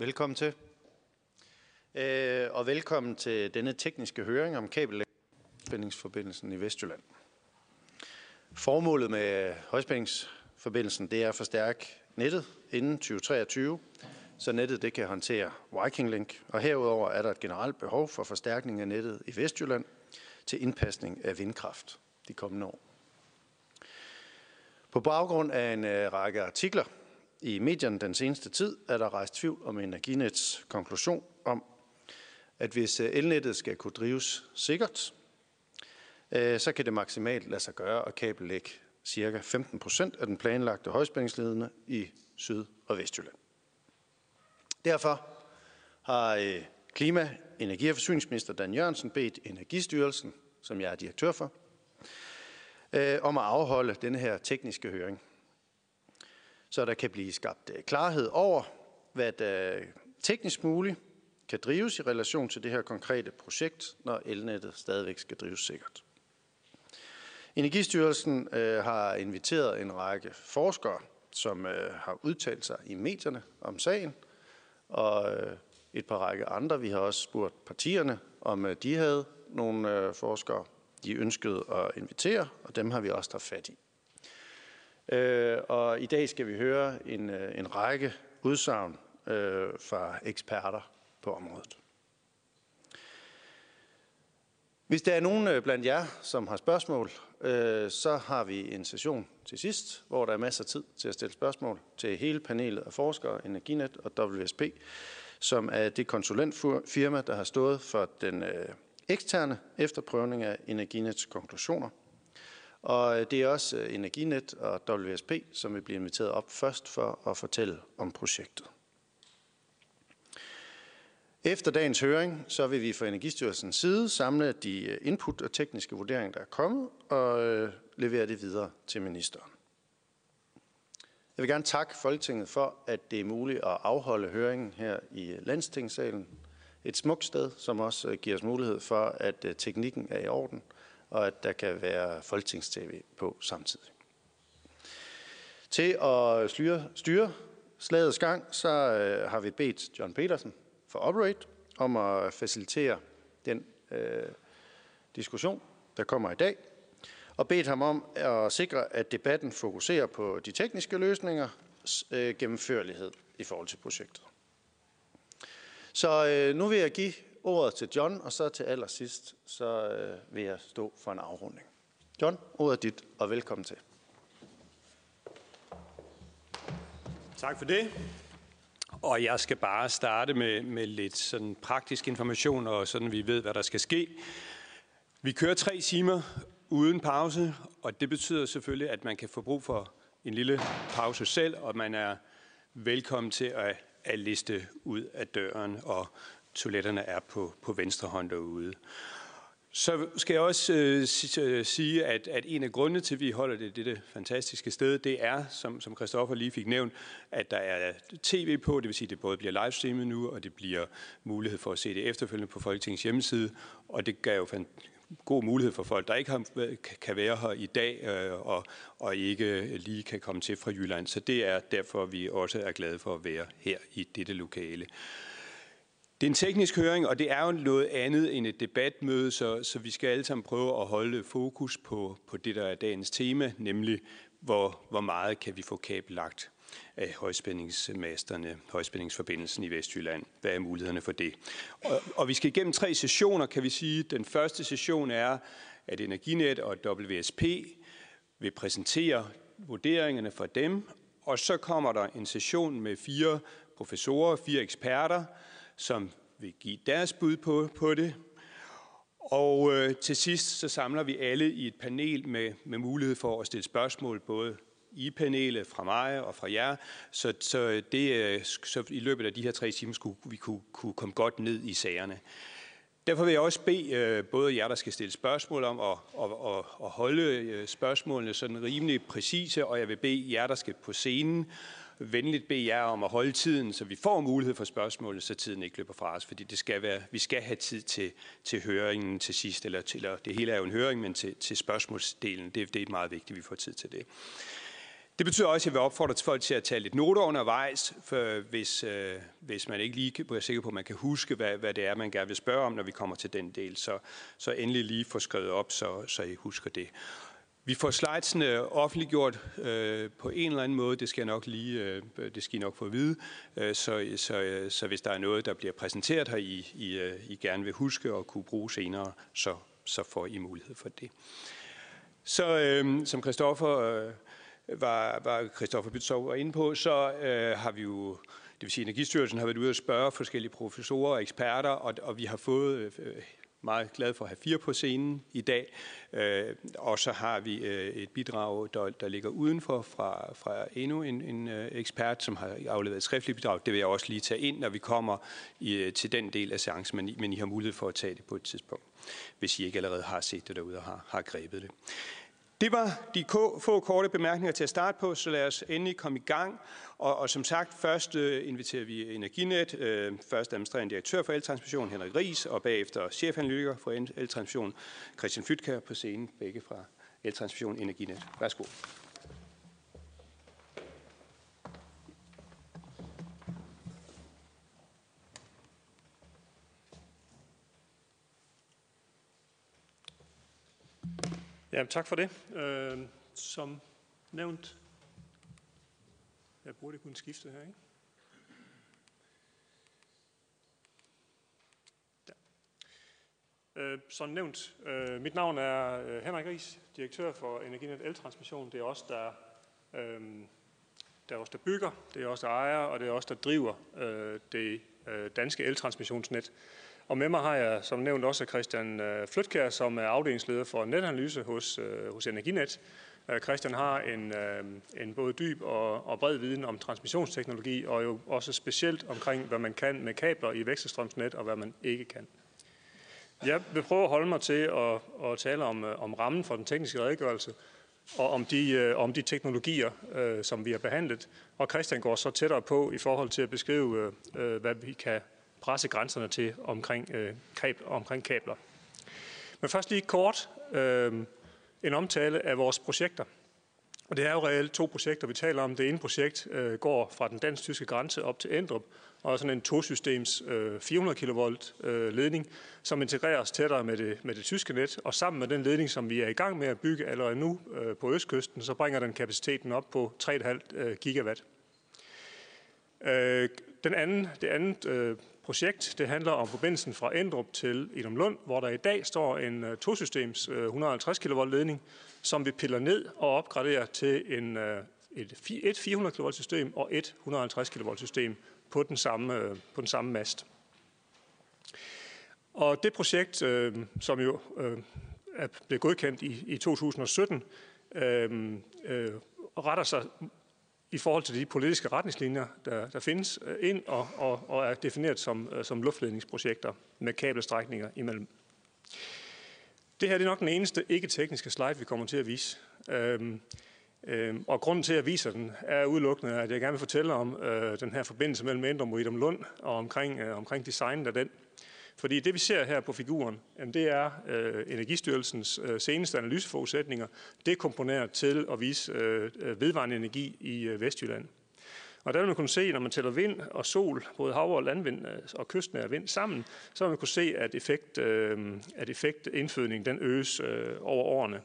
Velkommen til. Øh, og velkommen til denne tekniske høring om kabelspændingsforbindelsen i Vestjylland. Formålet med højspændingsforbindelsen det er at forstærke nettet inden 2023, så nettet det kan håndtere Viking Link. Og herudover er der et generelt behov for forstærkning af nettet i Vestjylland til indpasning af vindkraft de kommende år. På baggrund af en øh, række artikler i medierne den seneste tid, er der rejst tvivl om Energinets konklusion om, at hvis øh, elnettet skal kunne drives sikkert, øh, så kan det maksimalt lade sig gøre at kabellægge ca. 15 procent af den planlagte højspændingsledende i Syd- og Vestjylland. Derfor har øh, Klima-, Energi- og Forsyningsminister Dan Jørgensen bedt Energistyrelsen, som jeg er direktør for, om at afholde denne her tekniske høring. Så der kan blive skabt øh, klarhed over, hvad der øh, teknisk muligt kan drives i relation til det her konkrete projekt, når elnettet stadigvæk skal drives sikkert. Energistyrelsen øh, har inviteret en række forskere, som øh, har udtalt sig i medierne om sagen, og øh, et par række andre. Vi har også spurgt partierne, om øh, de havde nogle øh, forskere, de ønskede at invitere, og dem har vi også taget fat i. Øh, og i dag skal vi høre en, øh, en række udsagn øh, fra eksperter på området. Hvis der er nogen øh, blandt jer, som har spørgsmål, øh, så har vi en session til sidst, hvor der er masser af tid til at stille spørgsmål til hele panelet af forskere, Energinet og WSP, som er det konsulentfirma, der har stået for den øh, eksterne efterprøvning af Energinets konklusioner. Og øh, det er også øh, Energinet og WSP, som vil blive inviteret op først for at fortælle om projektet. Efter dagens høring, så vil vi fra Energistyrelsens side samle de øh, input og tekniske vurderinger, der er kommet, og levere det videre til ministeren. Jeg vil gerne takke Folketinget for, at det er muligt at afholde høringen her i Landstingssalen et smukt sted, som også giver os mulighed for, at teknikken er i orden, og at der kan være folketingstv på samtidig. Til at styre, styre slagets gang, så øh, har vi bedt John Petersen for Operate om at facilitere den øh, diskussion, der kommer i dag, og bedt ham om at sikre, at debatten fokuserer på de tekniske løsninger, øh, gennemførlighed i forhold til projektet. Så øh, nu vil jeg give ordet til John, og så til allersidst, så øh, vil jeg stå for en afrunding. John, ordet er dit, og velkommen til. Tak for det. Og jeg skal bare starte med, med lidt sådan praktisk information, og sådan vi ved, hvad der skal ske. Vi kører tre timer uden pause, og det betyder selvfølgelig, at man kan få brug for en lille pause selv, og man er velkommen til at at liste ud af døren, og toiletterne er på, på venstre hånd derude. Så skal jeg også øh, øh, sige, at, at en af grundene til, at vi holder det dette fantastiske sted, det er, som, som Christoffer lige fik nævnt, at der er tv på, det vil sige, at det både bliver livestreamet nu, og det bliver mulighed for at se det efterfølgende på Folketingets hjemmeside, og det gav jo god mulighed for folk, der ikke har, øh, kan være her i dag øh, og, og ikke lige kan komme til fra Jylland. Så det er derfor, vi også er glade for at være her i dette lokale. Det er en teknisk høring, og det er jo noget andet end et debatmøde, så, så vi skal alle sammen prøve at holde fokus på, på det, der er dagens tema, nemlig hvor, hvor meget kan vi få kabellagt af højspændingsmasterne, højspændingsforbindelsen i Vestjylland. Hvad er mulighederne for det? Og, og vi skal igennem tre sessioner, kan vi sige. Den første session er, at Energinet og WSP vil præsentere vurderingerne for dem, og så kommer der en session med fire professorer, fire eksperter, som vil give deres bud på, på det. Og øh, til sidst så samler vi alle i et panel med, med mulighed for at stille spørgsmål, både i panelet fra mig og fra jer, så, så, det, øh, så i løbet af de her tre timer skulle vi kunne, kunne komme godt ned i sagerne. Derfor vil jeg også bede øh, både jer, der skal stille spørgsmål om, at, at, at, at holde øh, spørgsmålene sådan rimelig præcise, og jeg vil bede jer, der skal på scenen, venligt bede jer om at holde tiden, så vi får mulighed for spørgsmål, så tiden ikke løber fra os, fordi det skal være, vi skal have tid til, til høringen til sidst, eller, til, eller det hele er jo en høring, men til, til spørgsmålsdelen, det, det er meget vigtigt, at vi får tid til det. Det betyder også, at jeg vil opfordre til folk til at tage lidt noter undervejs, for hvis, øh, hvis man ikke lige er sikker på, at man kan huske, hvad, hvad det er, man gerne vil spørge om, når vi kommer til den del. Så, så endelig lige få skrevet op, så, så I husker det. Vi får slidesene offentliggjort øh, på en eller anden måde. Det skal jeg nok lige, øh, det skal I nok få at vide. Øh, så, så, så hvis der er noget, der bliver præsenteret her, I, I, øh, I gerne vil huske og kunne bruge senere, så, så får I mulighed for det. Så øh, som Christoffer øh, var, var Christoffer Bytsov var inde på, så øh, har vi jo, det vil sige Energistyrelsen har været ude og spørge forskellige professorer og eksperter, og, og vi har fået øh, meget glad for at have fire på scenen i dag. Øh, og så har vi øh, et bidrag, der, der ligger udenfor fra, fra endnu en, en øh, ekspert, som har afleveret et skriftligt bidrag. Det vil jeg også lige tage ind, når vi kommer i, øh, til den del af seancen, men, men I har mulighed for at tage det på et tidspunkt, hvis I ikke allerede har set det derude og har, har grebet det. Det var de få korte bemærkninger til at starte på, så lad os endelig komme i gang. Og, og som sagt, først øh, inviterer vi Energinet, øh, først administrerende direktør for Eltransmission, Henrik Ries, og bagefter chefanalytiker for Eltransmission, Christian Fytkær på scenen, begge fra Eltransmission Energinet. Værsgo. Ja, tak for det. Øh, som nævnt, jeg burde kunne skifte her, ikke? Ja. Øh, som nævnt, øh, mit navn er øh, Henrik Ries, direktør for Energinet Eltransmission. Det er os, der, øh, der, er os, der bygger, det er os, der ejer, og det er os, der driver øh, det øh, danske eltransmissionsnet. Og med mig har jeg som nævnt også Christian øh, Flytkær, som er afdelingsleder for netanalyse hos, øh, hos Energinet. Øh, Christian har en, en både dyb og, og bred viden om transmissionsteknologi, og jo også specielt omkring, hvad man kan med kabler i vekselstrømsnet, og hvad man ikke kan. Jeg vil prøve at holde mig til at, at tale om, om rammen for den tekniske redegørelse, og om de, om de teknologier, som vi har behandlet. Og Christian går så tættere på i forhold til at beskrive, hvad vi kan presse grænserne til omkring, øh, kabler, omkring kabler. Men først lige kort øh, en omtale af vores projekter. Og det er jo reelt to projekter, vi taler om. Det ene projekt øh, går fra den dansk-tyske grænse op til Endrup, og sådan en tosystems øh, 400 kV øh, ledning, som integreres tættere med det, med det tyske net. Og sammen med den ledning, som vi er i gang med at bygge allerede nu øh, på Østkysten, så bringer den kapaciteten op på 3,5 øh, gigawatt. Øh, den anden, det andet øh, projekt. Det handler om forbindelsen fra Endrup til Idum Lund, hvor der i dag står en øh, tosystems øh, 150 kV ledning, som vi piller ned og opgraderer til en, øh, et, et 400 kV system og et 150 kV system på den samme, på den samme mast. Og det projekt, som jo er blevet godkendt i, i 2017, uh, retter sig i forhold til de politiske retningslinjer, der, der findes øh, ind og, og, og er defineret som, øh, som luftledningsprojekter med kabelstrækninger imellem. Det her det er nok den eneste ikke-tekniske slide, vi kommer til at vise. Øhm, øhm, og grunden til, at jeg viser den, er udelukkende, at jeg gerne vil fortælle om øh, den her forbindelse mellem Indre og Idom Lund, og omkring, øh, omkring designet af den. Fordi det, vi ser her på figuren, jamen det er øh, Energistyrelsens øh, seneste analyseforudsætninger, det til at vise øh, øh, vedvarende energi i øh, Vestjylland. Og der vil man kunne se, når man tæller vind og sol, både hav- og landvind øh, og kystnær vind sammen, så vil man kunne se, at, effekt, øh, at effektindfødningen den øges øh, over årene.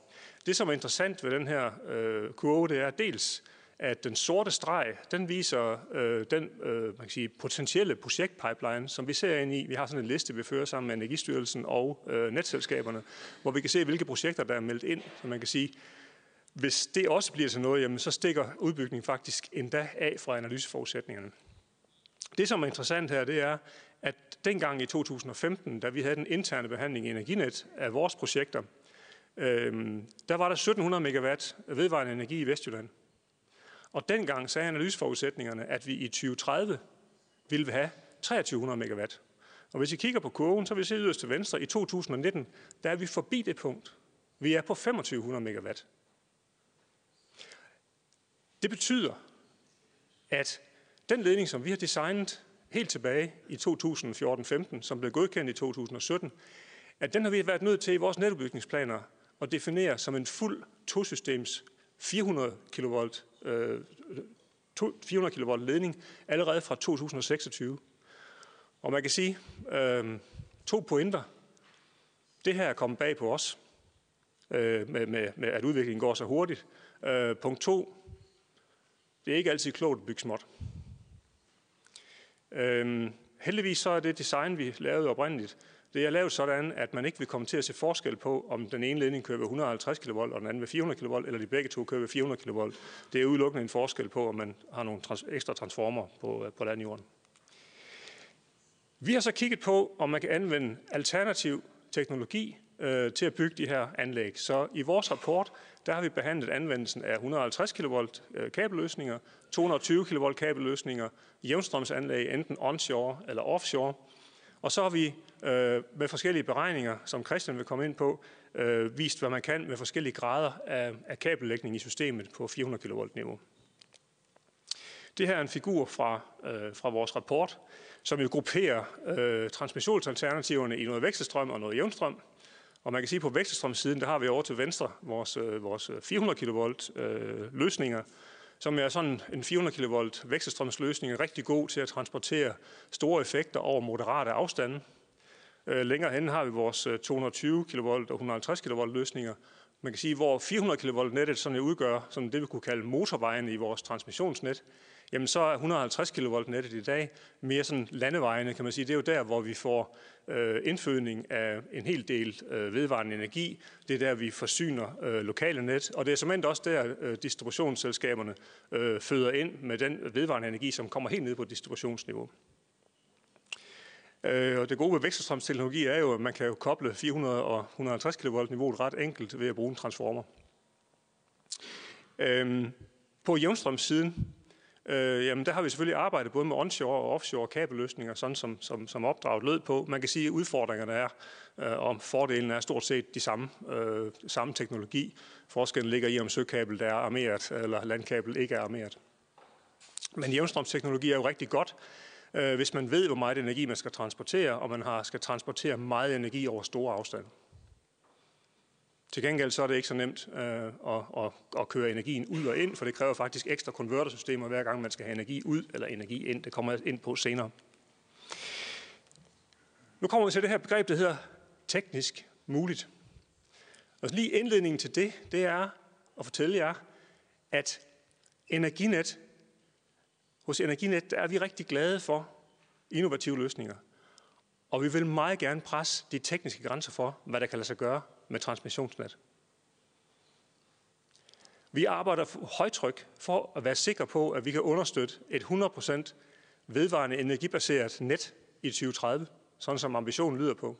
Det, som er interessant ved den her øh, kurve, det er dels, at den sorte streg, den viser øh, den øh, man kan sige, potentielle projektpipeline, som vi ser ind i. Vi har sådan en liste, vi fører sammen med Energistyrelsen og øh, netselskaberne, hvor vi kan se, hvilke projekter, der er meldt ind. Så man kan sige, hvis det også bliver til noget, jamen, så stikker udbygningen faktisk endda af fra analyseforudsætningerne. Det, som er interessant her, det er, at dengang i 2015, da vi havde den interne behandling i Energinet af vores projekter, øh, der var der 1700 megawatt vedvarende energi i Vestjylland. Og dengang sagde analyseforudsætningerne, at vi i 2030 ville have 2300 megawatt. Og hvis I kigger på kurven, så vil I se yderst til venstre, i 2019, der er vi forbi det punkt. Vi er på 2500 megawatt. Det betyder, at den ledning, som vi har designet helt tilbage i 2014-15, som blev godkendt i 2017, at den har vi været nødt til i vores netudbygningsplaner at definere som en fuld tosystems 400 kV øh, 400 kV ledning allerede fra 2026. Og man kan sige, øh, to pointer. Det her er kommet bag på os, øh, med, med, med at udviklingen går så hurtigt. Øh, punkt to, det er ikke altid klogt at bygge småt. Øh, heldigvis så er det design, vi lavede oprindeligt, det er lavet sådan, at man ikke vil komme til at se forskel på, om den ene ledning kører ved 150 kV, og den anden ved 400 kV, eller de begge to kører ved 400 kV. Det er udelukkende en forskel på, om man har nogle trans- ekstra transformer på, øh, på landjorden. Vi har så kigget på, om man kan anvende alternativ teknologi øh, til at bygge de her anlæg. Så i vores rapport, der har vi behandlet anvendelsen af 150 kV øh, kabelløsninger, 220 kV kabelløsninger, jævnstrømsanlæg enten onshore eller offshore. Og så har vi øh, med forskellige beregninger, som Christian vil komme ind på, øh, vist, hvad man kan med forskellige grader af, af kabellægning i systemet på 400 kV niveau. Det her er en figur fra, øh, fra vores rapport, som jo grupperer øh, transmissionsalternativerne i noget vekselstrøm og noget jævnstrøm. Og man kan sige, at på vekselstrømsiden, der har vi over til venstre vores, øh, vores 400 kV øh, løsninger, som er sådan en 400 kV vekselstrømsløsning, er rigtig god til at transportere store effekter over moderate afstande. Øh, længere hen har vi vores øh, 220 kV og 150 kV løsninger, man kan sige, hvor 400 kV nettet sådan udgør sådan det, vi kunne kalde motorvejen i vores transmissionsnet, jamen så er 150 kV nettet i dag mere sådan landevejene, kan man sige. Det er jo der, hvor vi får øh, indfødning af en hel del øh, vedvarende energi. Det er der, vi forsyner øh, lokale net, og det er som også der, øh, distributionsselskaberne øh, føder ind med den vedvarende energi, som kommer helt ned på distributionsniveau. Øh, og det gode ved vekselstrømsteknologi er jo, at man kan jo koble 400 og 150 kV niveauet ret enkelt ved at bruge en transformer. Øh, på jævnstrømssiden, øh, jamen der har vi selvfølgelig arbejdet både med onshore og offshore kabelløsninger, sådan som, som, som opdraget lød på. Man kan sige, at udfordringerne er, øh, og fordelene er stort set de samme, øh, samme teknologi. Forskellen ligger i, om søkabel der er armeret, eller landkabel ikke er armeret. Men jævnstrømsteknologi er jo rigtig godt, øh, hvis man ved, hvor meget energi man skal transportere, og man har, skal transportere meget energi over store afstande. Til gengæld så er det ikke så nemt øh, at, at, at køre energien ud og ind, for det kræver faktisk ekstra konvertersystemer, hver gang man skal have energi ud eller energi ind. Det kommer jeg ind på senere. Nu kommer vi til det her begreb, der hedder teknisk muligt. Og lige indledningen til det, det er at fortælle jer, at Energinet, hos Energinet der er vi rigtig glade for innovative løsninger. Og vi vil meget gerne presse de tekniske grænser for, hvad der kan lade sig gøre med transmissionsnet. Vi arbejder for højtryk for at være sikre på, at vi kan understøtte et 100% vedvarende energibaseret net i 2030, sådan som ambitionen lyder på.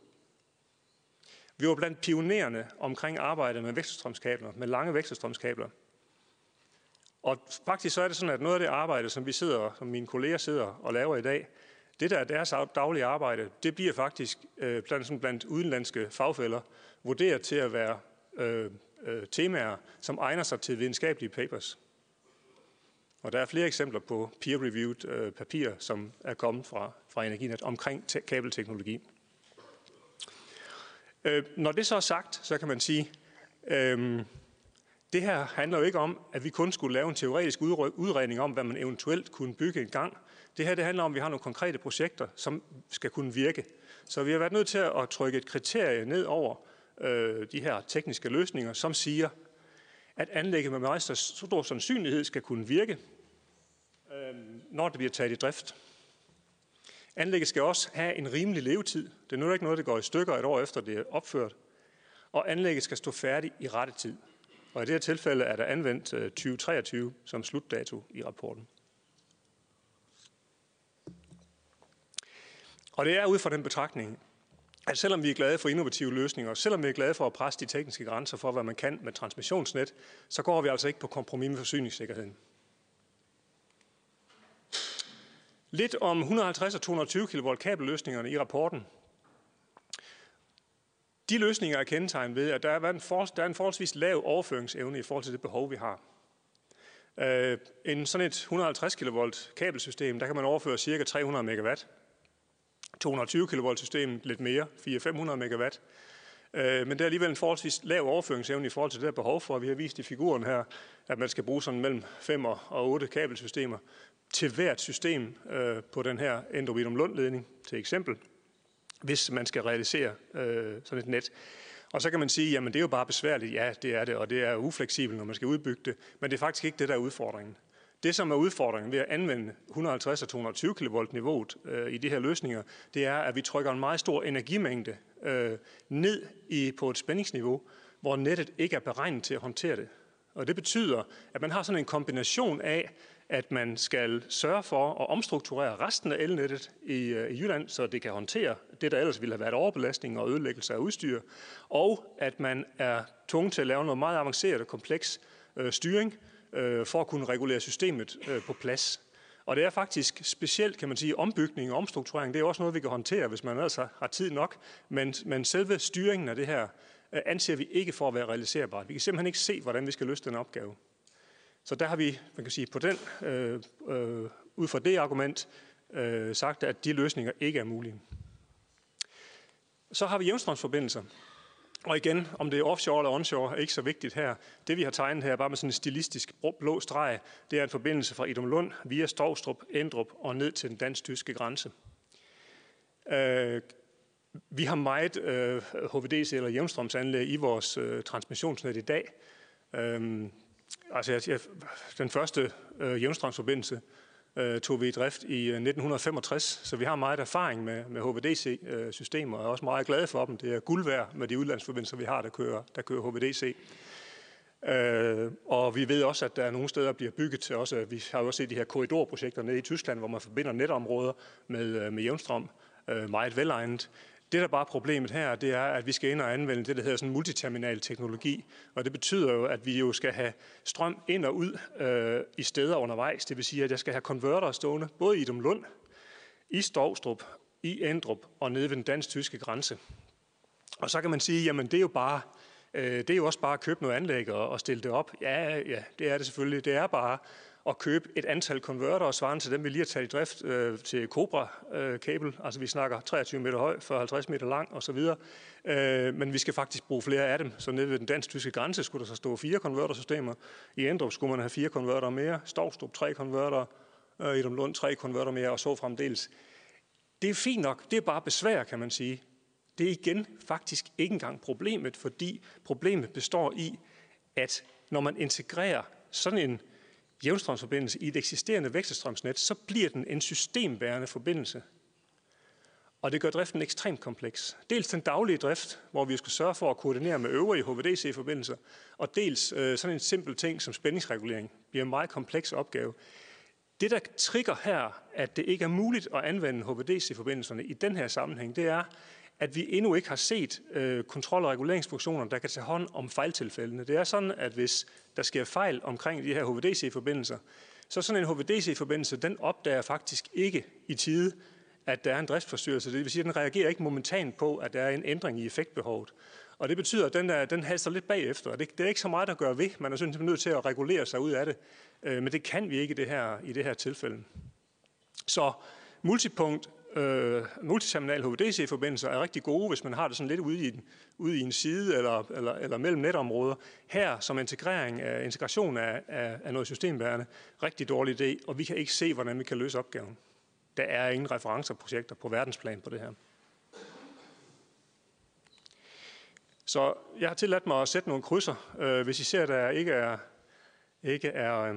Vi var blandt pionerende omkring arbejdet med vekselstrømskabler, med lange vekselstrømskabler. Og faktisk så er det sådan, at noget af det arbejde, som vi sidder, som mine kolleger sidder og laver i dag, det der er deres daglige arbejde, det bliver faktisk øh, blandt, sådan blandt udenlandske fagfælder vurderet til at være øh, øh, temaer, som egner sig til videnskabelige papers. Og der er flere eksempler på peer-reviewed øh, papirer, som er kommet fra, fra Energinet omkring kabelteknologi. Øh, når det så er sagt, så kan man sige, øh, det her handler jo ikke om, at vi kun skulle lave en teoretisk udredning om, hvad man eventuelt kunne bygge en gang. Det her det handler om, at vi har nogle konkrete projekter, som skal kunne virke. Så vi har været nødt til at trykke et kriterie ned over øh, de her tekniske løsninger, som siger, at anlægget med meget stor sandsynlighed skal kunne virke, øh, når det bliver taget i drift. Anlægget skal også have en rimelig levetid. Det er nu ikke noget, der går i stykker et år efter det er opført. Og anlægget skal stå færdigt i rette tid. Og i det her tilfælde er der anvendt øh, 2023 som slutdato i rapporten. Og det er ud fra den betragtning, at selvom vi er glade for innovative løsninger, og selvom vi er glade for at presse de tekniske grænser for, hvad man kan med transmissionsnet, så går vi altså ikke på kompromis med forsyningssikkerheden. Lidt om 150 og 220 kV kabelløsningerne i rapporten. De løsninger er kendetegnet ved, at der er en, for, der er en forholdsvis lav overføringsevne i forhold til det behov, vi har. Øh, en sådan et 150 kV kabelsystem, der kan man overføre ca. 300 MW. 220 kV system lidt mere, 400-500 MW. Øh, men det er alligevel en forholdsvis lav overføringsevne i forhold til det der behov for. Vi har vist i figuren her, at man skal bruge sådan mellem 5 og 8 kabelsystemer til hvert system øh, på den her Endobidum Lund-ledning, til eksempel, hvis man skal realisere øh, sådan et net. Og så kan man sige, jamen det er jo bare besværligt. Ja, det er det, og det er ufleksibelt, når man skal udbygge det. Men det er faktisk ikke det, der er udfordringen. Det, som er udfordringen ved at anvende 150 og 220 kV niveauet øh, i de her løsninger, det er, at vi trykker en meget stor energimængde øh, ned i, på et spændingsniveau, hvor nettet ikke er beregnet til at håndtere det. Og det betyder, at man har sådan en kombination af, at man skal sørge for at omstrukturere resten af elnettet i, øh, i Jylland, så det kan håndtere det, der ellers ville have været overbelastning og ødelæggelse af udstyr, og at man er tvunget til at lave noget meget avanceret og kompleks øh, styring øh, for at kunne regulere systemet øh, på plads. Og det er faktisk specielt, kan man sige, ombygning og omstrukturering. Det er også noget, vi kan håndtere, hvis man altså har tid nok. Men, men selve styringen af det her øh, anser vi ikke for at være realiserbart. Vi kan simpelthen ikke se, hvordan vi skal løse den opgave. Så der har vi, man kan sige, på den, øh, øh, ud fra det argument, øh, sagt, at de løsninger ikke er mulige. Så har vi jævnstrømsforbindelser. Og igen, om det er offshore eller onshore, er ikke så vigtigt her. Det vi har tegnet her, bare med sådan en stilistisk blå streg, det er en forbindelse fra Idum Lund via Stovstrup, Endrup og ned til den dansk-tyske grænse. Øh, vi har meget øh, HVDC eller jævnstrømsanlæg i vores øh, transmissionsnet i dag. Øh, altså, jeg, den første øh, jævnstrømsforbindelse øh, tog vi i drift i øh, 1965, så vi har meget erfaring med, med HVDC-systemer, og er også meget glade for dem. Det er guld værd med de udlandsforbindelser, vi har, der kører, der kører HVDC. Øh, og vi ved også, at der er nogle steder, der bliver bygget til også, vi har jo også set de her korridorprojekter nede i Tyskland, hvor man forbinder netområder med, øh, med jævnstrøm, øh, meget velegnet. Det, der bare er problemet her, det er, at vi skal ind og anvende det, der hedder sådan multiterminal teknologi. Og det betyder jo, at vi jo skal have strøm ind og ud øh, i steder undervejs. Det vil sige, at jeg skal have konverter stående, både i Lund, i Stovstrup, i Endrup og nede ved den dansk-tyske grænse. Og så kan man sige, jamen det er jo bare, øh, det er jo også bare at købe noget anlæg og, og stille det op. Ja, ja, det er det selvfølgelig. Det er bare at købe et antal konverter svarende til dem, vi lige har taget i drift øh, til Cobra-kabel. Øh, altså vi snakker 23 meter høj, 50 meter lang osv. Øh, men vi skal faktisk bruge flere af dem. Så nede ved den dansk-tyske grænse skulle der så stå fire konvertersystemer. I Endrup skulle man have fire konverter mere. Stovstrup tre konverter. Øh, I Lund tre konverter mere og så fremdeles. Det er fint nok. Det er bare besvær, kan man sige. Det er igen faktisk ikke engang problemet, fordi problemet består i, at når man integrerer sådan en jævnstrømsforbindelse i et eksisterende vekselstrømsnet, så bliver den en systembærende forbindelse. Og det gør driften ekstremt kompleks. Dels den daglige drift, hvor vi skal sørge for at koordinere med øvrige HVDC-forbindelser, og dels øh, sådan en simpel ting som spændingsregulering bliver en meget kompleks opgave. Det, der trigger her, at det ikke er muligt at anvende HVDC-forbindelserne i den her sammenhæng, det er, at vi endnu ikke har set øh, kontrol- og reguleringsfunktioner, der kan tage hånd om fejltilfældene. Det er sådan, at hvis der sker fejl omkring de her HVDC-forbindelser, så sådan en HVDC-forbindelse, den opdager faktisk ikke i tide, at der er en driftsforstyrrelse. Det vil sige, at den reagerer ikke momentant på, at der er en ændring i effektbehovet. Og det betyder, at den, der, den halser lidt bagefter. Og det, det er ikke så meget at gøre ved. Man er simpelthen nødt til at regulere sig ud af det. Øh, men det kan vi ikke i det her, i det her tilfælde. Så multipunkt øh, multiterminal HVDC-forbindelser er rigtig gode, hvis man har det sådan lidt ude i en, ude i en side eller, eller, eller mellem netområder. Her som integrering af, integration af, af, af noget systembærende, rigtig dårlig idé, og vi kan ikke se, hvordan vi kan løse opgaven. Der er ingen referencerprojekter på verdensplan på det her. Så jeg har tilladt mig at sætte nogle krydser, øh, hvis I ser, der ikke er, ikke er øh,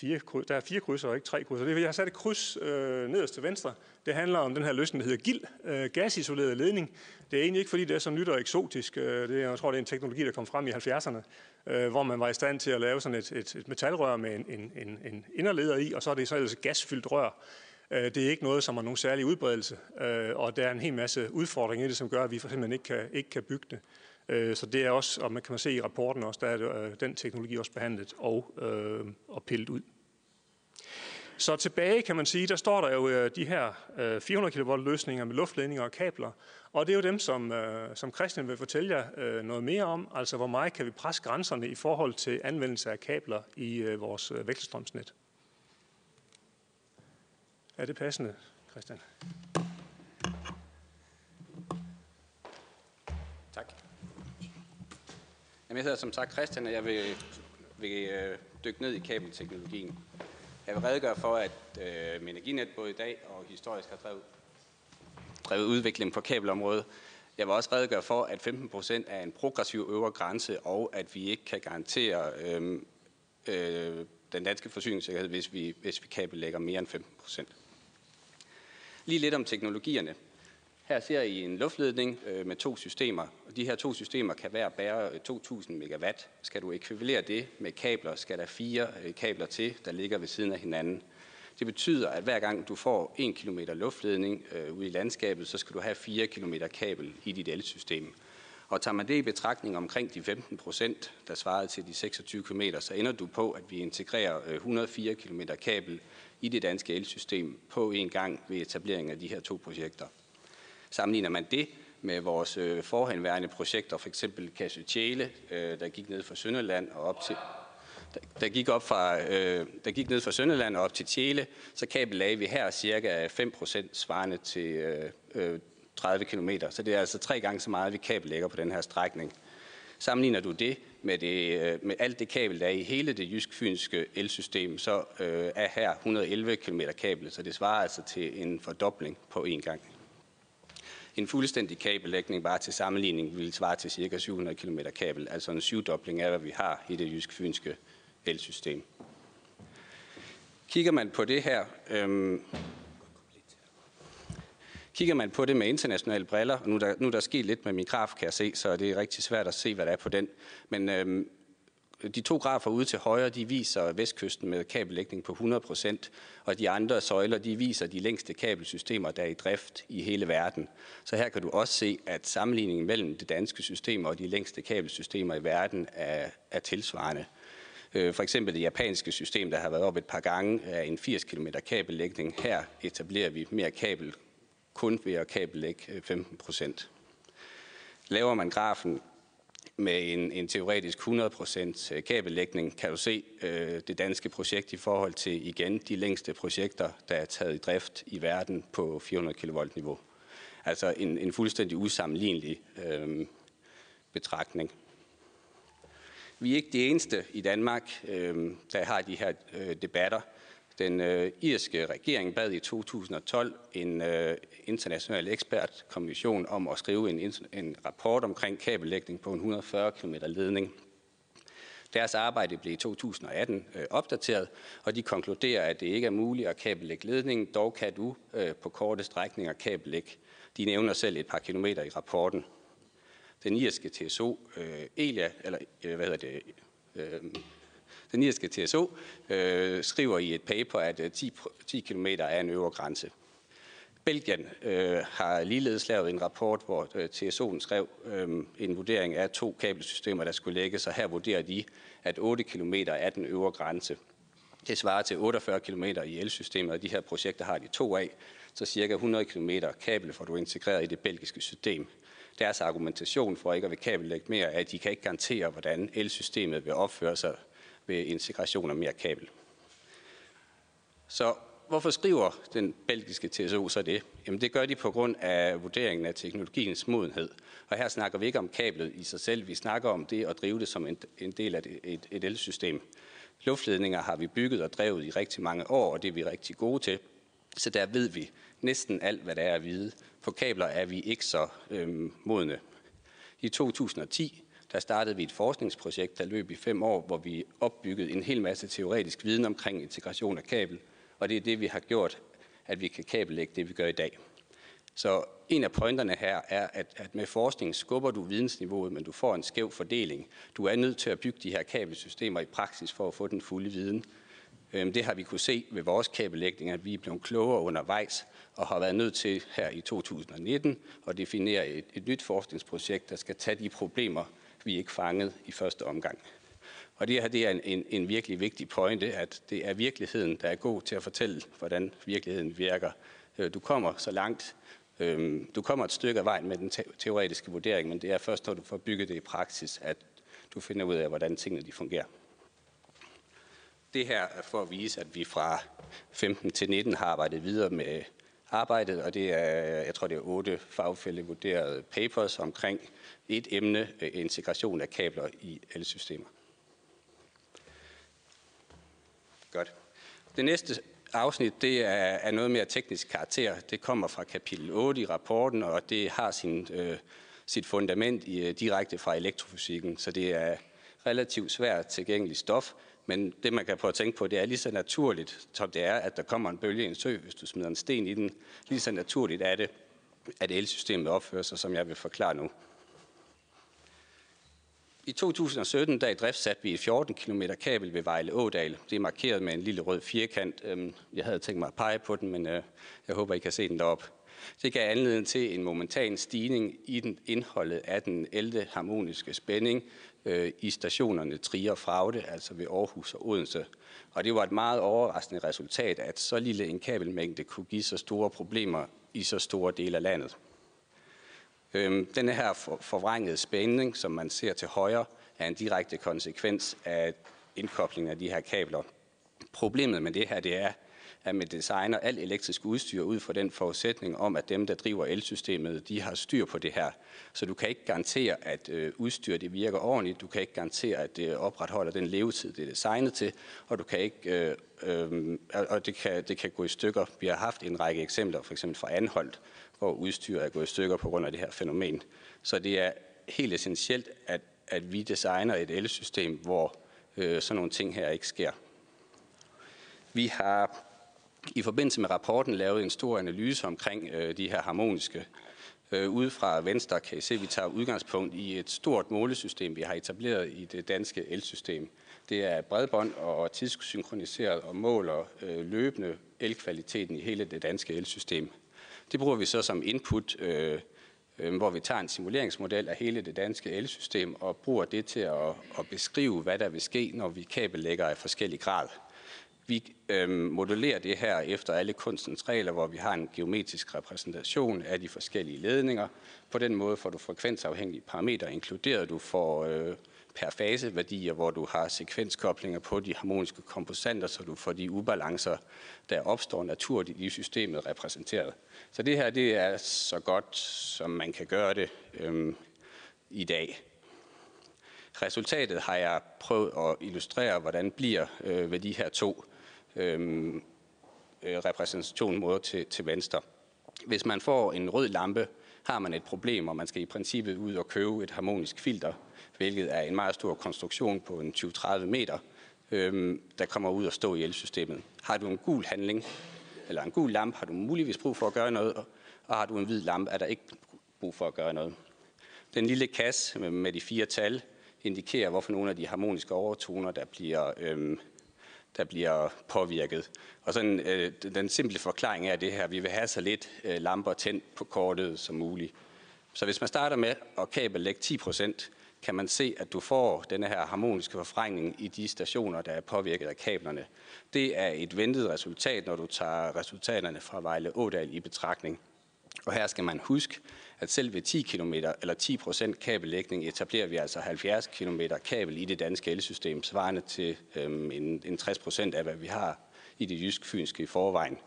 fire, der er fire krydser og ikke tre krydser. Jeg har sat et kryds øh, nederst til venstre. Det handler om den her løsning, der hedder GIL, øh, gasisoleret ledning. Det er egentlig ikke, fordi det er så nyt og eksotisk. Øh, det, jeg tror, det er en teknologi, der kom frem i 70'erne, øh, hvor man var i stand til at lave sådan et, et, et metalrør med en, en, en, en inderleder i, og så er det så ellers et gasfyldt rør. Øh, det er ikke noget, som har nogen særlig udbredelse, øh, og der er en hel masse udfordringer i det, som gør, at vi for simpelthen ikke kan, ikke kan bygge det. Øh, så det er også, og man kan man se i rapporten også, der er øh, den teknologi også behandlet og, øh, og pillet ud. Så tilbage kan man sige, der står der jo øh, de her øh, 400 kV løsninger med luftledninger og kabler, og det er jo dem, som, som Christian vil fortælle jer noget mere om, altså hvor meget kan vi presse grænserne i forhold til anvendelse af kabler i vores vekselstrømsnet. Er det passende, Christian? Jamen, jeg hedder som sagt Christian, og jeg vil, vil øh, dykke ned i kabelteknologien. Jeg vil redegøre for, at øh, Energinet både i dag og historisk har drevet, drevet udvikling på kabelområdet. Jeg vil også redegøre for, at 15 procent er en progressiv øvre grænse, og at vi ikke kan garantere øh, øh, den danske forsyningssikkerhed, hvis vi, hvis vi kabellægger mere end 15 procent. Lige lidt om teknologierne. Her ser I en luftledning øh, med to systemer, og de her to systemer kan hver bære øh, 2.000 megawatt. Skal du ekvivalere det med kabler, skal der fire øh, kabler til, der ligger ved siden af hinanden. Det betyder, at hver gang du får 1 km luftledning øh, ude i landskabet, så skal du have 4 km kabel i dit elsystem. Og tager man det i betragtning omkring de 15 procent, der svarede til de 26 km, så ender du på, at vi integrerer øh, 104 km kabel i det danske elsystem på en gang ved etablering af de her to projekter. Sammenligner man det med vores øh, forhenværende projekter, for eksempel Kasse Tjæle, øh, der gik ned fra Sønderland og op til der, gik op fra, øh, der gik ned fra Sønderland og op til Tjæle, så kabellagde vi her cirka 5% svarende til øh, øh 30 km. Så det er altså tre gange så meget, vi kabellægger på den her strækning. Sammenligner du det med, det, med alt det kabel, der er i hele det jysk-fynske elsystem, så øh, er her 111 km kabel, så det svarer altså til en fordobling på én gang. En fuldstændig kabellægning bare til sammenligning ville svare til ca. 700 km kabel, altså en syvdobling af, hvad vi har i det jysk-fynske elsystem. Kigger man på det her, øhm, kigger man på det med internationale briller, og nu er der, nu er der sket lidt med min graf, kan jeg se, så det er rigtig svært at se, hvad der er på den. Men øhm, de to grafer ude til højre, de viser vestkysten med kabellægning på 100%, og de andre søjler, de viser de længste kabelsystemer, der er i drift i hele verden. Så her kan du også se, at sammenligningen mellem det danske system og de længste kabelsystemer i verden er, er tilsvarende. Øh, for eksempel det japanske system, der har været op et par gange, er en 80 km kabellægning. Her etablerer vi mere kabel kun ved at kabellægge øh, 15 procent. Laver man grafen med en, en teoretisk 100% øh, kabellægning, kan du se øh, det danske projekt i forhold til igen de længste projekter, der er taget i drift i verden på 400 kV-niveau. Altså en, en fuldstændig usammenlignelig øh, betragtning. Vi er ikke de eneste i Danmark, øh, der har de her øh, debatter. Den øh, irske regering bad i 2012 en øh, international ekspertkommission om at skrive en, en rapport omkring kabellægning på en 140 km ledning. Deres arbejde blev i 2018 øh, opdateret, og de konkluderer, at det ikke er muligt at kabellægge ledningen. Dog kan du øh, på korte strækninger kabellægge. De nævner selv et par kilometer i rapporten. Den irske TSO, øh, Elia, eller øh, hvad hedder det, øh, den irske TSO øh, skriver i et paper, at 10, 10 km er en øvre grænse. Belgien øh, har ligeledes lavet en rapport, hvor øh, TSO'en skrev øh, en vurdering af to kabelsystemer, der skulle lægges, og her vurderer de, at 8 km er den øvre grænse. Det svarer til 48 km i elsystemet, og de her projekter har de to af, så cirka 100 km kabel får du integreret i det belgiske system. Deres argumentation for ikke at vil kabellægge mere er, at de kan ikke garantere, hvordan elsystemet vil opføre sig ved integration af mere kabel. Så hvorfor skriver den belgiske TSO så det? Jamen det gør de på grund af vurderingen af teknologiens modenhed. Og her snakker vi ikke om kablet i sig selv, vi snakker om det at drive det som en, en del af et, et, et elsystem. Luftledninger har vi bygget og drevet i rigtig mange år, og det er vi rigtig gode til. Så der ved vi næsten alt, hvad der er at vide. På kabler er vi ikke så øhm, modne. I 2010 der startede vi et forskningsprojekt, der løb i fem år, hvor vi opbyggede en hel masse teoretisk viden omkring integration af kabel. Og det er det, vi har gjort, at vi kan kabellægge det, vi gør i dag. Så en af pointerne her er, at, at med forskning skubber du vidensniveauet, men du får en skæv fordeling. Du er nødt til at bygge de her kabelsystemer i praksis for at få den fulde viden. Øhm, det har vi kunne se ved vores kabellægning, at vi er blevet klogere undervejs og har været nødt til her i 2019 at definere et, et nyt forskningsprojekt, der skal tage de problemer, vi ikke fanget i første omgang. Og det her det er en, en, en virkelig vigtig pointe, at det er virkeligheden, der er god til at fortælle, hvordan virkeligheden virker. Øh, du kommer så langt, øhm, du kommer et stykke af vejen med den teoretiske vurdering, men det er først, når du får bygget det i praksis, at du finder ud af, hvordan tingene de fungerer. Det her er for at vise, at vi fra 15 til 19 har arbejdet videre med arbejdet, og det er, jeg tror, det er otte fagfælde vurderede papers omkring et emne, øh, integration af kabler i elsystemer. Godt. Det næste afsnit, det er, er noget mere teknisk karakter. Det kommer fra kapitel 8 i rapporten, og det har sin, øh, sit fundament i, øh, direkte fra elektrofysikken, så det er relativt svært tilgængeligt stof. Men det, man kan prøve at tænke på, det er lige så naturligt, som det er, at der kommer en bølge i en sø, hvis du smider en sten i den. Lige så naturligt er det, at elsystemet opfører sig, som jeg vil forklare nu. I 2017, der i drift satte vi 14 km kabel ved Vejle Ådal. Det er markeret med en lille rød firkant. Øhm, jeg havde tænkt mig at pege på den, men øh, jeg håber, I kan se den deroppe. Det gav anledning til en momentan stigning i den indholdet af den ældre harmoniske spænding øh, i stationerne Trier og Fragte, altså ved Aarhus og Odense. Og det var et meget overraskende resultat, at så lille en kabelmængde kunne give så store problemer i så store dele af landet. Øhm, den her forvrængede spænding, som man ser til højre, er en direkte konsekvens af indkoblingen af de her kabler. Problemet med det her, det er, at man designer alt elektrisk udstyr ud fra den forudsætning om, at dem, der driver elsystemet, de har styr på det her. Så du kan ikke garantere, at øh, udstyr det virker ordentligt. Du kan ikke garantere, at det opretholder den levetid, det er designet til. Og, du kan ikke, øh, øh, og det, kan, det kan gå i stykker. Vi har haft en række eksempler, for eksempel fra Anholdt, hvor udstyr er gået i stykker på grund af det her fænomen. Så det er helt essentielt, at, at vi designer et elsystem, hvor øh, sådan nogle ting her ikke sker. Vi har i forbindelse med rapporten lavet en stor analyse omkring øh, de her harmoniske. Øh, ude fra venstre kan I se, at vi tager udgangspunkt i et stort målesystem, vi har etableret i det danske elsystem. Det er bredbånd og tidssynkroniseret og måler øh, løbende elkvaliteten i hele det danske elsystem. Det bruger vi så som input, øh, øh, hvor vi tager en simuleringsmodel af hele det danske elsystem og bruger det til at, at beskrive, hvad der vil ske, når vi kabellægger i forskellig grad. Vi øh, modellerer det her efter alle kunstens regler, hvor vi har en geometrisk repræsentation af de forskellige ledninger. På den måde får du frekvensafhængige parametre inkluderet. Du får øh, per fase værdier, hvor du har sekvenskoblinger på de harmoniske komposanter, så du får de ubalancer, der opstår naturligt i systemet repræsenteret. Så det her det er så godt, som man kan gøre det øhm, i dag. Resultatet har jeg prøvet at illustrere, hvordan bliver øh, ved de her to øhm, øh, repræsentationsmåder til, til venstre. Hvis man får en rød lampe, har man et problem, og man skal i princippet ud og købe et harmonisk filter, hvilket er en meget stor konstruktion på en 20-30 meter, øhm, der kommer ud og stå i elsystemet. Har du en gul handling, eller en gul lampe, har du muligvis brug for at gøre noget, og har du en hvid lampe, er der ikke brug for at gøre noget. Den lille kasse med de fire tal indikerer, hvorfor nogle af de harmoniske overtoner, der bliver, øhm, der bliver påvirket. Og sådan, øh, den simple forklaring er det her, vi vil have så lidt øh, lamper tændt på kortet som muligt. Så hvis man starter med at kabellægge 10 procent, kan man se, at du får denne her harmoniske forfrængning i de stationer, der er påvirket af kablerne. Det er et ventet resultat, når du tager resultaterne fra Vejle Ådal i betragtning. Og her skal man huske, at selv ved 10 km eller 10 procent kabellægning etablerer vi altså 70 km kabel i det danske elsystem, svarende til øhm, en, en 60 procent af, hvad vi har i det jysk-fynske i forvejen.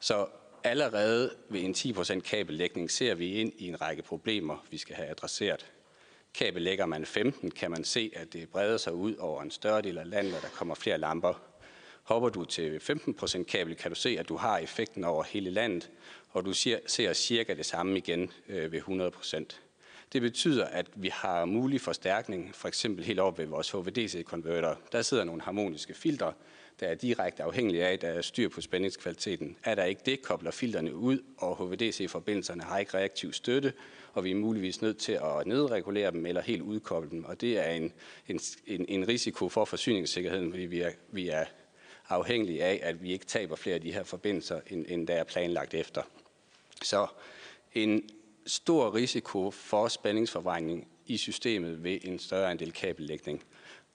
Så allerede ved en 10 procent kabellægning ser vi ind i en række problemer, vi skal have adresseret kabel lægger man 15, kan man se, at det breder sig ud over en større del af landet, og der kommer flere lamper. Hopper du til 15% kabel, kan du se, at du har effekten over hele landet, og du ser cirka det samme igen øh, ved 100%. Det betyder, at vi har mulig forstærkning, for eksempel helt op ved vores HVDC-konverter. Der sidder nogle harmoniske filtre, der er direkte afhængige af, at der er styr på spændingskvaliteten. Er der ikke det, kobler filterne ud, og HVDC-forbindelserne har ikke reaktiv støtte, og vi er muligvis nødt til at nedregulere dem eller helt udkoble dem. Og det er en, en, en en risiko for forsyningssikkerheden, fordi vi er, vi er afhængige af, at vi ikke taber flere af de her forbindelser, end, end der er planlagt efter. Så en stor risiko for spændingsforvrængning i systemet ved en større andel kabellægning.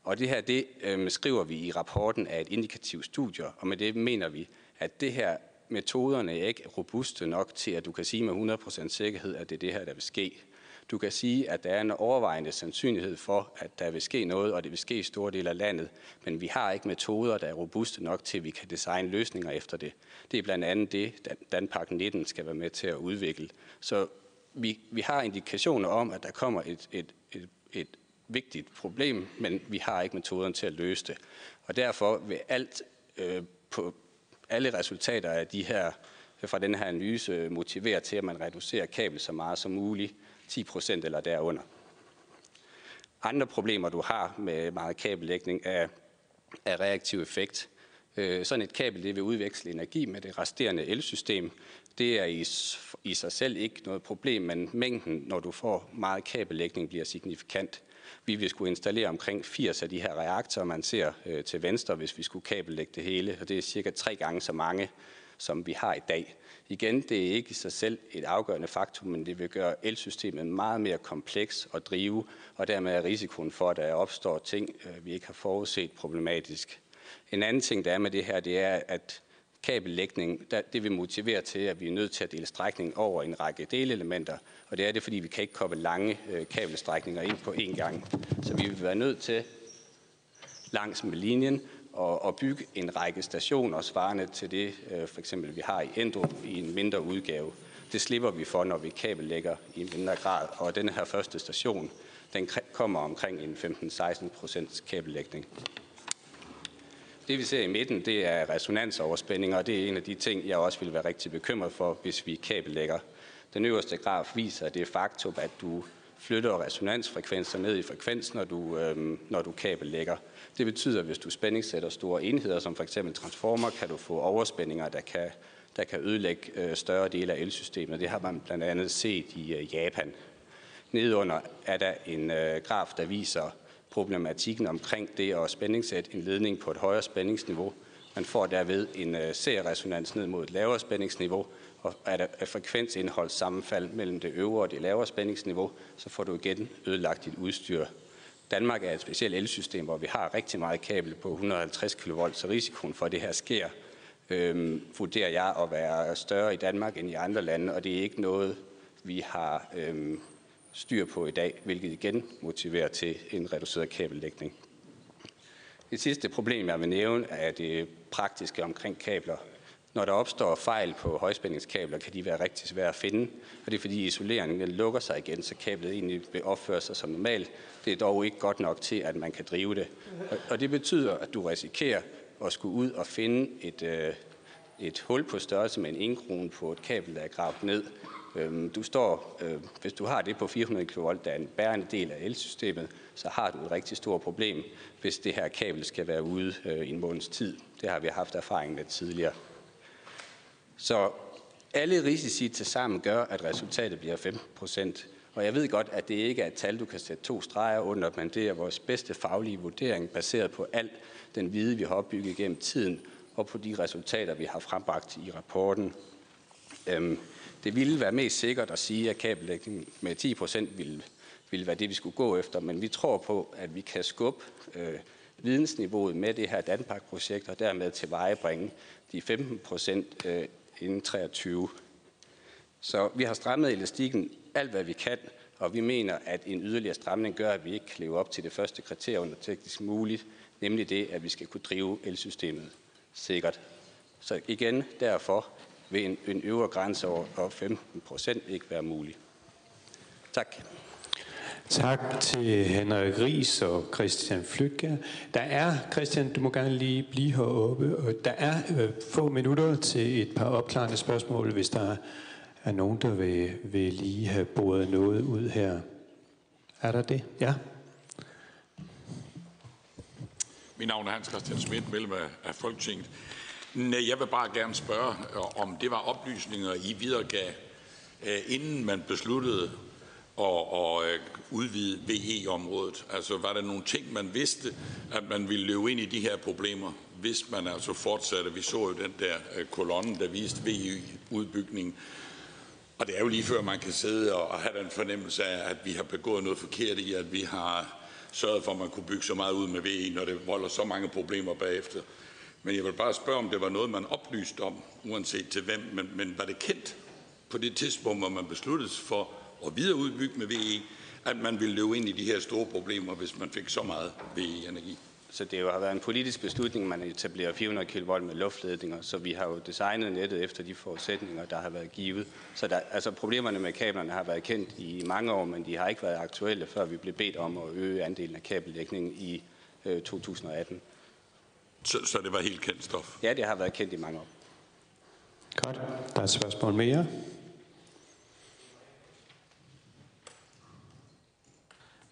Og det her, det øh, skriver vi i rapporten af et indikativt studie, og med det mener vi, at det her metoderne er ikke robuste nok til, at du kan sige med 100% sikkerhed, at det er det her, der vil ske. Du kan sige, at der er en overvejende sandsynlighed for, at der vil ske noget, og det vil ske i store dele af landet, men vi har ikke metoder, der er robuste nok til, at vi kan designe løsninger efter det. Det er blandt andet det, Danpark 19 skal være med til at udvikle. Så vi, vi har indikationer om, at der kommer et, et, et, et vigtigt problem, men vi har ikke metoderne til at løse det. Og derfor vil alt øh, på alle resultater af de her fra den her analyse øh, motiverer til, at man reducerer kabel så meget som muligt, 10 procent eller derunder. Andre problemer, du har med meget kabellægning, er, er reaktiv effekt. Øh, sådan et kabel det vil udveksle energi med det resterende elsystem. Det er i, i sig selv ikke noget problem, men mængden, når du får meget kabellægning, bliver signifikant. Vi vil skulle installere omkring 80 af de her reaktorer, man ser øh, til venstre, hvis vi skulle kabellægge det hele, og det er cirka tre gange så mange, som vi har i dag. Igen, det er ikke i sig selv et afgørende faktum, men det vil gøre elsystemet meget mere kompleks at drive, og dermed er risikoen for, at der opstår ting, øh, vi ikke har forudset problematisk. En anden ting, der er med det her, det er, at kabellægning, det vil motivere til, at vi er nødt til at dele strækningen over en række delelementer, og det er det, fordi vi kan ikke koble lange øh, kabelstrækninger ind på én gang. Så vi vil være nødt til langs med linjen og, og bygge en række stationer svarende til det, øh, for eksempel vi har i Endro i en mindre udgave. Det slipper vi for, når vi kabellægger i mindre grad. Og den her første station, den kommer omkring en 15-16 procents kabellægning. Det vi ser i midten, det er resonansoverspændinger, og det er en af de ting, jeg også vil være rigtig bekymret for, hvis vi kabellægger. Den øverste graf viser det faktum, at du flytter resonansfrekvenser ned i frekvens, når du, øhm, når du kabellægger. Det betyder, at hvis du spændingssætter store enheder, som for eksempel transformer, kan du få overspændinger, der kan, der kan ødelægge øh, større dele af elsystemet. Det har man blandt andet set i øh, Japan. Nedunder er der en øh, graf, der viser problematikken omkring det at spændingssætte en ledning på et højere spændingsniveau. Man får derved en øh, serieresonans ned mod et lavere spændingsniveau, og er der et frekvensindhold sammenfald mellem det øvre og det lavere spændingsniveau, så får du igen ødelagt dit udstyr. Danmark er et specielt elsystem, hvor vi har rigtig meget kabel på 150 kV, så risikoen for, at det her sker, øhm, vurderer jeg at være større i Danmark end i andre lande, og det er ikke noget, vi har øhm, styr på i dag, hvilket igen motiverer til en reduceret kabellægning. Det sidste problem, jeg vil nævne, er det praktiske omkring kabler. Når der opstår fejl på højspændingskabler, kan de være rigtig svære at finde, og det er fordi isoleringen lukker sig igen, så kablet egentlig vil opføre sig som normalt. Det er dog ikke godt nok til, at man kan drive det. Og det betyder, at du risikerer at skulle ud og finde et, øh, et hul på størrelse med en indkrone på et kabel, der er gravet ned. Øhm, du står, øh, hvis du har det på 400 kV, der er en bærende del af elsystemet, så har du et rigtig stort problem, hvis det her kabel skal være ude øh, i en måneds tid. Det har vi haft erfaring med tidligere. Så alle risici til sammen gør, at resultatet bliver 15%. Og jeg ved godt, at det ikke er et tal, du kan sætte to streger under, men det er vores bedste faglige vurdering, baseret på al den viden, vi har opbygget gennem tiden, og på de resultater, vi har frembragt i rapporten. Øhm, det ville være mest sikkert at sige, at kabellægning med 10 procent ville, ville være det, vi skulle gå efter, men vi tror på, at vi kan skubbe øh, vidensniveauet med det her Danmark-projekt, og dermed tilvejebringe de 15 procent øh, inden 23. Så vi har strammet elastikken alt, hvad vi kan, og vi mener, at en yderligere stramning gør, at vi ikke kan leve op til det første kriterium, der teknisk muligt, nemlig det, at vi skal kunne drive elsystemet sikkert. Så igen, derfor vil en, en øvre grænse over 15 procent ikke være mulig. Tak. Tak til Henrik Ries og Christian Flytger. Der er, Christian, du må gerne lige blive heroppe, og der er øh, få minutter til et par opklarende spørgsmål, hvis der er nogen, der vil, vil lige have boret noget ud her. Er der det? Ja. Mit navn er Hans Christian Schmidt, medlem af Folketinget. Nej, Jeg vil bare gerne spørge, øh, om det var oplysninger, I videregav, øh, inden man besluttede at, at øh, udvide VE-området? Altså var der nogle ting, man vidste, at man ville løbe ind i de her problemer, hvis man altså fortsatte? Vi så jo den der kolonne, der viste VE-udbygning. Og det er jo lige før, man kan sidde og have den fornemmelse af, at vi har begået noget forkert i, at vi har sørget for, at man kunne bygge så meget ud med VE, når det volder så mange problemer bagefter. Men jeg vil bare spørge, om det var noget, man oplyste om, uanset til hvem, men, men var det kendt på det tidspunkt, hvor man besluttede for at videreudbygge med VE, at man ville løbe ind i de her store problemer, hvis man fik så meget VE-energi. Så det har været en politisk beslutning, man etablerer 400 kV med luftledninger, så vi har jo designet nettet efter de forudsætninger, der har været givet. Så der, altså problemerne med kablerne har været kendt i mange år, men de har ikke været aktuelle, før vi blev bedt om at øge andelen af kabellægningen i øh, 2018. Så, så det var helt kendt stof? Ja, det har været kendt i mange år. Godt. Der er et spørgsmål mere.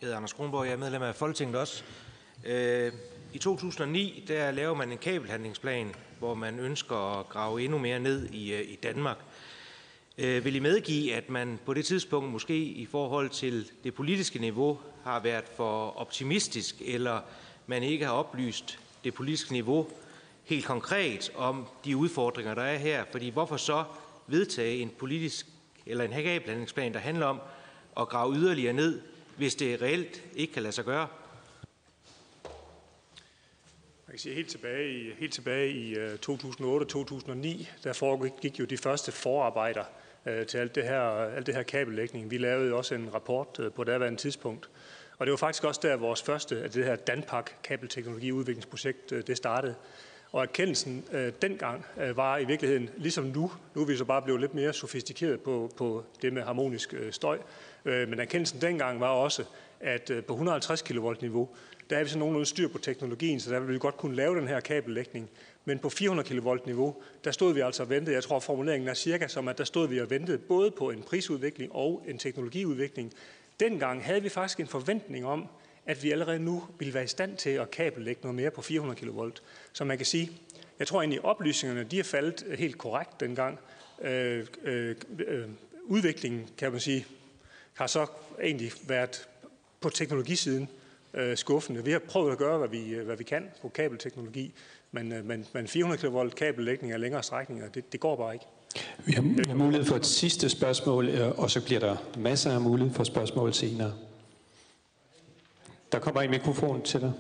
Jeg hedder Anders Kronborg, jeg er medlem af Folketinget også. Øh, I 2009 der laver man en kabelhandlingsplan, hvor man ønsker at grave endnu mere ned i, øh, i Danmark. Øh, vil I medgive, at man på det tidspunkt måske i forhold til det politiske niveau har været for optimistisk, eller man ikke har oplyst det politiske niveau helt konkret om de udfordringer, der er her? Fordi hvorfor så vedtage en politisk eller en kabelhandlingsplan, der handler om at grave yderligere ned, hvis det reelt ikke kan lade sig gøre? Man kan sige, helt tilbage i, helt tilbage i øh, 2008-2009, der foregik jo de første forarbejder øh, til alt det, her, alt det her kabellægning. Vi lavede også en rapport øh, på daværende tidspunkt. Og det var faktisk også der, vores første af det her Danpak kabelteknologiudviklingsprojekt, øh, det startede. Og erkendelsen øh, dengang øh, var i virkeligheden, ligesom nu, nu er vi så bare blevet lidt mere sofistikeret på, på det med harmonisk øh, støj, Øh, men erkendelsen dengang var også, at øh, på 150 kV niveau, der er vi så nogenlunde styr på teknologien, så der ville vi godt kunne lave den her kabellægning. Men på 400 kV niveau, der stod vi altså og ventede, jeg tror formuleringen er cirka som, at der stod vi og ventede både på en prisudvikling og en teknologiudvikling. Dengang havde vi faktisk en forventning om, at vi allerede nu ville være i stand til at kabellægge noget mere på 400 kV. Så man kan sige, jeg tror egentlig, oplysningerne de er faldet øh, helt korrekt dengang. Øh, øh, øh, udviklingen, kan man sige, har så egentlig været på teknologisiden øh, skuffende. Vi har prøvet at gøre, hvad vi, øh, hvad vi kan på kabelteknologi, men, øh, men, men 400 kV kabellægning af længere strækninger, det, det går bare ikke. Vi har, vi har mulighed for et sidste spørgsmål, øh, og så bliver der masser af mulighed for spørgsmål senere. Der kommer en mikrofon til dig.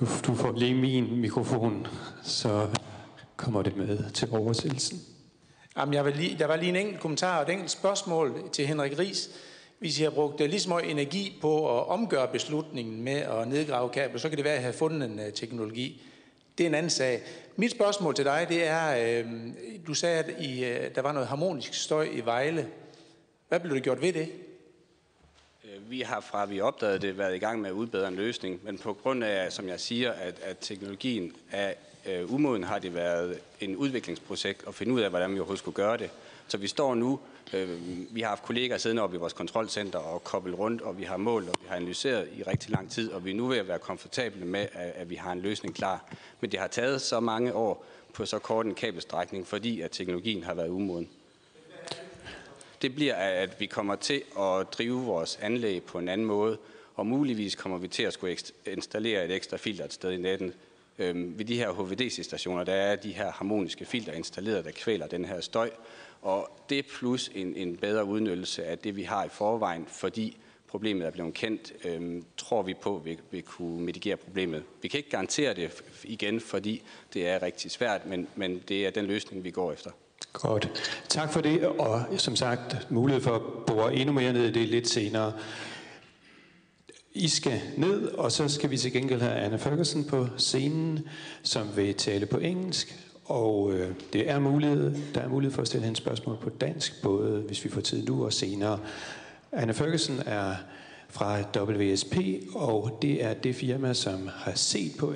Du, du får lige min mikrofon, så kommer det med til oversættelsen. Jamen, jeg vil lige, der var lige en enkelt kommentar og et enkelt spørgsmål til Henrik Ries. Hvis I har brugt øh, lige så meget energi på at omgøre beslutningen med at nedgrave kabler, så kan det være, at I har fundet en øh, teknologi. Det er en anden sag. Mit spørgsmål til dig, det er, øh, du sagde, at I, der var noget harmonisk støj i Vejle. Hvad blev det gjort ved det? Vi har fra vi opdagede det været i gang med at udbedre en løsning, men på grund af, som jeg siger, at, at teknologien er øh, umoden, har det været en udviklingsprojekt at finde ud af, hvordan vi overhovedet skulle gøre det. Så vi står nu, Øhm, vi har haft kollegaer siddende oppe i vores kontrolcenter og koblet rundt, og vi har målt, og vi har analyseret i rigtig lang tid, og vi er nu ved at være komfortable med, at, at vi har en løsning klar. Men det har taget så mange år på så kort en kabelstrækning, fordi at teknologien har været umoden. Det bliver, at vi kommer til at drive vores anlæg på en anden måde, og muligvis kommer vi til at skulle installere et ekstra filter et sted i netten, Øhm, ved de her HVDC-stationer, der er de her harmoniske filter installeret, der kvæler den her støj. Og det plus en, en bedre udnyttelse af det, vi har i forvejen, fordi problemet er blevet kendt, øhm, tror vi på, at vi vil kunne mitigere problemet. Vi kan ikke garantere det igen, fordi det er rigtig svært, men, men det er den løsning, vi går efter. Godt. Tak for det, og som sagt, mulighed for at bore endnu mere ned i det lidt senere. I skal ned, og så skal vi til gengæld have Anna Ferguson på scenen, som vil tale på engelsk. Og øh, det er mulighed, der er mulighed for at stille hende spørgsmål på dansk, både hvis vi får tid nu og senere. Anna Ferguson er fra WSP, og det er det firma, som har set på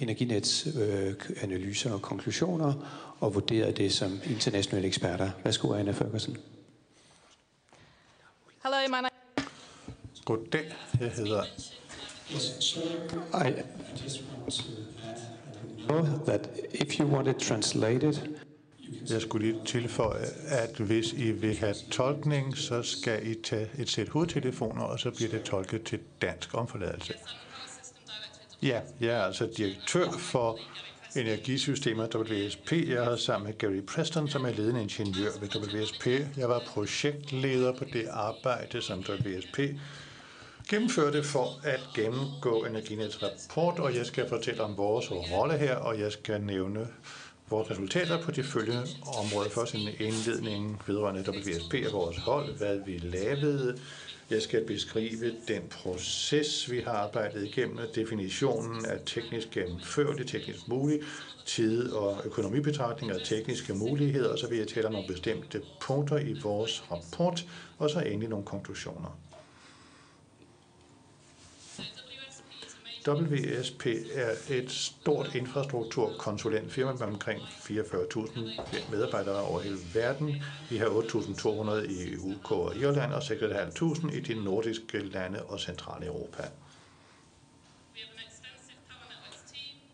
Energinets øh, analyser og konklusioner, og vurderet det som internationale eksperter. Værsgo, Anna Ferguson. Hello, my name Goddag, jeg hedder... I just want to know that if you want it translated, jeg skulle lige tilføje, at hvis I vil have tolkning, så skal I tage et sæt hovedtelefoner, og så bliver det tolket til dansk omforladelse. Ja, jeg er altså direktør for energisystemer WSP. Jeg har sammen med Gary Preston, som er ledende ingeniør ved WSP. Jeg var projektleder på det arbejde, som WSP gennemføre det for at gennemgå Energinets rapport, og jeg skal fortælle om vores rolle her, og jeg skal nævne vores resultater på de følgende områder. Først en indledning vedrørende WSP og vores hold, hvad vi lavede. Jeg skal beskrive den proces, vi har arbejdet igennem, definitionen af teknisk gennemført, teknisk muligt, tid- og økonomibetragtninger og tekniske muligheder, og så vil jeg tale om nogle bestemte punkter i vores rapport, og så endelig nogle konklusioner. WSP er et stort infrastrukturkonsulentfirma med omkring 44.000 medarbejdere over hele verden. Vi har 8.200 i UK og Irland og 6.500 i de nordiske lande og centrale Europa.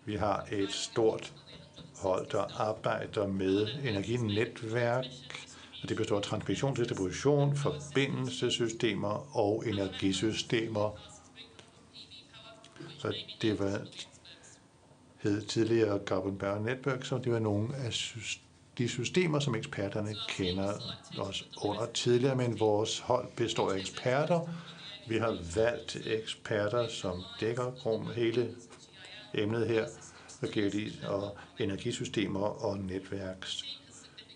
Vi har et stort hold, der arbejder med energinetværk, og det består af transmission, distribution, forbindelsessystemer og energisystemer så det var hed tidligere Carbon Barrel Network, så det var nogle af de systemer, som eksperterne kender os under tidligere, men vores hold består af eksperter. Vi har valgt eksperter, som dækker rum hele emnet her, og og energisystemer og netværks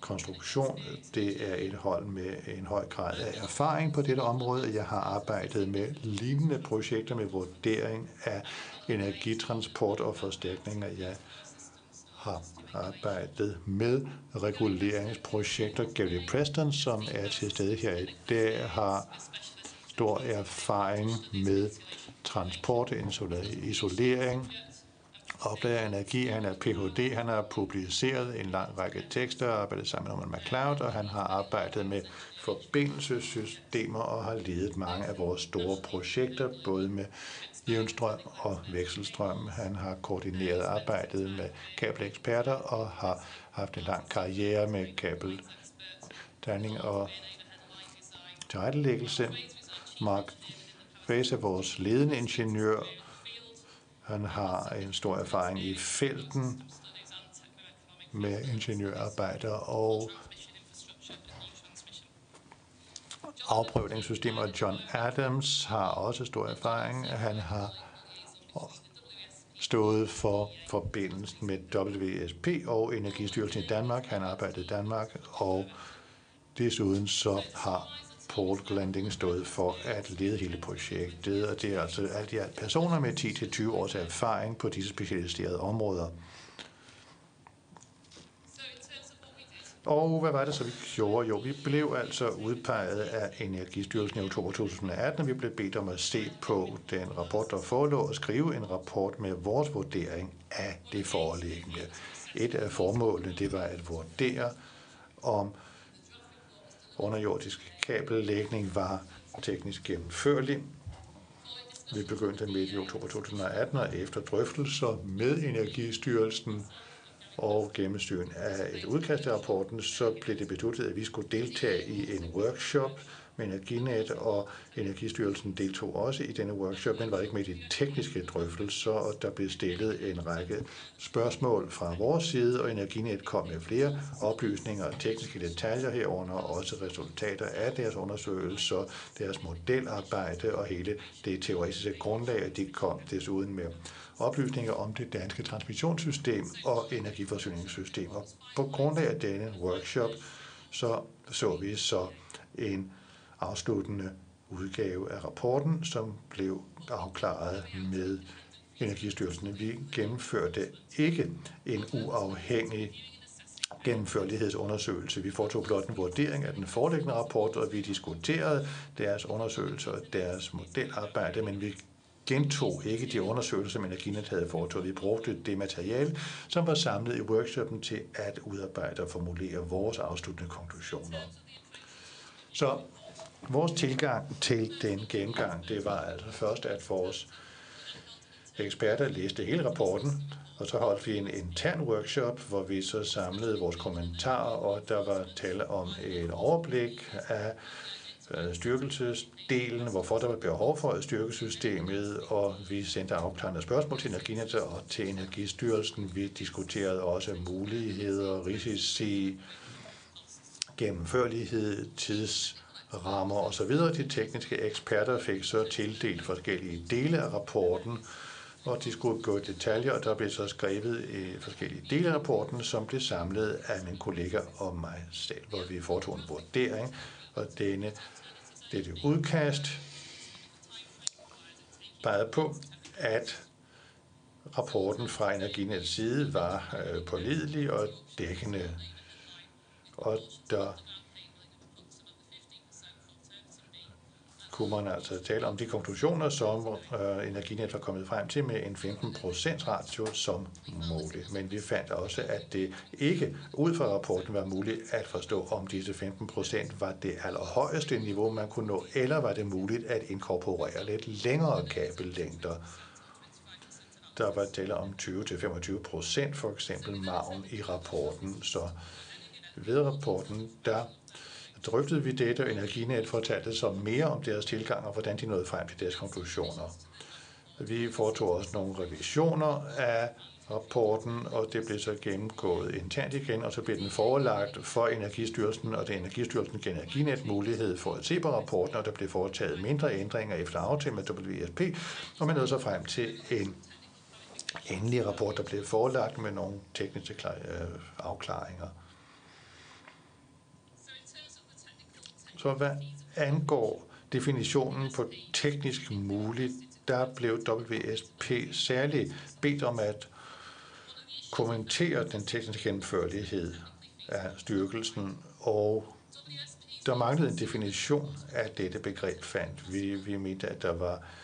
konstruktion. Det er et hold med en høj grad af erfaring på dette område. Jeg har arbejdet med lignende projekter med vurdering af energitransport og forstærkninger. Jeg har arbejdet med reguleringsprojekter. Gary Preston, som er til stede her i dag, har stor erfaring med transport, isolering, opdager energi. Han er Ph.D. Han har publiceret en lang række tekster og arbejdet sammen med Norman MacLeod, og han har arbejdet med forbindelsessystemer og har ledet mange af vores store projekter, både med jævnstrøm og vekselstrøm. Han har koordineret arbejdet med kabeleksperter og har haft en lang karriere med kabeldanning og tilrettelæggelse. Mark Face er vores ledende ingeniør han har en stor erfaring i felten med ingeniørarbejder og afprøvningssystemer. John Adams har også stor erfaring. Han har stået for forbindelsen med WSP og Energistyrelsen i Danmark. Han arbejdede i Danmark, og desuden så har Paul Glending stod for at lede hele projektet, og det er altså alt i alt personer med 10-20 års erfaring på disse specialiserede områder. Og hvad var det så, vi gjorde? Jo, vi blev altså udpeget af Energistyrelsen i oktober 2018, og vi blev bedt om at se på den rapport, der forelå, og skrive en rapport med vores vurdering af det foreliggende. Et af formålene, det var at vurdere, om underjordisk kabellægning var teknisk gennemførlig. Vi begyndte midt i oktober 2018, og efter drøftelser med Energistyrelsen og gennemstyren af et udkast af rapporten, så blev det besluttet, at vi skulle deltage i en workshop med Energinet, og Energistyrelsen deltog også i denne workshop, men var ikke med i de tekniske drøftelser, og der blev stillet en række spørgsmål fra vores side, og Energinet kom med flere oplysninger og tekniske detaljer herunder, og også resultater af deres undersøgelser, deres modelarbejde og hele det teoretiske grundlag, de kom desuden med oplysninger om det danske transmissionssystem og energiforsyningssystemer. På grundlag af denne workshop så så vi så en afsluttende udgave af rapporten, som blev afklaret med Energistyrelsen. Vi gennemførte ikke en uafhængig gennemførlighedsundersøgelse. Vi foretog blot en vurdering af den foreliggende rapport, og vi diskuterede deres undersøgelser og deres modelarbejde, men vi gentog ikke de undersøgelser, som Energinet havde foretaget. Vi brugte det materiale, som var samlet i workshoppen til at udarbejde og formulere vores afsluttende konklusioner. Så Vores tilgang til den gennemgang, det var altså først, at vores eksperter læste hele rapporten, og så holdt vi en intern workshop, hvor vi så samlede vores kommentarer, og der var tale om et overblik af øh, styrkelsesdelen, hvorfor der var behov for at styrke systemet, og vi sendte afklarende spørgsmål til Energinet og til Energistyrelsen. Vi diskuterede også muligheder, risici, gennemførlighed, tids rammer osv. De tekniske eksperter fik så tildelt forskellige dele af rapporten, og de skulle gå i detaljer, og der blev så skrevet i forskellige dele af rapporten, som blev samlet af min kollega og mig selv, hvor vi foretog en vurdering, og denne, dette udkast pegede på, at rapporten fra Energinets side var øh, pålidelig og dækkende, og der kunne man altså tale om de konklusioner, som øh, Energinet var kommet frem til med en 15% ratio som muligt. Men vi fandt også, at det ikke ud fra rapporten var muligt at forstå, om disse 15% var det allerhøjeste niveau, man kunne nå, eller var det muligt at inkorporere lidt længere kabellængder. Der var tale om 20-25% for eksempel maven i rapporten. Så ved rapporten, der drøftede vi dette, og Energinet fortalte så mere om deres tilgang og hvordan de nåede frem til deres konklusioner. Vi foretog også nogle revisioner af rapporten, og det blev så gennemgået internt igen, og så blev den forelagt for Energistyrelsen, og det Energistyrelsen gav Energinet mulighed for at se på rapporten, og der blev foretaget mindre ændringer efter aftale med WSP, og man nåede så frem til en endelig rapport, der blev forelagt med nogle tekniske øh, afklaringer. Så hvad angår definitionen på teknisk muligt, der blev WSP særligt bedt om at kommentere den tekniske gennemførlighed af styrkelsen, og der manglede en definition af dette begreb, fandt vi. Vi mente, at der var Øh,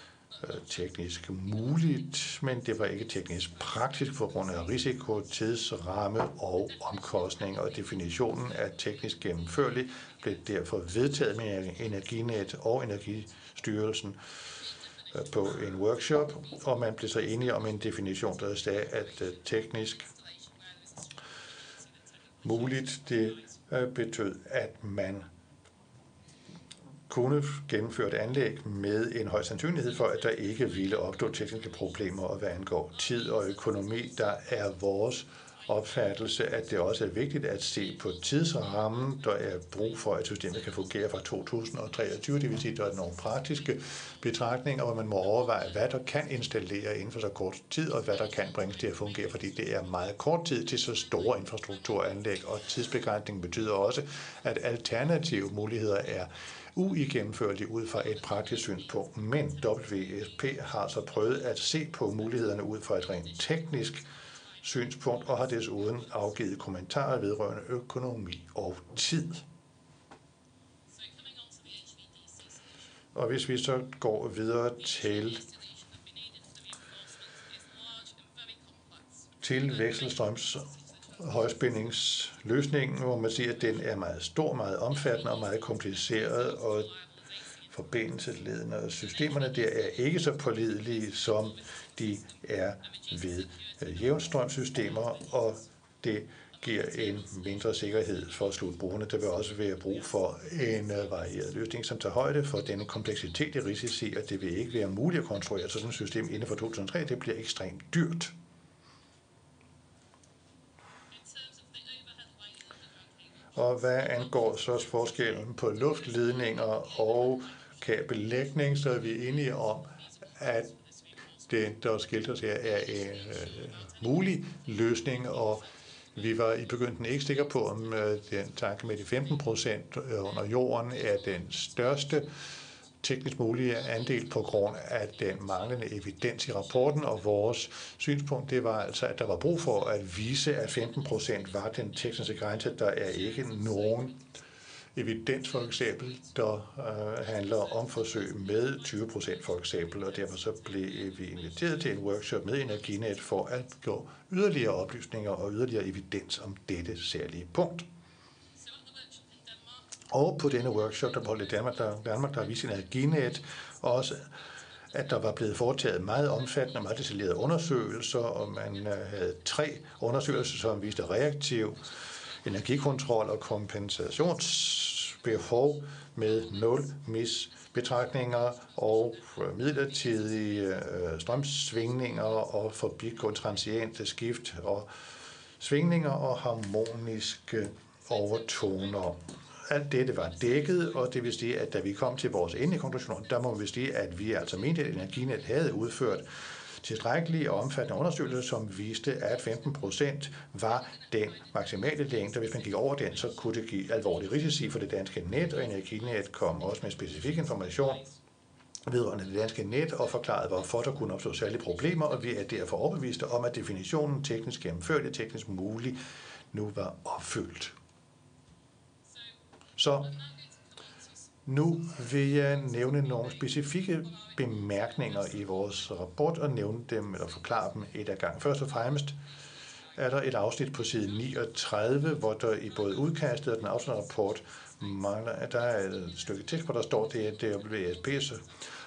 teknisk muligt, men det var ikke teknisk praktisk på grund af risiko, tidsramme og omkostning, og definitionen af teknisk gennemførlig blev derfor vedtaget med Energinet og Energistyrelsen øh, på en workshop, og man blev så enige om en definition, der sagde, at øh, teknisk muligt, det øh, betød, at man kunne gennemføre et anlæg med en høj sandsynlighed for, at der ikke ville opstå tekniske problemer, og hvad angår tid og økonomi, der er vores opfattelse, at det også er vigtigt at se på tidsrammen, der er brug for, at systemet kan fungere fra 2023. Det vil sige, at der er nogle praktiske betragtninger, hvor man må overveje, hvad der kan installere inden for så kort tid, og hvad der kan bringes til at fungere, fordi det er meget kort tid til så store infrastrukturanlæg, og tidsbegrænsning betyder også, at alternative muligheder er uigennemførlige ud fra et praktisk synspunkt, men WSP har så prøvet at se på mulighederne ud fra et rent teknisk synspunkt og har desuden afgivet kommentarer vedrørende økonomi og tid. Og hvis vi så går videre til til vekselstrøms højspændingsløsningen, hvor man siger, at den er meget stor, meget omfattende og meget kompliceret, og forbindelsesledene og systemerne der er ikke så pålidelige, som de er ved øh, jævnstrømsystemer, og det giver en mindre sikkerhed for slutbrugerne. Der vil også være brug for en øh, varieret løsning, som tager højde for denne kompleksitet i risici, og det vil ikke være muligt at kontrollere sådan et system inden for 2003. Det bliver ekstremt dyrt. Og hvad angår så forskellen på luftledninger og kabellægning, så er vi enige om, at det, der skildres her, er en øh, mulig løsning, og vi var i begyndelsen ikke sikre på, om øh, den tanke med de 15 procent øh, under jorden er den største teknisk mulige andel på grund af den manglende evidens i rapporten, og vores synspunkt det var altså, at der var brug for at vise, at 15 procent var den tekniske grænse. Der er ikke nogen evidens for eksempel, der øh, handler om forsøg med 20 procent for eksempel, og derfor så blev vi inviteret til en workshop med Energinet for at gå yderligere oplysninger og yderligere evidens om dette særlige punkt. Og på denne workshop, der holdt i Danmark, der, Danmark, der viste Energinet også, at der var blevet foretaget meget omfattende og meget detaljerede undersøgelser, og man øh, havde tre undersøgelser, som viste reaktiv energikontrol og kompensationsbehov med nul misbetragtninger og øh, midlertidige øh, strømsvingninger og forbigående transiente skift og svingninger og harmoniske overtoner alt det var dækket, og det vil sige, at da vi kom til vores endelige konklusion, der må vi sige, at vi altså mente, at Energinet havde udført tilstrækkelige og omfattende undersøgelser, som viste, at 15 procent var den maksimale længde. Hvis man gik over den, så kunne det give alvorlige risici for det danske net, og Energinet kom også med specifik information vedrørende det danske net og forklarede, hvorfor der kunne opstå særlige problemer, og vi er derfor overbeviste om, at definitionen teknisk gennemført og teknisk mulig nu var opfyldt. Så nu vil jeg nævne nogle specifikke bemærkninger i vores rapport og nævne dem eller forklare dem et af gang. Først og fremmest er der et afsnit på side 39, hvor der i både udkastet og den afsluttende rapport mangler, at der er et stykke tekst, hvor der står, det er WSP's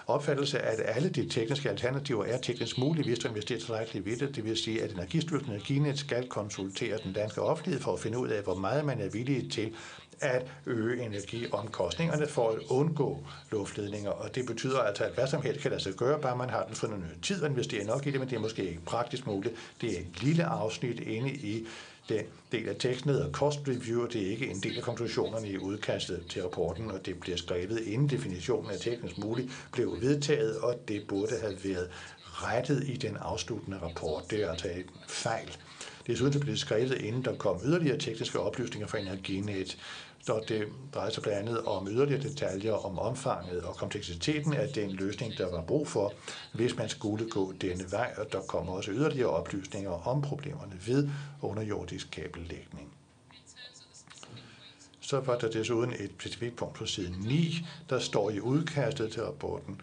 opfattelse, at alle de tekniske alternativer er teknisk mulige, hvis du investerer tilstrækkeligt i det. Det vil sige, at Energistyrelsen og Energinet skal konsultere den danske offentlighed for at finde ud af, hvor meget man er villig til at øge energiomkostningerne for at undgå luftledninger. Og det betyder altså, at hvad som helst kan lade sig gøre, bare man har den fornødne tid at investere nok i det, men det er måske ikke praktisk muligt. Det er et lille afsnit inde i den del af teksten hedder Cost Review, og det er ikke en del af konklusionerne i udkastet til rapporten, og det bliver skrevet inden definitionen af teknisk muligt blev vedtaget, og det burde have været rettet i den afsluttende rapport. Det er altså en fejl. Desuden blev det skrevet, inden der kom yderligere tekniske oplysninger fra Energinet, så det drejede sig blandt andet om yderligere detaljer om omfanget og kompleksiteten af den løsning, der var brug for, hvis man skulle gå denne vej, og der kommer også yderligere oplysninger om problemerne ved underjordisk kabellægning. Så var der desuden et specifikt punkt på side 9, der står i udkastet til rapporten,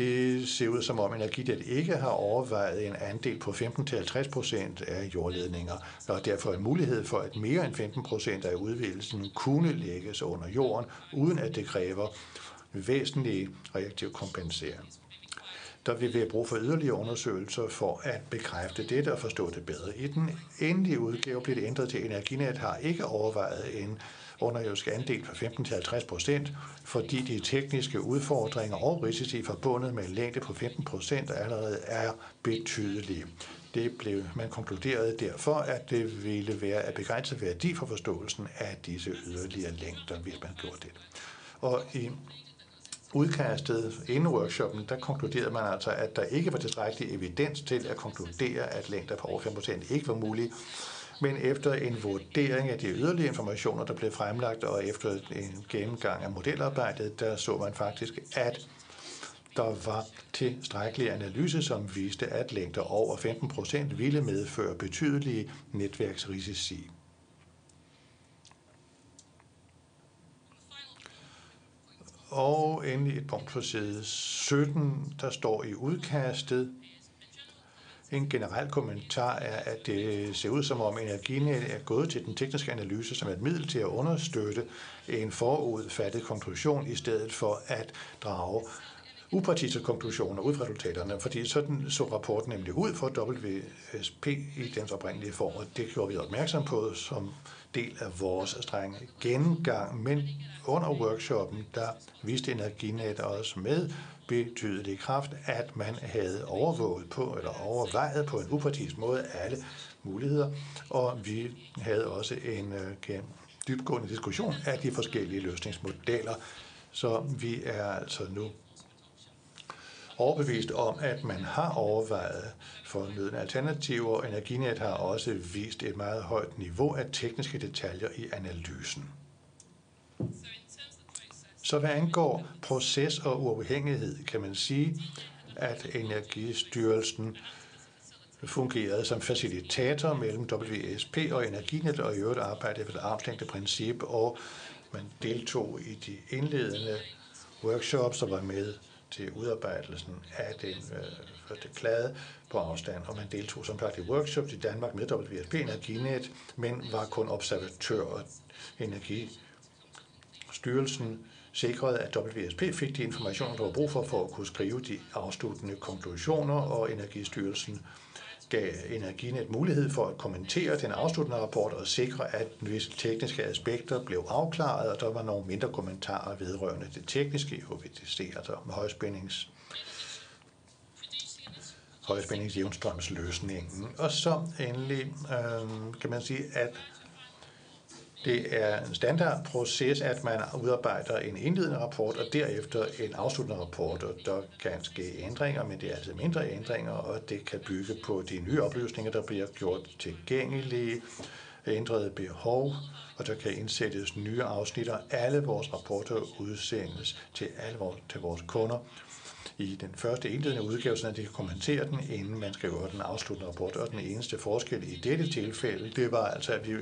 det ser ud som om Energinet ikke har overvejet en andel på 15-50 procent af jordledninger, og derfor en mulighed for, at mere end 15 procent af udvidelsen kunne lægges under jorden, uden at det kræver væsentlig reaktiv kompensering. Der vil være brug for yderligere undersøgelser for at bekræfte dette og forstå det bedre. I den endelige udgave bliver det ændret til, at Energinet har ikke overvejet en underjordiske andel fra 15 til 50 procent, fordi de tekniske udfordringer og risici forbundet med en længde på 15 procent allerede er betydelige. Det blev man konkluderet derfor, at det ville være af begrænset værdi for forståelsen af disse yderligere længder, hvis man gjorde det. Og i udkastet inden workshoppen, der konkluderede man altså, at der ikke var tilstrækkelig evidens til at konkludere, at længder på over 5% ikke var mulige, men efter en vurdering af de yderligere informationer, der blev fremlagt, og efter en gennemgang af modelarbejdet, der så man faktisk, at der var tilstrækkelig analyse, som viste, at længder over 15 procent ville medføre betydelige netværksrisici. Og endelig et punkt på side 17, der står i udkastet, en generel kommentar er, at det ser ud som om Energinet er gået til den tekniske analyse som et middel til at understøtte en forudfattet konklusion, i stedet for at drage upartiske konklusioner ud fra resultaterne, fordi sådan så rapporten nemlig ud for WSP i dens oprindelige form, og det gjorde vi opmærksom på som del af vores strenge gennemgang. Men under workshoppen, der viste Energinet også med betydelig kraft, at man havde overvåget på, eller overvejet på en upartisk måde alle muligheder, og vi havde også en øh, dybgående diskussion af de forskellige løsningsmodeller, så vi er altså nu overbevist om, at man har overvejet fornødende alternativer, og Energinet har også vist et meget højt niveau af tekniske detaljer i analysen. Så hvad angår proces og uafhængighed, kan man sige, at Energistyrelsen fungerede som facilitator mellem WSP og Energinet, og i øvrigt arbejdede efter armslængde princip, og man deltog i de indledende workshops, og var med til udarbejdelsen af den øh, første klade på afstand, og man deltog som sagt i workshops i Danmark med WSP Energinet, men var kun observatør. Og Energistyrelsen sikrede, at WSP fik de informationer, der var brug for, for at kunne skrive de afsluttende konklusioner, og Energistyrelsen gav Energinet mulighed for at kommentere den afsluttende rapport og sikre, at visse tekniske aspekter blev afklaret, og der var nogle mindre kommentarer vedrørende det tekniske i HVDC, altså med højspændings højspændingsjævnstrømsløsningen. Og så endelig øh, kan man sige, at det er en standardproces, at man udarbejder en indledende rapport og derefter en afsluttende rapport, og der kan ske ændringer, men det er altid mindre ændringer, og det kan bygge på de nye oplysninger, der bliver gjort tilgængelige, ændrede behov, og der kan indsættes nye afsnit, og alle vores rapporter udsendes til alle vores, til vores kunder. I den første indledende udgave, så de kan kommentere den, inden man skriver den afsluttende rapport. Og den eneste forskel i dette tilfælde, det var altså, at vi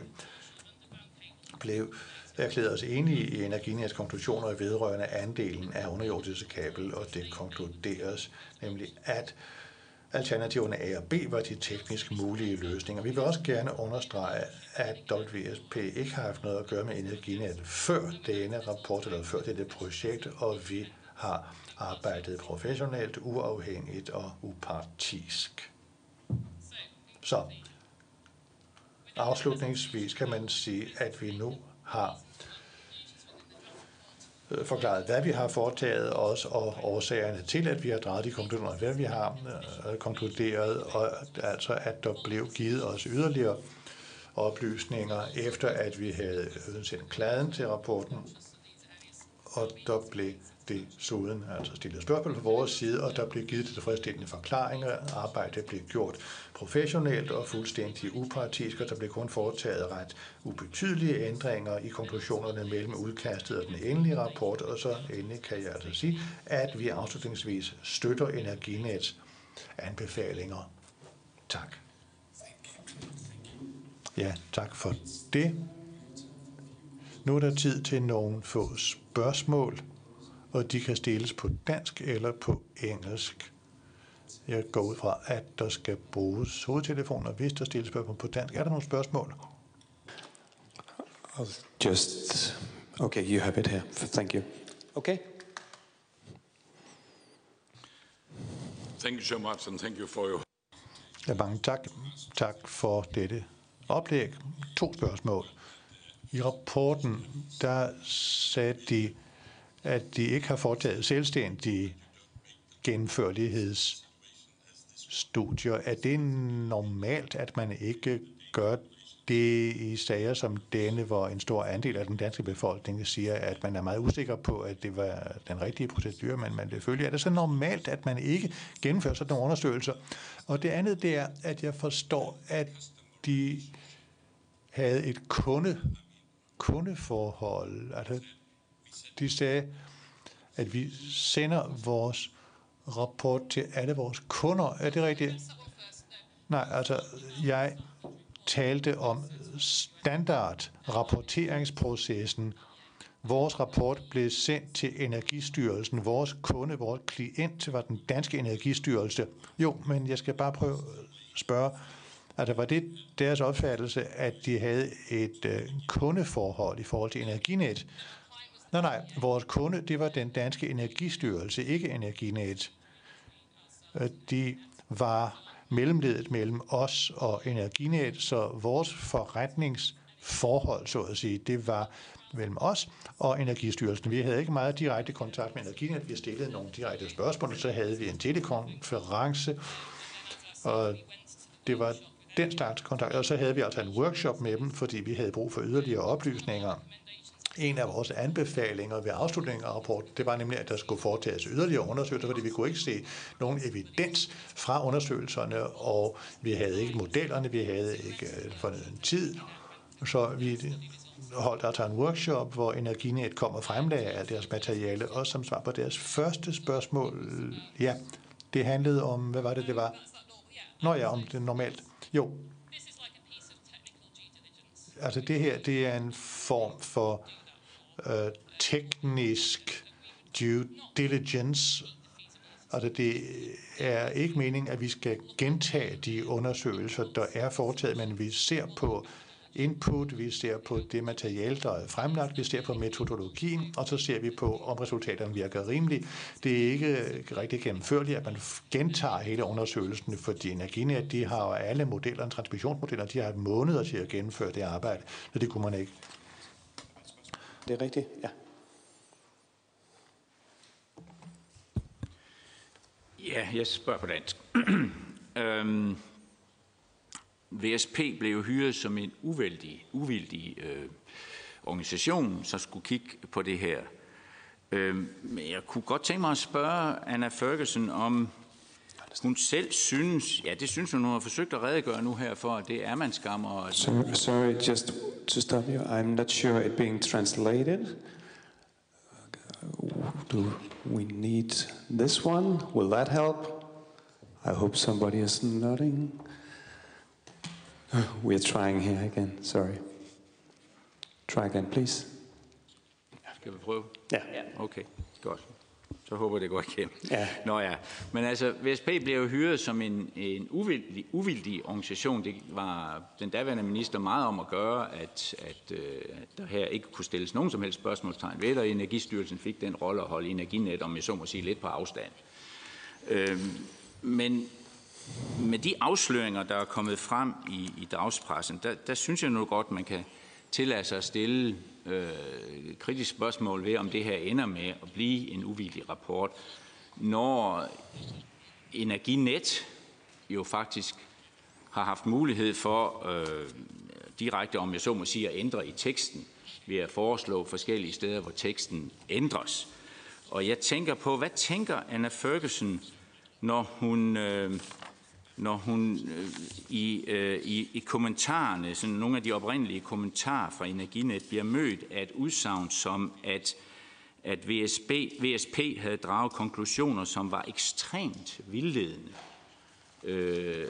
blev erklæret os enige i Energinets konklusioner vedrørende andelen af underjordiske kabel, og det konkluderes nemlig, at Alternativerne A og B var de teknisk mulige løsninger. Vi vil også gerne understrege, at WSP ikke har haft noget at gøre med Energinet før denne rapport eller før dette projekt, og vi har arbejdet professionelt, uafhængigt og upartisk. Så afslutningsvis kan man sige, at vi nu har øh, forklaret, hvad vi har foretaget os, og årsagerne til, at vi har drejet de konklusioner, hvad vi har øh, konkluderet, og altså, at der blev givet os yderligere oplysninger, efter at vi havde sendt kladen til rapporten, og der blev desuden altså stillet spørgsmål fra vores side, og der blev givet tilfredsstillende forklaringer. Arbejdet blev gjort professionelt og fuldstændig upartisk, og der blev kun foretaget ret ubetydelige ændringer i konklusionerne mellem udkastet og den endelige rapport, og så endelig kan jeg altså sige, at vi afslutningsvis støtter Energinets anbefalinger. Tak. Ja, tak for det. Nu er der tid til nogle få spørgsmål og de kan stilles på dansk eller på engelsk. Jeg går ud fra, at der skal bruges hovedtelefoner, hvis der stilles spørgsmål på dansk. Er der nogle spørgsmål? Just, okay, you have it here. Thank you. Okay. Thank you so much, and thank you for your... Ja, mange tak. Tak for dette oplæg. To spørgsmål. I rapporten, der sagde de, at de ikke har foretaget selvstændige gennemførlighedsstudier. Er det normalt, at man ikke gør det i sager som denne, hvor en stor andel af den danske befolkning siger, at man er meget usikker på, at det var den rigtige procedure, men man vil følge. Er det så normalt, at man ikke gennemfører sådan nogle undersøgelser? Og det andet, det er, at jeg forstår, at de havde et kunde, kundeforhold. Altså, de sagde, at vi sender vores rapport til alle vores kunder. Er det rigtigt? Nej, altså, jeg talte om standardrapporteringsprocessen. Vores rapport blev sendt til Energistyrelsen. Vores kunde, vores klient var den danske Energistyrelse. Jo, men jeg skal bare prøve at spørge, Altså var det deres opfattelse, at de havde et øh, kundeforhold i forhold til Energinet? Nej, nej, vores kunde, det var den danske energistyrelse, ikke Energinet. Øh, de var mellemledet mellem os og Energinet, så vores forretningsforhold, så at sige, det var mellem os og Energistyrelsen. Vi havde ikke meget direkte kontakt med Energinet. Vi stillede nogle direkte spørgsmål, så havde vi en telekonference, og det var den slags kontakt. Og så havde vi altså en workshop med dem, fordi vi havde brug for yderligere oplysninger en af vores anbefalinger ved afslutningen af rapporten, det var nemlig, at der skulle foretages yderligere undersøgelser, fordi vi kunne ikke se nogen evidens fra undersøgelserne, og vi havde ikke modellerne, vi havde ikke øh, fornøden tid. Så vi holdt altså en workshop, hvor Energinet kom og fremlagde alt deres materiale, og som svar på deres første spørgsmål, ja, det handlede om, hvad var det, det var? Nå ja, om det normalt. Jo. Altså det her, det er en form for øh, teknisk due diligence. Altså det er ikke meningen, at vi skal gentage de undersøgelser, der er foretaget, men vi ser på input, vi ser på det materiale, der er fremlagt, vi ser på metodologien, og så ser vi på, om resultaterne virker rimeligt. Det er ikke rigtig gennemførligt, at man gentager hele undersøgelsen, fordi Energinet, de har alle modellerne, transmissionsmodeller, de har et måneder til at gennemføre det arbejde, så det kunne man ikke. Det er rigtigt, ja. Ja, jeg spørger på dansk. øhm, VSP blev hyret som en uvældig, uvildig øh, organisation, som skulle kigge på det her. Øhm, men jeg kunne godt tænke mig at spørge Anna Ferguson om, hun selv synes, ja det synes hun, hun har forsøgt at redegøre nu her for, at det er man skammer. Og sorry, sorry, just to stop you, I'm not sure it being translated. Do we need this one? Will that help? I hope somebody is nodding. We're trying here again, sorry. Try again, please. Skal vi prøve? Ja. Okay, godt. Så håber det går igennem. Ja. Nå ja, men altså, VSP blev jo hyret som en, en uvildig, uvildig organisation. Det var den daværende minister meget om at gøre, at, at, øh, der her ikke kunne stilles nogen som helst spørgsmålstegn ved, og Energistyrelsen fik den rolle at holde Energinet, om jeg så må sige, lidt på afstand. Øh, men med de afsløringer, der er kommet frem i, i dagspressen, der, der synes jeg nu godt, man kan tillade sig at stille øh, kritisk spørgsmål ved, om det her ender med at blive en uvildig rapport, når Energinet jo faktisk har haft mulighed for øh, direkte, om jeg så må sige, at ændre i teksten ved at foreslå forskellige steder, hvor teksten ændres. Og jeg tænker på, hvad tænker Anna Ferguson, når hun øh, når hun øh, i, øh, i, i kommentarerne, sådan nogle af de oprindelige kommentarer fra Energinet, bliver mødt af et udsagn som, at, at VSB, VSP havde draget konklusioner, som var ekstremt vildledende. Øh,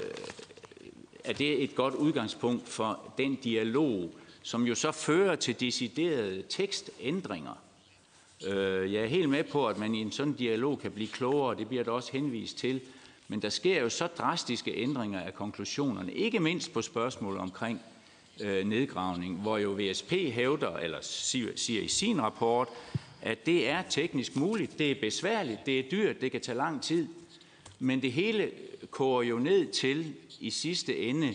er det et godt udgangspunkt for den dialog, som jo så fører til deciderede tekstændringer? Øh, jeg er helt med på, at man i en sådan dialog kan blive klogere, det bliver der også henvist til, men der sker jo så drastiske ændringer af konklusionerne, ikke mindst på spørgsmål omkring øh, nedgravning, hvor jo VSP hævder, eller siger, siger i sin rapport, at det er teknisk muligt, det er besværligt, det er dyrt, det kan tage lang tid, men det hele koger jo ned til i sidste ende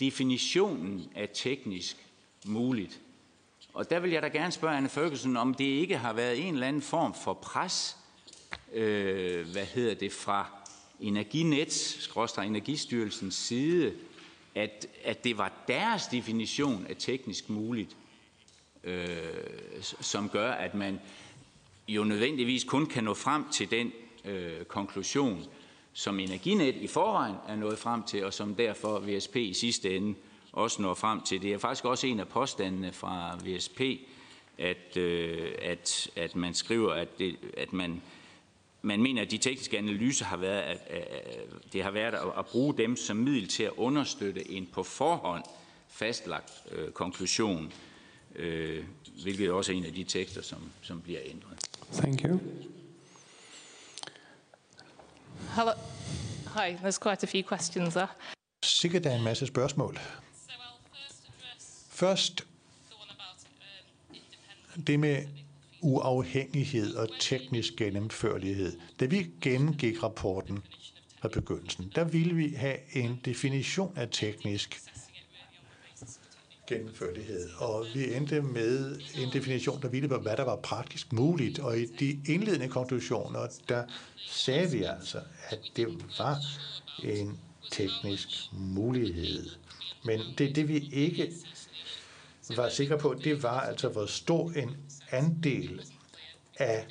definitionen af teknisk muligt. Og der vil jeg da gerne spørge Anne Ferguson, om det ikke har været en eller anden form for pres, øh, hvad hedder det, fra Energinets, skråstrej Energistyrelsens side, at, at det var deres definition af teknisk muligt, øh, som gør, at man jo nødvendigvis kun kan nå frem til den øh, konklusion, som Energinet i forvejen er nået frem til, og som derfor VSP i sidste ende også når frem til. Det er faktisk også en af påstandene fra VSP, at, øh, at, at man skriver, at, det, at man man mener, at de tekniske analyser har været, at, at det har været at, at bruge dem som middel til at understøtte en på forhånd fastlagt øh, konklusion, øh, hvilket også er en af de tekster, som, som bliver ændret. Thank you. Hello. Hi, there's quite a few questions there. Sikkert er en masse spørgsmål. Først det med uafhængighed og teknisk gennemførlighed. Da vi gennemgik rapporten fra begyndelsen, der ville vi have en definition af teknisk gennemførlighed, og vi endte med en definition, der ville på, hvad der var praktisk muligt, og i de indledende konklusioner, der sagde vi altså, at det var en teknisk mulighed. Men det, det vi ikke var sikre på, det var altså, hvor stor en andel af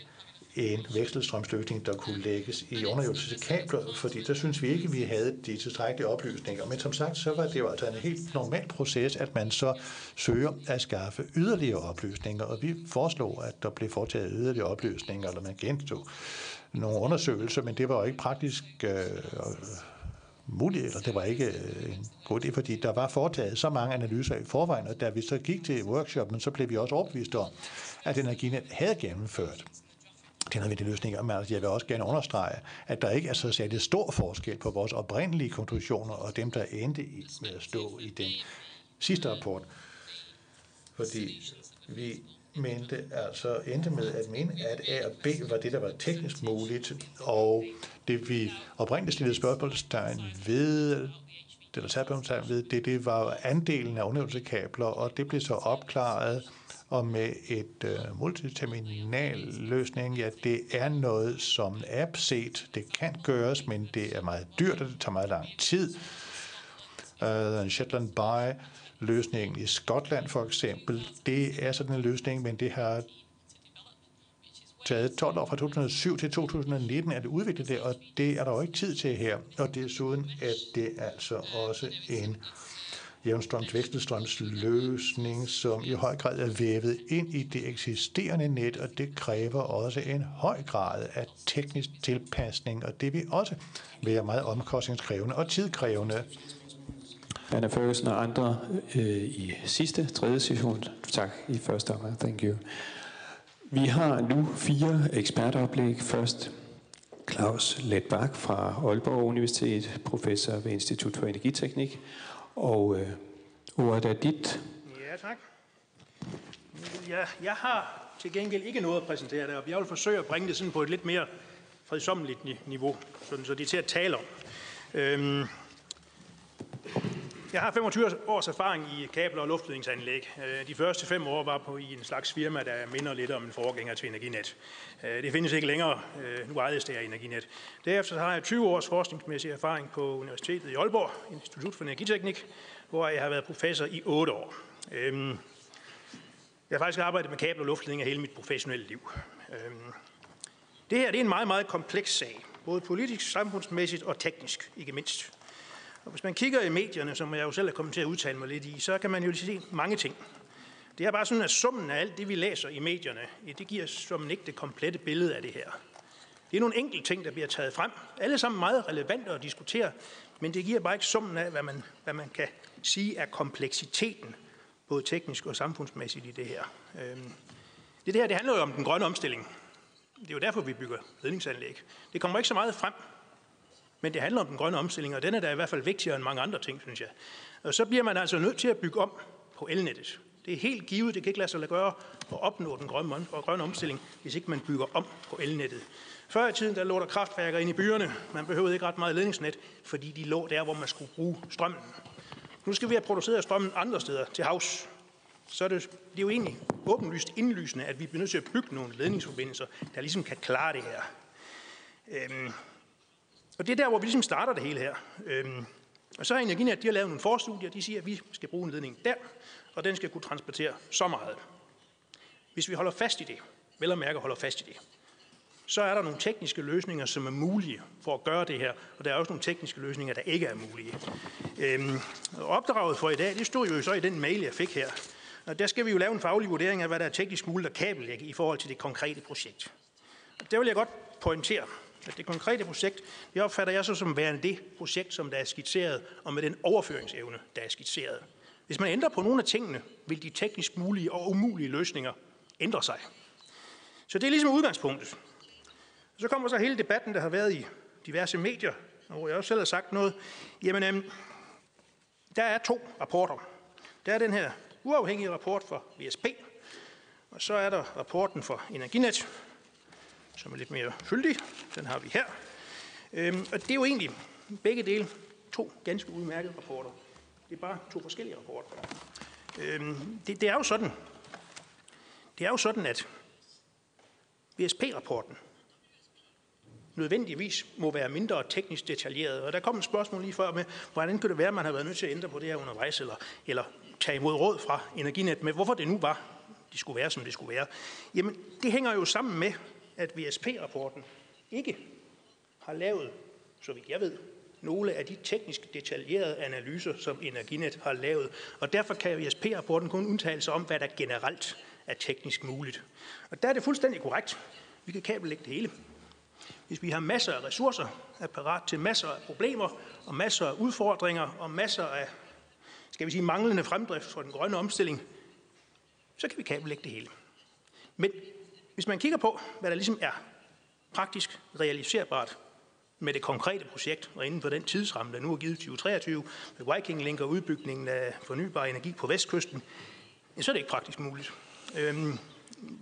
en vekselstrømsløsning, der kunne lægges i underjordiske kabler, fordi der synes vi ikke, at vi havde de tilstrækkelige oplysninger. Men som sagt, så var det jo altså en helt normal proces, at man så søger at skaffe yderligere oplysninger, og vi foreslog, at der blev foretaget yderligere oplysninger, eller man gentog nogle undersøgelser, men det var jo ikke praktisk øh, muligt, eller det var ikke øh, en god idé, fordi der var foretaget så mange analyser i forvejen, og da vi så gik til workshoppen, så blev vi også overbevist om, at Energinet havde gennemført den nødvendige løsninger, men altså, jeg vil også gerne understrege, at der ikke er så særlig stor forskel på vores oprindelige konklusioner og dem, der endte i, med at stå i den sidste rapport. Fordi vi mente, altså endte med at mene, at A og B var det, der var teknisk muligt, og det vi oprindeligt stillede spørgsmålstegn ved, eller spørgsmålstegn ved, det, det var andelen af underøvelsekabler, og det blev så opklaret, og med et øh, multiterminal løsning, ja, det er noget, som app set, det kan gøres, men det er meget dyrt, og det tager meget lang tid. Uh, Shetland Buy, løsningen i Skotland for eksempel, det er sådan en løsning, men det har taget 12 år fra 2007 til 2019 at udvikle det, og det er der jo ikke tid til her. Og desuden er det altså også en jævnstrøms vekselstrøms løsning, som i høj grad er vævet ind i det eksisterende net, og det kræver også en høj grad af teknisk tilpasning, og det vil også være meget omkostningskrævende og tidkrævende. Anna Ferguson og andre øh, i sidste, tredje session. Tak i første omgang. Thank you. Vi har nu fire ekspertoplæg. Først Claus Letbak fra Aalborg Universitet, professor ved Institut for Energiteknik. Og øh, ordet er dit. Ja, tak. Ja, jeg har til gengæld ikke noget at præsentere der, jeg vil forsøge at bringe det sådan på et lidt mere fredsommeligt niveau, sådan, så det er til at tale om. Øhm, jeg har 25 års erfaring i kabler- og luftledningsanlæg. Øh, de første fem år var på i en slags firma, der minder lidt om en forgænger til Energinet. Øh, det findes ikke længere. Øh, nu ejes det af Energinet. Derefter har jeg 20 års forskningsmæssig erfaring på Universitetet i Aalborg, Institut for Energiteknik, hvor jeg har været professor i 8 år. Øhm, jeg har faktisk arbejdet med kabler og luftledninger hele mit professionelle liv. Øhm, det her det er en meget, meget kompleks sag, både politisk, samfundsmæssigt og teknisk, ikke mindst. Og hvis man kigger i medierne, som jeg jo selv er kommet til at udtale mig lidt i, så kan man jo se mange ting. Det er bare sådan, at summen af alt det, vi læser i medierne, det giver som ikke det komplette billede af det her. Det er nogle enkelte ting, der bliver taget frem. Alle sammen meget relevante at diskutere, men det giver bare ikke summen af, hvad man, hvad man kan sige er kompleksiteten, både teknisk og samfundsmæssigt i det her. Øhm, det her det handler jo om den grønne omstilling. Det er jo derfor, vi bygger ledningsanlæg. Det kommer ikke så meget frem, men det handler om den grønne omstilling, og den er da i hvert fald vigtigere end mange andre ting, synes jeg. Og så bliver man altså nødt til at bygge om på elnettet. Det er helt givet, det kan ikke lade sig gøre at opnå den grønne, grønne omstilling, hvis ikke man bygger om på elnettet. Før i tiden, der lå der kraftværker ind i byerne. Man behøvede ikke ret meget ledningsnet, fordi de lå der, hvor man skulle bruge strømmen. Nu skal vi have produceret strømmen andre steder til havs. Så er det, det er jo egentlig åbenlyst indlysende, at vi bliver nødt til at bygge nogle ledningsforbindelser, der ligesom kan klare det her. Øhm, og det er der, hvor vi ligesom starter det hele her. Øhm, og så har Energinet, de har lavet nogle forstudier, de siger, at vi skal bruge en ledning der, og den skal kunne transportere så meget. Hvis vi holder fast i det, vel og mærke holder fast i det, så er der nogle tekniske løsninger, som er mulige for at gøre det her, og der er også nogle tekniske løsninger, der ikke er mulige. Øhm, opdraget for i dag, det stod jo så i den mail, jeg fik her. Og der skal vi jo lave en faglig vurdering af, hvad der er teknisk muligt at kabellægge i forhold til det konkrete projekt. Og der vil jeg godt pointere, at det konkrete projekt, det opfatter jeg så som værende det projekt, som der er skitseret, og med den overføringsevne, der er skitseret. Hvis man ændrer på nogle af tingene, vil de teknisk mulige og umulige løsninger ændre sig. Så det er ligesom udgangspunktet. Så kommer så hele debatten, der har været i diverse medier, og hvor jeg også selv har sagt noget. Jamen, øhm, der er to rapporter. Der er den her uafhængige rapport for VSP, og så er der rapporten for Energinet, som er lidt mere fyldig. Den har vi her. Øhm, og det er jo egentlig begge dele to ganske udmærkede rapporter. Det er bare to forskellige rapporter. Øhm, det, det er jo sådan, det er jo sådan, at VSP-rapporten nødvendigvis må være mindre teknisk detaljeret. Og der kom et spørgsmål lige før med, hvordan kunne det være, at man har været nødt til at ændre på det her undervejs, eller, eller tage imod råd fra Energinet med, hvorfor det nu var, de skulle være, som det skulle være. Jamen, det hænger jo sammen med, at VSP-rapporten ikke har lavet, så vidt jeg ved, nogle af de teknisk detaljerede analyser, som Energinet har lavet. Og derfor kan VSP-rapporten kun udtale sig om, hvad der generelt er teknisk muligt. Og der er det fuldstændig korrekt. Vi kan kabellægge det hele. Hvis vi har masser af ressourcer, er parat til masser af problemer og masser af udfordringer og masser af, skal vi sige, manglende fremdrift for den grønne omstilling, så kan vi kabellægge det hele. Men hvis man kigger på, hvad der ligesom er praktisk realiserbart med det konkrete projekt, og inden for den tidsramme, der nu er givet 2023, med Viking Link og udbygningen af fornybar energi på vestkysten, så er det ikke praktisk muligt. Øhm,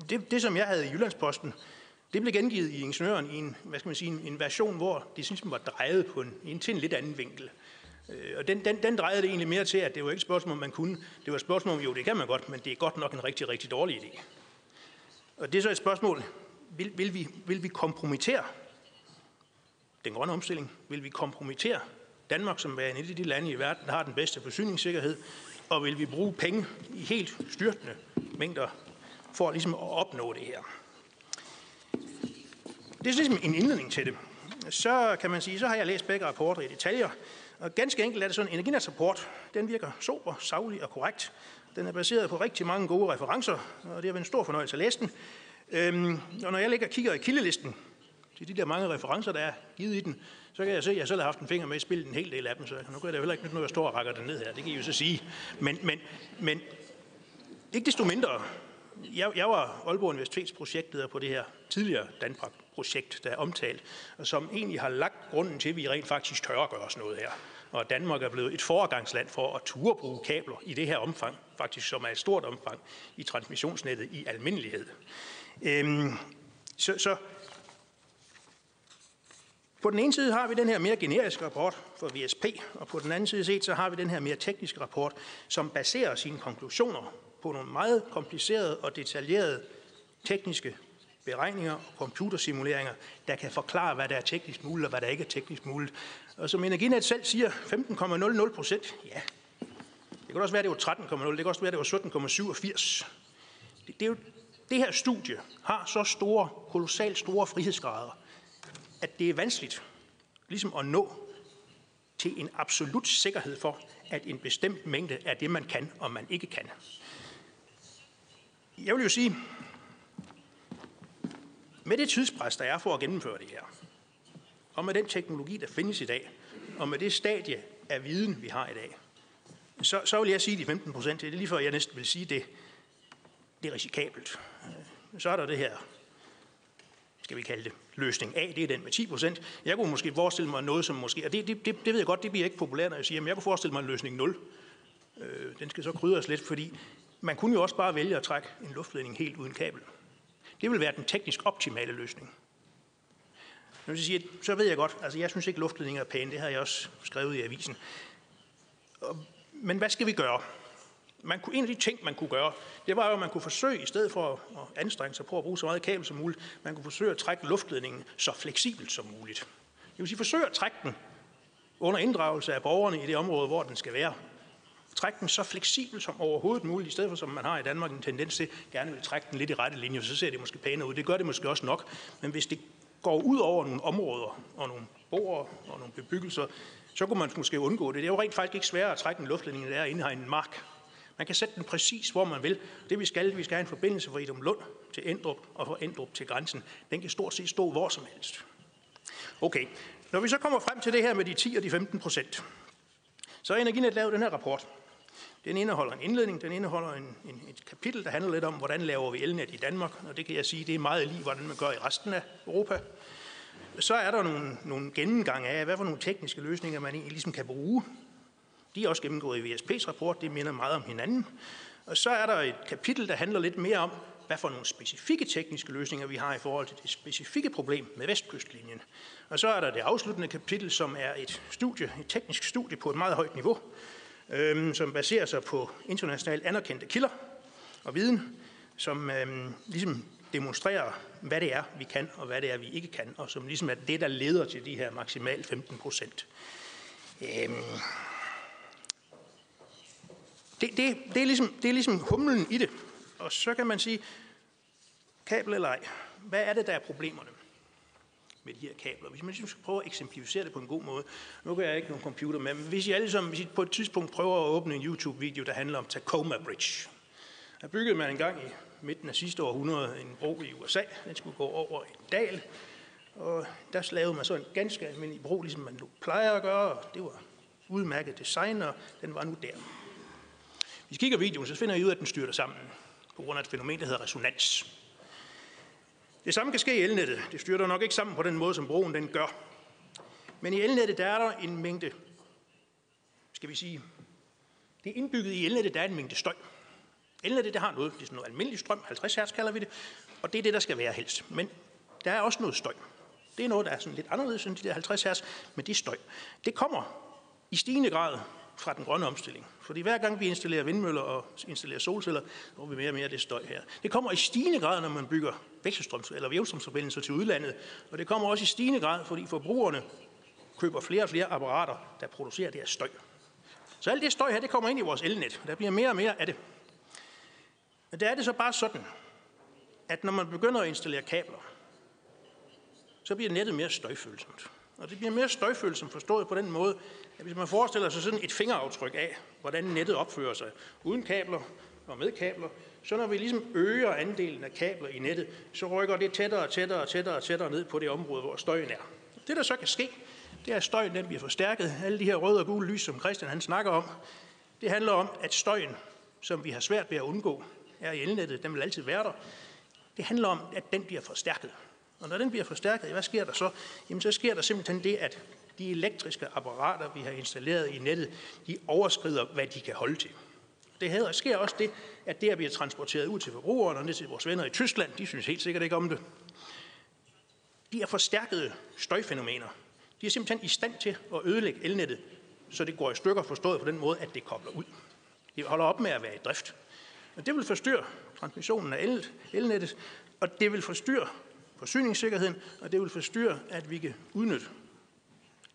det, det, som jeg havde i Jyllandsposten, det blev gengivet i ingeniøren i en, hvad skal man sige, en version, hvor det synes, man var drejet på en, en, til en lidt anden vinkel. Øh, og den, den, den drejede det egentlig mere til, at det var ikke et spørgsmål, om man kunne. Det var et spørgsmål om, jo, det kan man godt, men det er godt nok en rigtig, rigtig dårlig idé. Og det er så et spørgsmål, vil, vil, vi, vil vi kompromittere den grønne omstilling? Vil vi kompromittere Danmark som værende et af de lande i verden, der har den bedste forsyningssikkerhed, og vil vi bruge penge i helt styrtende mængder for ligesom at opnå det her. Det er ligesom en indledning til det. Så kan man sige, så har jeg læst begge rapporter i detaljer, og ganske enkelt er det sådan, en Energinets rapport, den virker sober, savlig og korrekt. Den er baseret på rigtig mange gode referencer, og det har været en stor fornøjelse at læse den. Øhm, og når jeg ligger og kigger i kildelisten til de der mange referencer, der er givet i den, så kan jeg se, at jeg selv har haft en finger med i spillet en hel del af dem, så nu kan det heller ikke nyt, når jeg står og rækker den ned her. Det kan I jo så sige. Men, men, men ikke desto mindre, jeg, jeg var Aalborg Universitets projektleder på det her tidligere Danpak-projekt, der er omtalt, og som egentlig har lagt grunden til, at vi rent faktisk tør at gøre os noget her. Og Danmark er blevet et foregangsland for at ture bruge kabler i det her omfang, faktisk som er et stort omfang i transmissionsnettet i almindelighed. Øhm, så, så på den ene side har vi den her mere generiske rapport for VSP, og på den anden side set, så har vi den her mere tekniske rapport, som baserer sine konklusioner på nogle meget komplicerede og detaljerede tekniske beregninger og computersimuleringer, der kan forklare, hvad der er teknisk muligt og hvad der ikke er teknisk muligt. Og som Energinet selv siger, 15,00 procent, ja, det kan også være, det var 13,0, det kan også være, det var 17,87. Det, det, er jo, det her studie har så store, kolossalt store frihedsgrader, at det er vanskeligt ligesom at nå til en absolut sikkerhed for, at en bestemt mængde er det, man kan og man ikke kan. Jeg vil jo sige, med det tidspres, der er for at gennemføre det her, og med den teknologi, der findes i dag, og med det stadie af viden, vi har i dag, så, så vil jeg sige de 15 procent. Det er lige før, jeg næsten vil sige det. Det er risikabelt. Så er der det her, skal vi kalde det, løsning A, det er den med 10 procent. Jeg kunne måske forestille mig noget, som måske, og det, det, det, det ved jeg godt, det bliver ikke populært, når jeg siger, men jeg kunne forestille mig en løsning 0. Øh, den skal så krydres lidt, fordi man kunne jo også bare vælge at trække en luftledning helt uden kabel. Det vil være den teknisk optimale løsning. Nu vil sige, så ved jeg godt, altså jeg synes ikke, luftledninger er pæne, det har jeg også skrevet i avisen. Men hvad skal vi gøre? Man kunne, en af de ting, man kunne gøre, det var jo, at man kunne forsøge, i stedet for at anstrenge sig på at bruge så meget kabel som muligt, man kunne forsøge at trække luftledningen så fleksibelt som muligt. Det vil sige, forsøge at trække den under inddragelse af borgerne i det område, hvor den skal være trække den så fleksibel som overhovedet muligt, i stedet for som man har i Danmark en tendens til, gerne vil trække den lidt i rette linje, så ser det måske pænere ud. Det gør det måske også nok, men hvis det går ud over nogle områder og nogle borer og nogle bebyggelser, så kunne man måske undgå det. Det er jo rent faktisk ikke sværere at trække en luftledning, end det er at indhegne en mark. Man kan sætte den præcis, hvor man vil. Det vi skal, vi skal have en forbindelse fra Idum Lund til Endrup og fra Endrup til grænsen. Den kan stort set stå hvor som helst. Okay, når vi så kommer frem til det her med de 10 og de 15 procent, så har Energinet lavet den her rapport. Den indeholder en indledning, den indeholder en, en, et kapitel, der handler lidt om, hvordan laver vi elnet i Danmark, og det kan jeg sige, det er meget lige, hvordan man gør i resten af Europa. Så er der nogle, nogle gennemgang af, hvad for nogle tekniske løsninger man egentlig ligesom kan bruge. De er også gennemgået i VSP's rapport, det minder meget om hinanden. Og så er der et kapitel, der handler lidt mere om, hvad for nogle specifikke tekniske løsninger vi har i forhold til det specifikke problem med Vestkystlinjen. Og så er der det afsluttende kapitel, som er et studie, et teknisk studie på et meget højt niveau, øhm, som baserer sig på internationalt anerkendte kilder og viden, som øhm, ligesom demonstrerer, hvad det er, vi kan, og hvad det er, vi ikke kan, og som ligesom er det, der leder til de her maksimalt 15 procent. Øhm, det, det, det, er ligesom, det er ligesom humlen i det. Og så kan man sige, kabel eller ej, hvad er det, der er problemerne? Med de her kabler. Hvis man ligesom skal prøve at eksemplificere det på en god måde. Nu kan jeg ikke nogen computer med, men hvis I alle sammen hvis I på et tidspunkt prøver at åbne en YouTube-video, der handler om Tacoma Bridge. Der byggede man engang i midten af sidste århundrede en bro i USA. Den skulle gå over en dal. Og der lavede man så en ganske almindelig bro, ligesom man nu plejer at gøre. Og det var udmærket design, og den var nu der. Hvis I kigger videoen, så finder I ud af, at den styrter sammen på grund af et fænomen, der hedder resonans. Det samme kan ske i elnettet. Det styrter nok ikke sammen på den måde, som broen den gør. Men i elnettet, der er der en mængde, skal vi sige, det er indbygget i elnettet, der er en mængde støj. Elnettet, det har noget, det er sådan noget almindelig strøm, 50 hertz kalder vi det, og det er det, der skal være helst. Men der er også noget støj. Det er noget, der er sådan lidt anderledes end de der 50 hertz, men det er støj. Det kommer i stigende grad fra den grønne omstilling. Fordi hver gang vi installerer vindmøller og installerer solceller, så får vi mere og mere af det støj her. Det kommer i stigende grad, når man bygger vekselstrøms- eller vævstrømsforbindelser til udlandet. Og det kommer også i stigende grad, fordi forbrugerne køber flere og flere apparater, der producerer det her støj. Så alt det støj her, det kommer ind i vores elnet. Der bliver mere og mere af det. Men der er det så bare sådan, at når man begynder at installere kabler, så bliver nettet mere støjfølsomt. Og det bliver mere støjfølsomt forstået på den måde, at hvis man forestiller sig sådan et fingeraftryk af, hvordan nettet opfører sig, uden kabler og med kabler, så når vi ligesom øger andelen af kabler i nettet, så rykker det tættere og tættere og tættere og tættere ned på det område, hvor støjen er. Det, der så kan ske, det er, at støjen den bliver forstærket. Alle de her røde og gule lys, som Christian han snakker om, det handler om, at støjen, som vi har svært ved at undgå, er i elnettet, den vil altid være der. Det handler om, at den bliver forstærket. Og når den bliver forstærket, hvad sker der så? Jamen så sker der simpelthen det, at de elektriske apparater, vi har installeret i nettet, de overskrider, hvad de kan holde til. Det sker også det, at det her bliver transporteret ud til forbrugerne og ned til vores venner i Tyskland. De synes helt sikkert ikke om det. De er forstærkede støjfænomener. De er simpelthen i stand til at ødelægge elnettet, så det går i stykker forstået på den måde, at det kobler ud. Det holder op med at være i drift. Og det vil forstyrre transmissionen af el, elnettet, og det vil forstyrre forsyningssikkerheden, og det vil forstyrre, at vi kan udnytte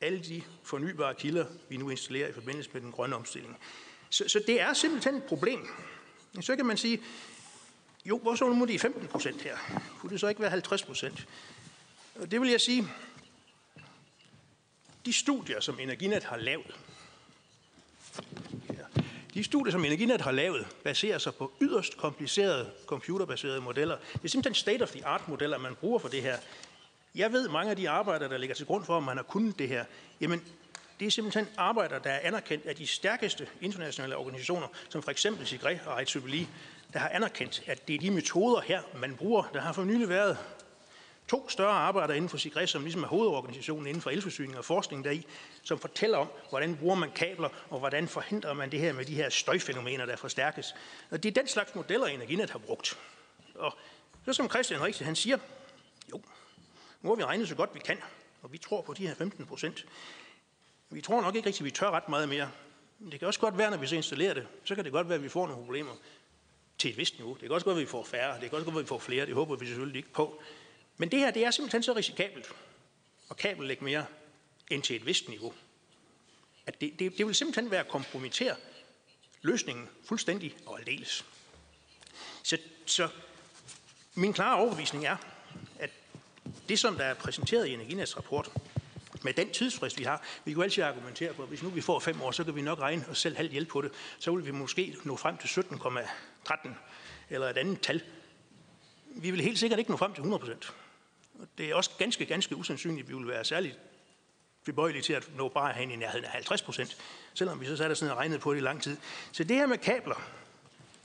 alle de fornybare kilder, vi nu installerer i forbindelse med den grønne omstilling. Så, så det er simpelthen et problem. Så kan man sige, jo, hvor så nu de 15 procent her? Kunne det så ikke være 50 procent? Og det vil jeg sige, de studier, som Energinet har lavet, de studier, som Energinet har lavet, baserer sig på yderst komplicerede computerbaserede modeller. Det er simpelthen state-of-the-art-modeller, man bruger for det her. Jeg ved, mange af de arbejder, der ligger til grund for, om man har kunnet det her, jamen, det er simpelthen arbejder, der er anerkendt af de stærkeste internationale organisationer, som for eksempel SIGRE og IEEE, der har anerkendt, at det er de metoder her, man bruger. Der har for nylig været to større arbejder inden for SIGRE, som ligesom er hovedorganisationen inden for elforsyning og forskning deri, som fortæller om, hvordan bruger man kabler, og hvordan forhindrer man det her med de her støjfænomener, der forstærkes. Og det er den slags modeller, Energinet har brugt. Og så som Christian Rikse, han siger, jo, nu har vi regnet så godt vi kan, og vi tror på de her 15 procent. Vi tror nok ikke rigtig, at vi tør ret meget mere. Men det kan også godt være, når vi så installerer det, så kan det godt være, at vi får nogle problemer til et vist niveau. Det kan også godt være, at vi får færre. Det kan også godt være, at vi får flere. Det håber vi selvfølgelig ikke på. Men det her, det er simpelthen så risikabelt at ikke mere end til et vist niveau. At det, det, det vil simpelthen være at kompromittere løsningen fuldstændig og aldeles. Så, så min klare overbevisning er, at det, som der er præsenteret i Energinets rapport, med den tidsfrist, vi har, vi kan altid argumentere på, at hvis nu vi får fem år, så kan vi nok regne os selv halvt hjælp på det. Så vil vi måske nå frem til 17,13 eller et andet tal. Vi vil helt sikkert ikke nå frem til 100 procent. Det er også ganske, ganske usandsynligt, at vi vil være særligt tilbøjelige til at nå bare hen i nærheden af 50 procent, selvom vi så satte sådan og regnede på det i lang tid. Så det her med kabler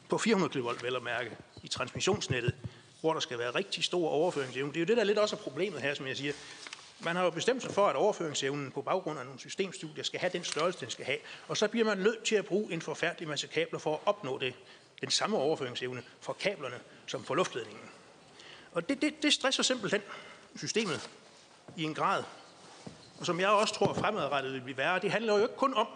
på 400 kV, vel at mærke, i transmissionsnettet, hvor der skal være rigtig stor overføringsevne, det er jo det, der lidt også er problemet her, som jeg siger. Man har jo bestemt sig for, at overføringsevnen på baggrund af nogle systemstudier skal have den størrelse, den skal have. Og så bliver man nødt til at bruge en forfærdelig masse kabler for at opnå det. Den samme overføringsevne for kablerne som for luftledningen. Og det, det, det stresser simpelthen systemet i en grad, og som jeg også tror fremadrettet vil blive værre. Det handler jo ikke kun om,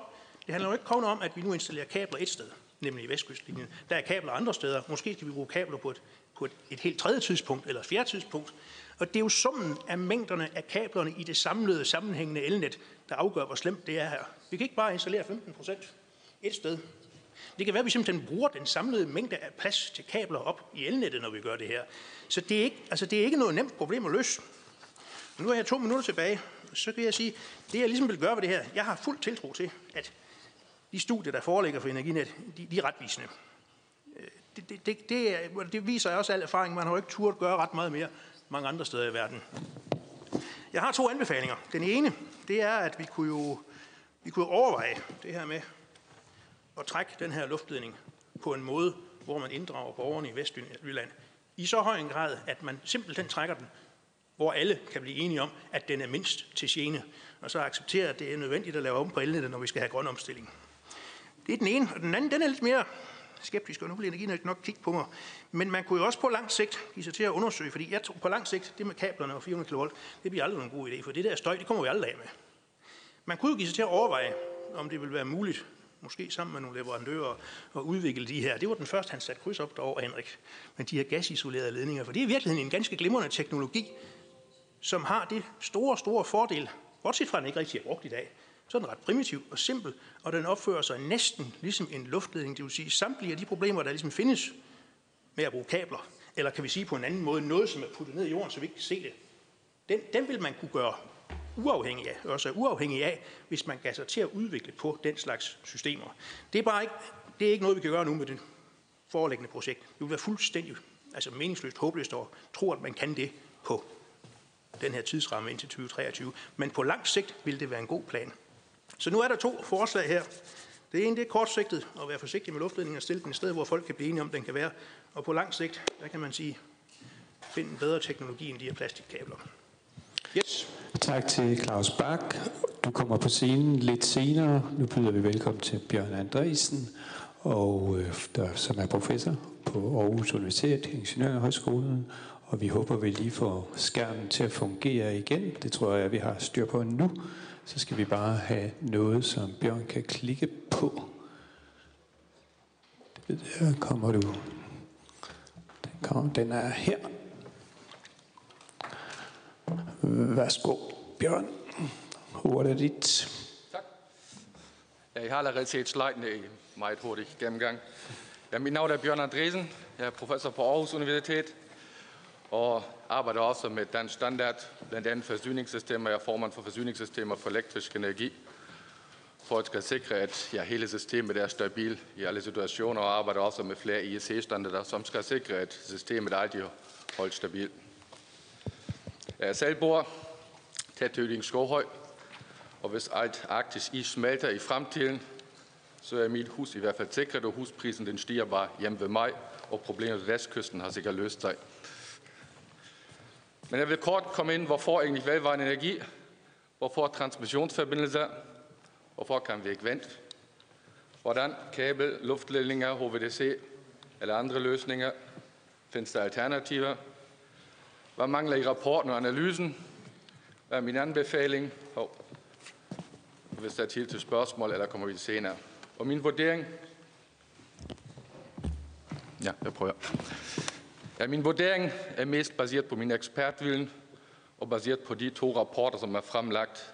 det handler jo ikke kun om, at vi nu installerer kabler et sted, nemlig i Vestkystlinjen. Der er kabler andre steder. Måske skal vi bruge kabler på et, på et, et helt tredje tidspunkt eller et fjerde tidspunkt. Og det er jo summen af mængderne af kablerne i det samlede sammenhængende elnet, der afgør, hvor slemt det er her. Vi kan ikke bare installere 15 procent et sted. Det kan være, at vi simpelthen bruger den samlede mængde af plads til kabler op i elnettet, når vi gør det her. Så det er ikke, altså det er ikke noget nemt problem at løse. Nu har jeg to minutter tilbage, så kan jeg sige, det jeg ligesom vil gøre ved det her, jeg har fuld tiltro til, at de studier, der foreligger for Energinet, de, de er retvisende. Øh, det, det, det, det, det, det viser også al erfaring. Man har jo ikke turt gøre ret meget mere mange andre steder i verden. Jeg har to anbefalinger. Den ene, det er, at vi kunne jo vi kunne overveje det her med at trække den her luftledning på en måde, hvor man inddrager borgerne i Vestjylland i så høj en grad, at man simpelthen trækker den, hvor alle kan blive enige om, at den er mindst til gene, og så acceptere, at det er nødvendigt at lave om på elnettet, når vi skal have grøn omstilling. Det er den ene, og den anden, den er lidt mere skeptisk, og nu vil energinet nok kigge på mig. Men man kunne jo også på lang sigt give sig til at undersøge, fordi jeg tror på lang sigt, det med kablerne og 400 kV, det bliver aldrig en god idé, for det der støj, det kommer vi aldrig af med. Man kunne jo give sig til at overveje, om det vil være muligt, måske sammen med nogle leverandører, og udvikle de her. Det var den første, han satte kryds op derovre, Henrik, med de her gasisolerede ledninger, for det er i virkeligheden en ganske glimrende teknologi, som har det store, store fordel, Bortset fra, at den ikke rigtig er brugt i dag, så er den ret primitiv og simpel, og den opfører sig næsten ligesom en luftledning. Det vil sige, samtlige af de problemer, der ligesom findes med at bruge kabler, eller kan vi sige på en anden måde, noget, som er puttet ned i jorden, så vi ikke kan se det, den, den vil man kunne gøre uafhængig af, også uafhængig af, hvis man gav sig til at udvikle på den slags systemer. Det er bare ikke, det er ikke noget, vi kan gøre nu med det foreliggende projekt. Det vil være fuldstændig altså meningsløst, håbløst at tro, at man kan det på den her tidsramme indtil 2023. Men på lang sigt vil det være en god plan. Så nu er der to forslag her. Det ene det er kortsigtet at være forsigtig med luftledningen og stille den et sted, hvor folk kan blive enige om, den kan være. Og på lang sigt, der kan man sige, finde en bedre teknologi end de her plastikkabler. Yes. Tak til Claus Bak. Du kommer på scenen lidt senere. Nu byder vi velkommen til Bjørn Andresen, og, øh, der, som er professor på Aarhus Universitet, Ingeniørhøjskolen. Og vi håber, vi lige får skærmen til at fungere igen. Det tror jeg, vi har styr på nu. Så skal vi bare have noget, som Bjørn kan klikke på. Der kommer du. Den, kommer, den er her. Værsgo, Bjørn. Ordet er dit. Tak. Jeg har allerede set sliden i meget hurtigt gennemgang. Ja, mit navn er Bjørn Andresen. Jeg er professor på Aarhus Universitet og arbejder også med dansk standard, blandt andet forsyningssystemer. Jeg er formand for forsyningssystemer for elektrisk energi, for at skal sikre, at ja, hele systemet er stabilt i alle situationer, og arbejder også med flere IEC-standarder, som skal sikre, at systemet altid holdt stabilt. Jeg selv bor tæt til Skovhøj, og hvis alt arktisk is smelter i fremtiden, så er mit hus i hvert fald sikret, og husprisen den stiger bare hjemme ved mig, og problemet ved vestkysten har sikkert løst sig. Men jeg vil kort komme ind, hvorfor egentlig velvarende energi, hvorfor transmissionsforbindelser, hvorfor kan vi ikke vente, hvordan kabel, luftledninger, HVDC eller andre løsninger, findes der alternativer, hvad mangler i rapporten og analysen, hvad er min anbefaling, oh. hvis der er tid til spørgsmål, eller kommer vi senere. Og min vurdering, ja, jeg prøver. Ja, min vurdering er mest baseret på min ekspertviden og baseret på de to rapporter, som er fremlagt,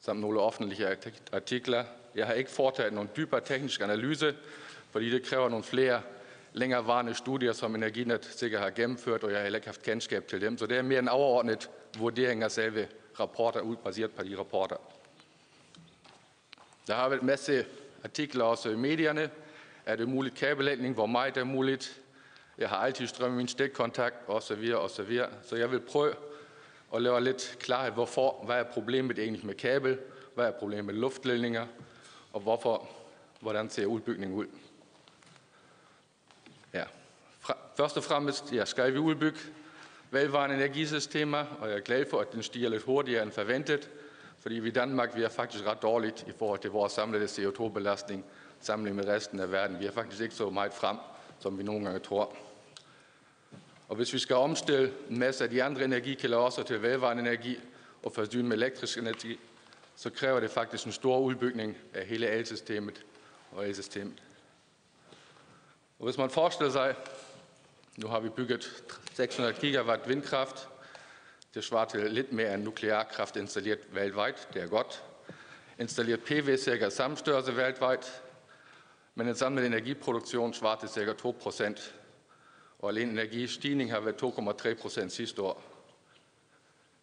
samt nogle offentlige artikler. Jeg har ikke foretaget nogen dybere teknisk analyse, fordi det kræver nogle flere længerevarende studier, som Energinet sikkert har gennemført, og jeg har heller ikke haft kendskab til dem. Så det er mere en overordnet vurdering af selve rapporter, ud baseret på de rapporter. Der har været en masse artikler også i medierne. Er det muligt kabellægning? Hvor meget er muligt? Jeg har altid strøm i min stikkontakt, og så videre, og så videre. Så jeg vil prøve at lave lidt klarhed, hvorfor, hvad er problemet egentlig med kabel, hvad er problemet med luftledninger, og hvorfor, hvordan ser udbygningen ud. Ja. Først og fremmest, ja, skal vi udbygge velvarende energisystemer, og jeg er glad for, at den stiger lidt hurtigere end forventet, fordi vi i Danmark vi er faktisk ret dårligt i forhold til vores samlede CO2-belastning sammenlignet med resten af verden. Vi er faktisk ikke så meget frem, som vi nogle gange tror. Og hvis vi skal omstille en masse af de andre energikilder også til vedvarende energi og forsyne med elektrisk energi, så kræver det faktisk en stor udbygning af hele elsystemet og elsystemet. Og hvis man forestiller sig, nu har vi bygget 600 gigawatt vindkraft, det svarer til lidt mere end nuklearkraft installeret weltweit, det er godt. Installeret PV cirka samme størrelse weltweit, men den samlede energiproduktion svarer til cirka 2 procent og alene energistigning har været 2,3 procent sidste år.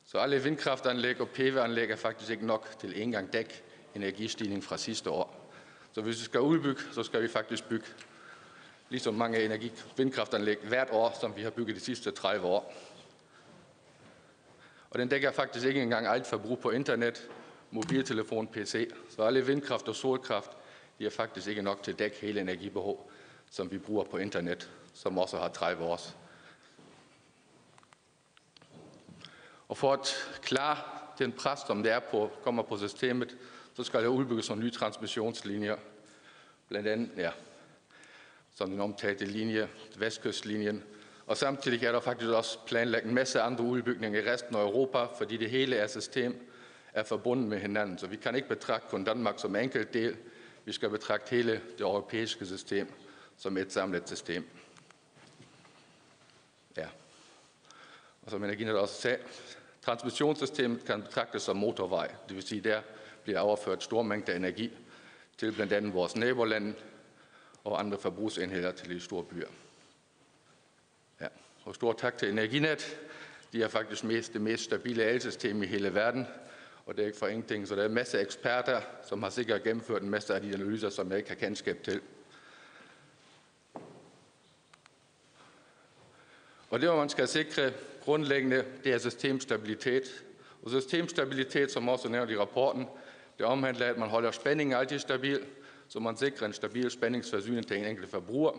Så alle vindkraftanlæg og PV-anlæg er faktisk ikke nok til en gang dæk energistigning fra sidste år. Så hvis vi skal udbygge, så skal vi faktisk bygge ligesom mange energi vindkraftanlæg hvert år, som vi har bygget de sidste 30 år. Og den dækker faktisk ikke engang alt forbrug på internet, mobiltelefon, PC. Så alle vindkraft og solkraft, de er faktisk ikke nok til at dække hele energibehov, som vi bruger på internet som også har 30 års. Og for at klare den pres, som det er på, kommer på systemet, så skal der udbygges nogle nye transmissionslinjer. Blandt andet, ja, som den omtalte linje, Vestkystlinjen. Og samtidig er der faktisk også planlagt en masse andre udbygninger i resten af Europa, fordi det hele er system er forbundet med hinanden. Så vi kan ikke betragte kun Danmark som enkelt del. Vi skal betragte hele det europæiske system som et samlet system. Ja. Og som Energinet også sagde, Transmissionssystemet kan betragtes som motorvej, det vil sige, der bliver overført store mængder energi til blandt andet vores nabolande og andre forbrugsenheder til de store byer. Ja. Og stor tak til Energinet. De er faktisk mest, det mest stabile elsystem i hele verden, og det er ikke for ingenting. Så der er en masse eksperter, som har sikkert gennemført en masse af de analyser, som jeg ikke har kendskab til. Og det, hvor man skal sikre grundlæggende, det er systemstabilitet. Og systemstabilitet, som også nævnt i rapporten, det omhandler, at man holder spændingen altid stabil, så man sikrer en stabil spændingsforsyning til en enkelt forbruger.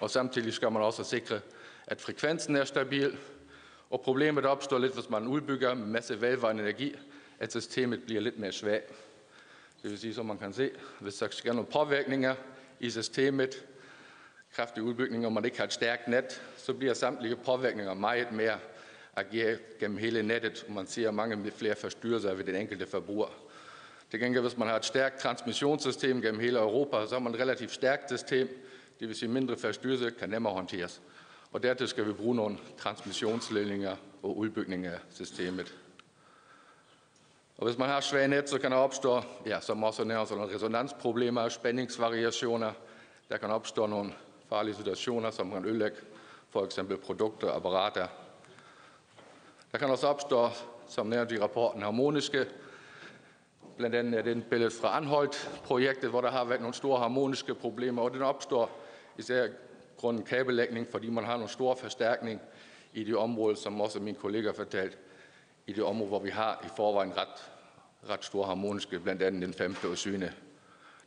Og samtidig skal man også sikre, at frekvensen er stabil. Og problemet opstår lidt, hvis man udbygger med masse vedvarende energi, at systemet bliver lidt mere svagt. Det vil sige, som man kan se, hvis der sker nogle påvirkninger i systemet, kraftig udbygning, og man ikke har et stærkt net, så bliver samtlige påvirkninger meget mere agere gennem hele nettet, og man ser mange flere forstyrrelser ved den enkelte forbruger. Til gengæld, hvis man har et stærkt transmissionssystem gennem hele Europa, så har man et relativt stærkt system, det vil sige mindre forstyrrelser kan nemmere håndteres. Og dertil skal vi bruge nogle transmissionsledninger og udbygning af systemet. Og hvis man har svag net, så kan der opstå, ja, som også nævnt, nogle resonansproblemer spændingsvariationer. Der kan opstå nogle farlige situationer, som kan ødelægge for eksempel produkter og apparater. Der kan også opstå, som nævnt i rapporten, harmoniske. Blandt andet er det en billede fra Anholdt-projektet, hvor der har været nogle store harmoniske problemer, og den opstår især grunden kabellægning, fordi man har nogle store forstærkning i det område, som også min kollega fortalte, i det område, hvor vi har i forvejen ret, ret store harmoniske, blandt andet den femte og syvende.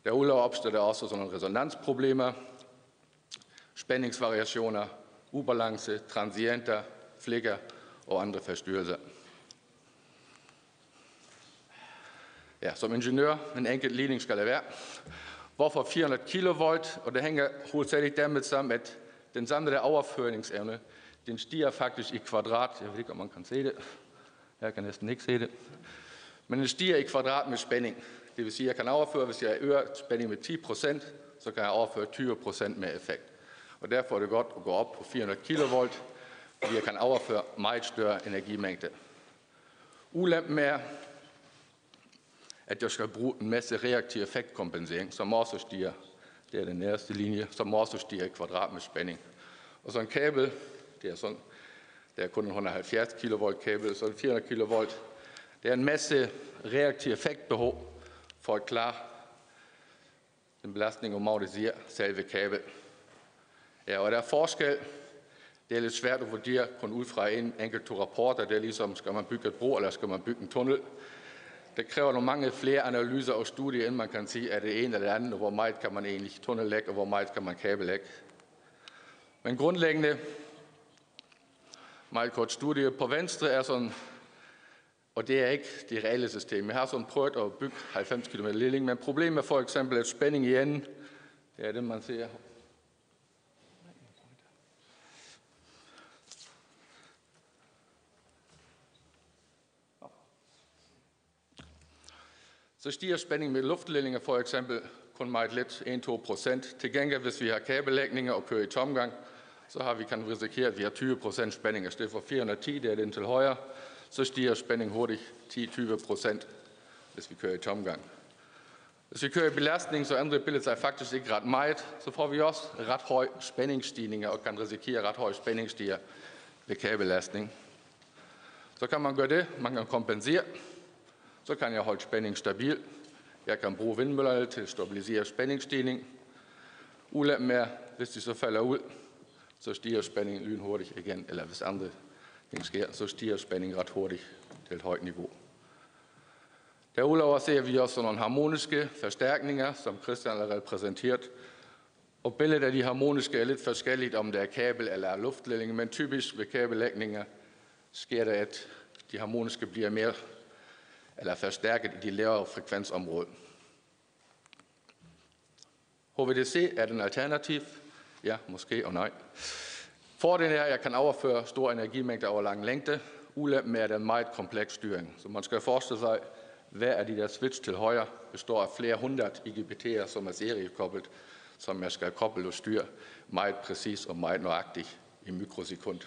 Derudover opstår der også sådan nogle resonansproblemer, spændingsvariationer, ubalance, transienter, flikker og andre forstyrrelser. Ja, som ingeniør, en enkelt ligning skal det være. Hvorfor 400 kV? Og det hænger hovedsageligt dermed sammen, at den samlede overføringsevne, den stiger faktisk i kvadrat. Jeg ved ikke, om man kan se det. Jeg kan næsten ikke se det. Men den stiger i kvadrat med spænding. Det vil sige, at jeg kan overføre, hvis jeg øger spænding med 10 så kan jeg overføre 20% med effekt. Og derfor er det godt at gå op på 400 kV, fordi jeg kan overføre meget større energimængde. Ulempen er, at jeg skal bruge en masse reaktiv effektkompensering, som også stiger, det er den nærmeste linje, som også stiger i kvadrat med spænding. Og så en kabel, det er sådan, det er kun en 170 kV kabel, så 400 kV. Det er en masse reaktiv effektbehov for at klare den belastning, om det siger, selve kabel. Ja, og der er forskel. Det er lidt svært at vurdere kun ud fra en enkelt to rapporter. Det er ligesom, skal man bygge et bro, eller skal man bygge en tunnel? Det kræver nogle mange flere analyser og studier, inden man kan sige, at det ene eller det andet, og hvor meget kan man egentlig tunnellægge, og hvor meget kan man kabellægge. Men grundlæggende, meget kort studie på venstre er sådan, og det er ikke det reelle system. Jeg har sådan prøvet at bygge 90 km ledning, men problemet er for eksempel, at spænding i enden, det er det, man ser så stiger spændingen med luftledninger for eksempel kun meget let 1-2 procent. Til gengæld, hvis vi har kabellægninger og kører i tomgang, så har vi kan risikere, at vi har 20 procent spænding. I stedet for 410, det er den til højre, så stiger spændingen hurtigt 10-20 procent, hvis vi kører i tomgang. Hvis vi kører i belastning, så ændrer billedet sig faktisk ikke ret meget. Så får vi også ret høje spændingsstigninger og kan risikere ret høj spændingsstiger ved kabelastning. Så kan man gøre det, man kan kompensere så kan jeg holde spænding stabil. Jeg kan bruge vindmøller til at stabilisere spændingsstigning. Ulempen er, hvis de så falder ud, så stiger spændingen lynhurtigt igen, eller hvis andre ting sker, så stiger spændingen ret hurtigt til et højt niveau. Derudover ser vi også nogle harmoniske forstærkninger, som Christian allerede præsenteret. Og billedet af de harmoniske er lidt forskelligt, om det er kabel eller luftledning, men typisk ved kabellægninger sker det, at de harmoniske bliver mere eller forstærket i de lavere frekvensområder. HVDC er den alternativ. Ja, måske og nej. Fordelen er, at jeg kan overføre store energimængder over lang længde. Ulempen er, den meget kompleks styring. Så man skal forestille sig, hvad er de der switch til højre består af flere hundrede IGBT'er, som er seriekoblet, som jeg skal koble og styre meget præcis og meget nøjagtigt i mikrosekund.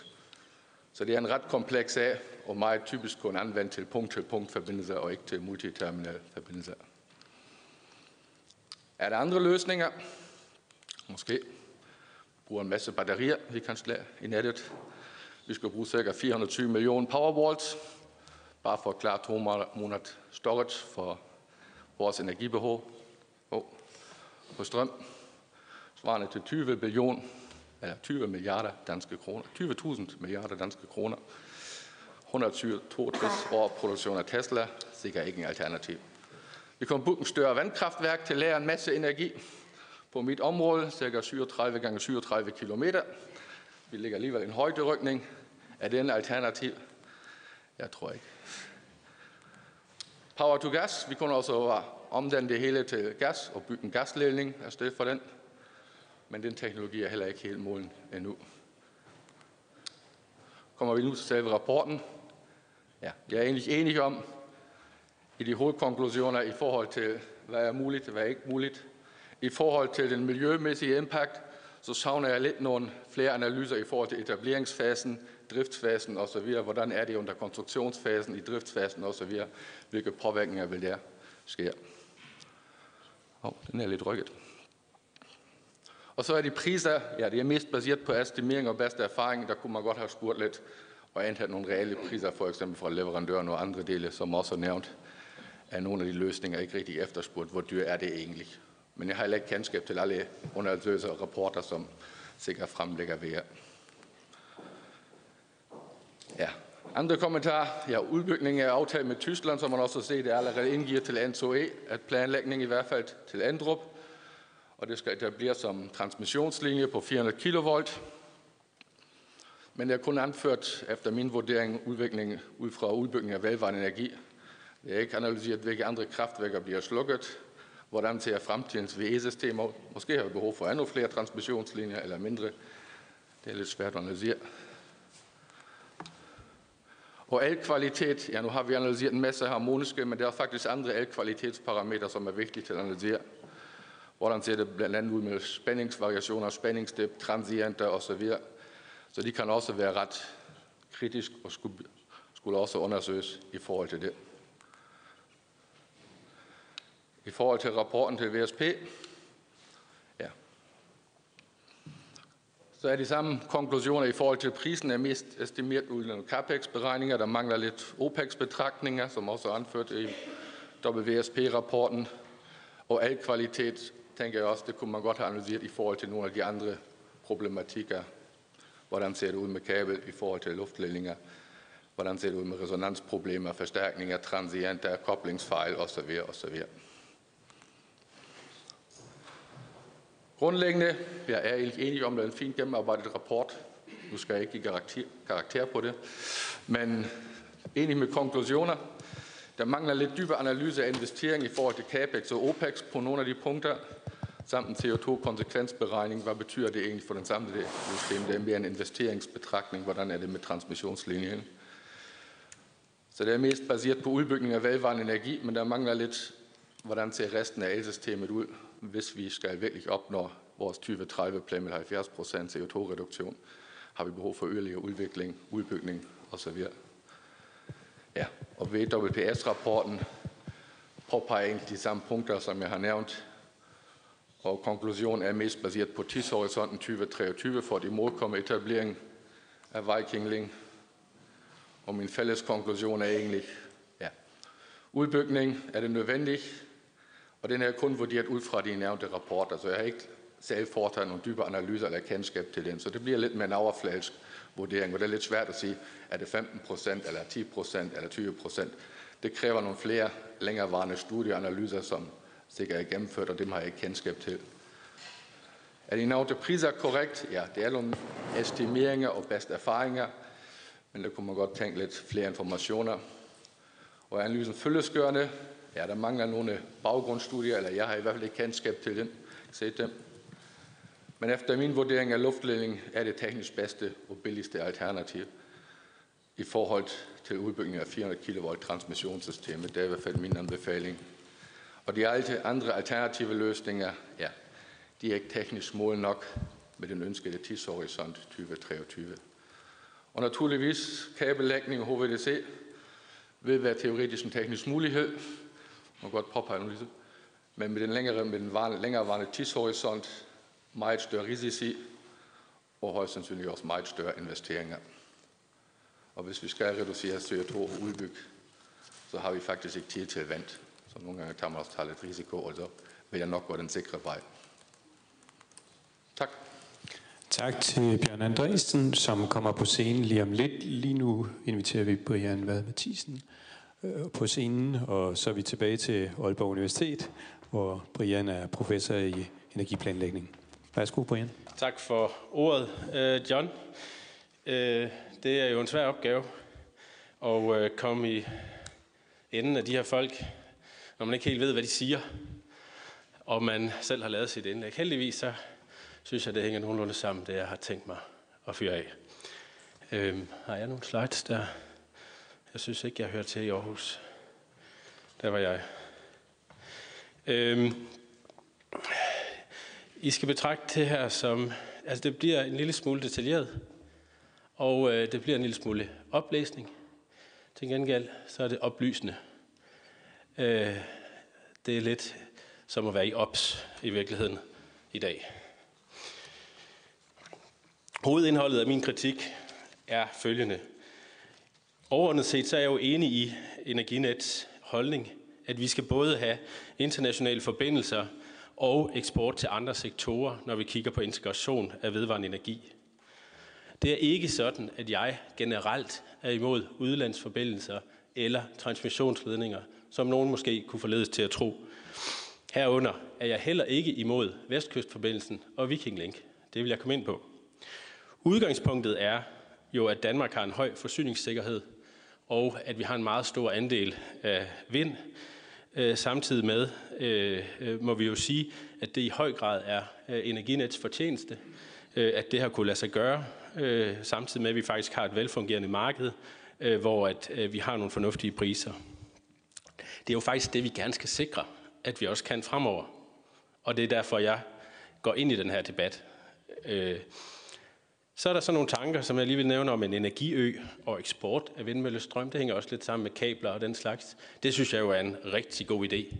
Så det er en ret kompleks sag, og meget typisk kun anvendt til punkt-til-punkt-forbindelser og ikke til multiterminal forbindelser. Er der andre løsninger? Måske. Bruger en masse batterier, vi kan slæde i nettet. Vi skal bruge ca. 420 millioner powerwalls, bare for at klare to måneder storage for vores energibehov på strøm, svarende til 20 billion, eller 20 milliarder danske kroner, 20.000 milliarder danske kroner. 162 år produktion af Tesla, sikkert ikke en alternativ. Vi kommer bygge en større vandkraftværk til at lære en masse energi på mit område, cirka 37 gange 37 km. Vi ligger alligevel en højderykning. Er det en alternativ? Jeg tror ikke. Power to gas. Vi kunne også omdanne det hele til gas og bygge en gasledning af sted for den. Men den teknologi er heller ikke helt moden endnu. Kommer vi nu til selve rapporten. Ja, jeg er egentlig enig om, i de hovedkonklusioner i forhold til, hvad er muligt og hvad er ikke muligt. I forhold til den miljømæssige impact, så savner jeg lidt nogle flere analyser i forhold til etableringsfasen, driftsfasen osv. Hvordan er det under konstruktionsfasen, i driftsfasen osv. Hvilke påvirkninger vil der ske. Oh, den er lidt rykket. Og så er de priser, ja, det er mest baseret på estimering og bedste erfaring. Der kunne man godt have spurgt lidt og antaget nogle reelle priser, for eksempel fra leverandøren og andre dele, som også er nævnt er nogle af de løsninger ikke rigtig efterspurgt. Hvor dyr er det egentlig? Men jeg har heller ikke kendskab til alle undersøgelser og rapporter, som sikkert fremlægger ved jer. Ja. Andre kommentarer. Ja, udbygningen af aftalt med Tyskland, som man også ser, det er allerede indgivet til NSOE, at planlægning i hvert fald til Andrup, og det skal etableres som transmissionslinje på 400 kV. Men det er kun anført efter min vurdering udvikling ud fra udbygning af velvarende energi, det er ikke analyseret, hvilke andre kraftværker bliver slukket, hvordan ser fremtidens VE-systemer Måske har vi behov for endnu flere transmissionslinjer eller mindre. Det er lidt svært at analysere. Og elkvalitet, ja nu har vi analyseret en masse harmoniske, men der er faktisk andre elkvalitetsparametre, som er vigtige til at analysere. Hvordan ser det blandt andet ud med spændingsvariationer, spændingsdip, transienter osv. Så de kan også være ret kritisk og skulle, skulle også undersøges i forhold til det. I forhold til rapporten til VSP, ja. så er de samme konklusioner i forhold til prisen er mest estimeret uden af CAPEX-beregninger. Der mangler lidt OPEX-betragtninger, som også er anført i WSP-rapporten. Og kvalitet, tænker jeg også, det kunne man godt have analyseret i forhold til nogle af de andre problematikker. Hvordan ser det ud med kabel i forhold til luftledninger? Hvordan ser det ud med resonansproblemer, forstærkninger, transienter, koblingsfejl osv. osv. Grundlæggende, jeg er egentlig enig om, at det er en fint gennemarbejdet rapport. Nu skal jeg ikke give karakter, karakter på det. Men enig med konklusioner. Der dybere analyse af investering i forhold CAPEX og OPEX af de punkter, samt en CO2-konsekvensberegning. Hvad betyder det egentlig for den samlede system? Det er mere en investeringsbetragtning. Hvordan er det med transmissionslinjen? Så det er mest baseret på udbygning af velvarende energi, men der mangler lidt, hvordan ser resten af elsystemet ud? hvis vi skal virkelig opnå vores 2030-plan med 70 procent CO2-reduktion, har vi behov for yderligere udvikling, udbygning osv. Ja, og VWPS-rapporten påpeger egentlig de samme punkter, som jeg har nævnt, og konklusionen er mest baseret på tidshorisonten 2023 for at imodkomme etablering af Viking Link. Og min fælles konklusion er egentlig, ja, udbygning er det nødvendigt, og den er kun vurderet ud fra de nævnte rapporter, så jeg har ikke selv foretaget nogle dybe analyser eller kendskab til den. Så det bliver lidt mere en overfladisk vurdering, og det er lidt svært at sige, er det 15 procent, eller 10 procent, eller 20 procent. Det kræver nogle flere længerevarende studieanalyser, som sikkert er gennemført, og dem har jeg ikke kendskab til. Er de nævnte priser korrekt? Ja, det er nogle estimeringer og bedste erfaringer, men der kunne man godt tænke lidt flere informationer. Og analysen følgeskørende, Ja, der mangler nogle baggrundsstudier, eller jeg har i hvert fald ikke kendskab til den. set dem. Men efter min vurdering af luftledning er det teknisk bedste og billigste alternativ i forhold til udbygning af 400 kV transmissionssystemet. Det er i hvert fald min anbefaling. Og de andre alternative løsninger, ja, de er ikke teknisk mål nok med den ønskede tidshorisont 2023. Og naturligvis kabellægning og HVDC vil være teoretisk en teknisk mulighed. Man godt påpege nu Men med den længere, med den længerevarende tidshorisont, meget større risici og højst sandsynligt også meget større investeringer. Og hvis vi skal reducere CO2 og udbygge, så har vi faktisk ikke tid til at vente. Så nogle gange tager man også tage lidt risiko, og så vil jeg nok gå den sikre vej. Tak. Tak til Bjørn Andresen, som kommer på scenen lige om lidt. Lige nu inviterer vi Brian Vad Mathisen øh, på scenen, og så er vi tilbage til Aalborg Universitet, hvor Brian er professor i energiplanlægning. Værsgo, Brian. Tak for ordet, øh, John. Øh, det er jo en svær opgave at øh, komme i enden af de her folk, når man ikke helt ved, hvad de siger, og man selv har lavet sit indlæg. Heldigvis så synes jeg, det hænger nogenlunde sammen, det jeg har tænkt mig at fyre af. Øhm, har jeg nogle slides der? Jeg synes ikke, jeg hører til i Aarhus. Der var jeg. Øhm, i skal betragte det her som, altså det bliver en lille smule detaljeret, og øh, det bliver en lille smule oplæsning. Til gengæld så er det oplysende. Øh, det er lidt som at være i ops i virkeligheden i dag. Hovedindholdet af min kritik er følgende. Overordnet set så er jeg jo enig i Energinets holdning, at vi skal både have internationale forbindelser og eksport til andre sektorer, når vi kigger på integration af vedvarende energi. Det er ikke sådan, at jeg generelt er imod udlandsforbindelser eller transmissionsledninger, som nogen måske kunne forledes til at tro. Herunder er jeg heller ikke imod Vestkystforbindelsen og Viking Link. Det vil jeg komme ind på. Udgangspunktet er jo, at Danmark har en høj forsyningssikkerhed, og at vi har en meget stor andel af vind. Øh, samtidig med øh, øh, må vi jo sige, at det i høj grad er øh, Energinets fortjeneste, øh, at det har kunne lade sig gøre, samtidig med, at vi faktisk har et velfungerende marked, hvor at vi har nogle fornuftige priser. Det er jo faktisk det, vi gerne skal sikre, at vi også kan fremover. Og det er derfor, jeg går ind i den her debat. Så er der så nogle tanker, som jeg lige vil nævne om en energiø og eksport af vindmøllestrøm. Det hænger også lidt sammen med kabler og den slags. Det synes jeg jo er en rigtig god idé.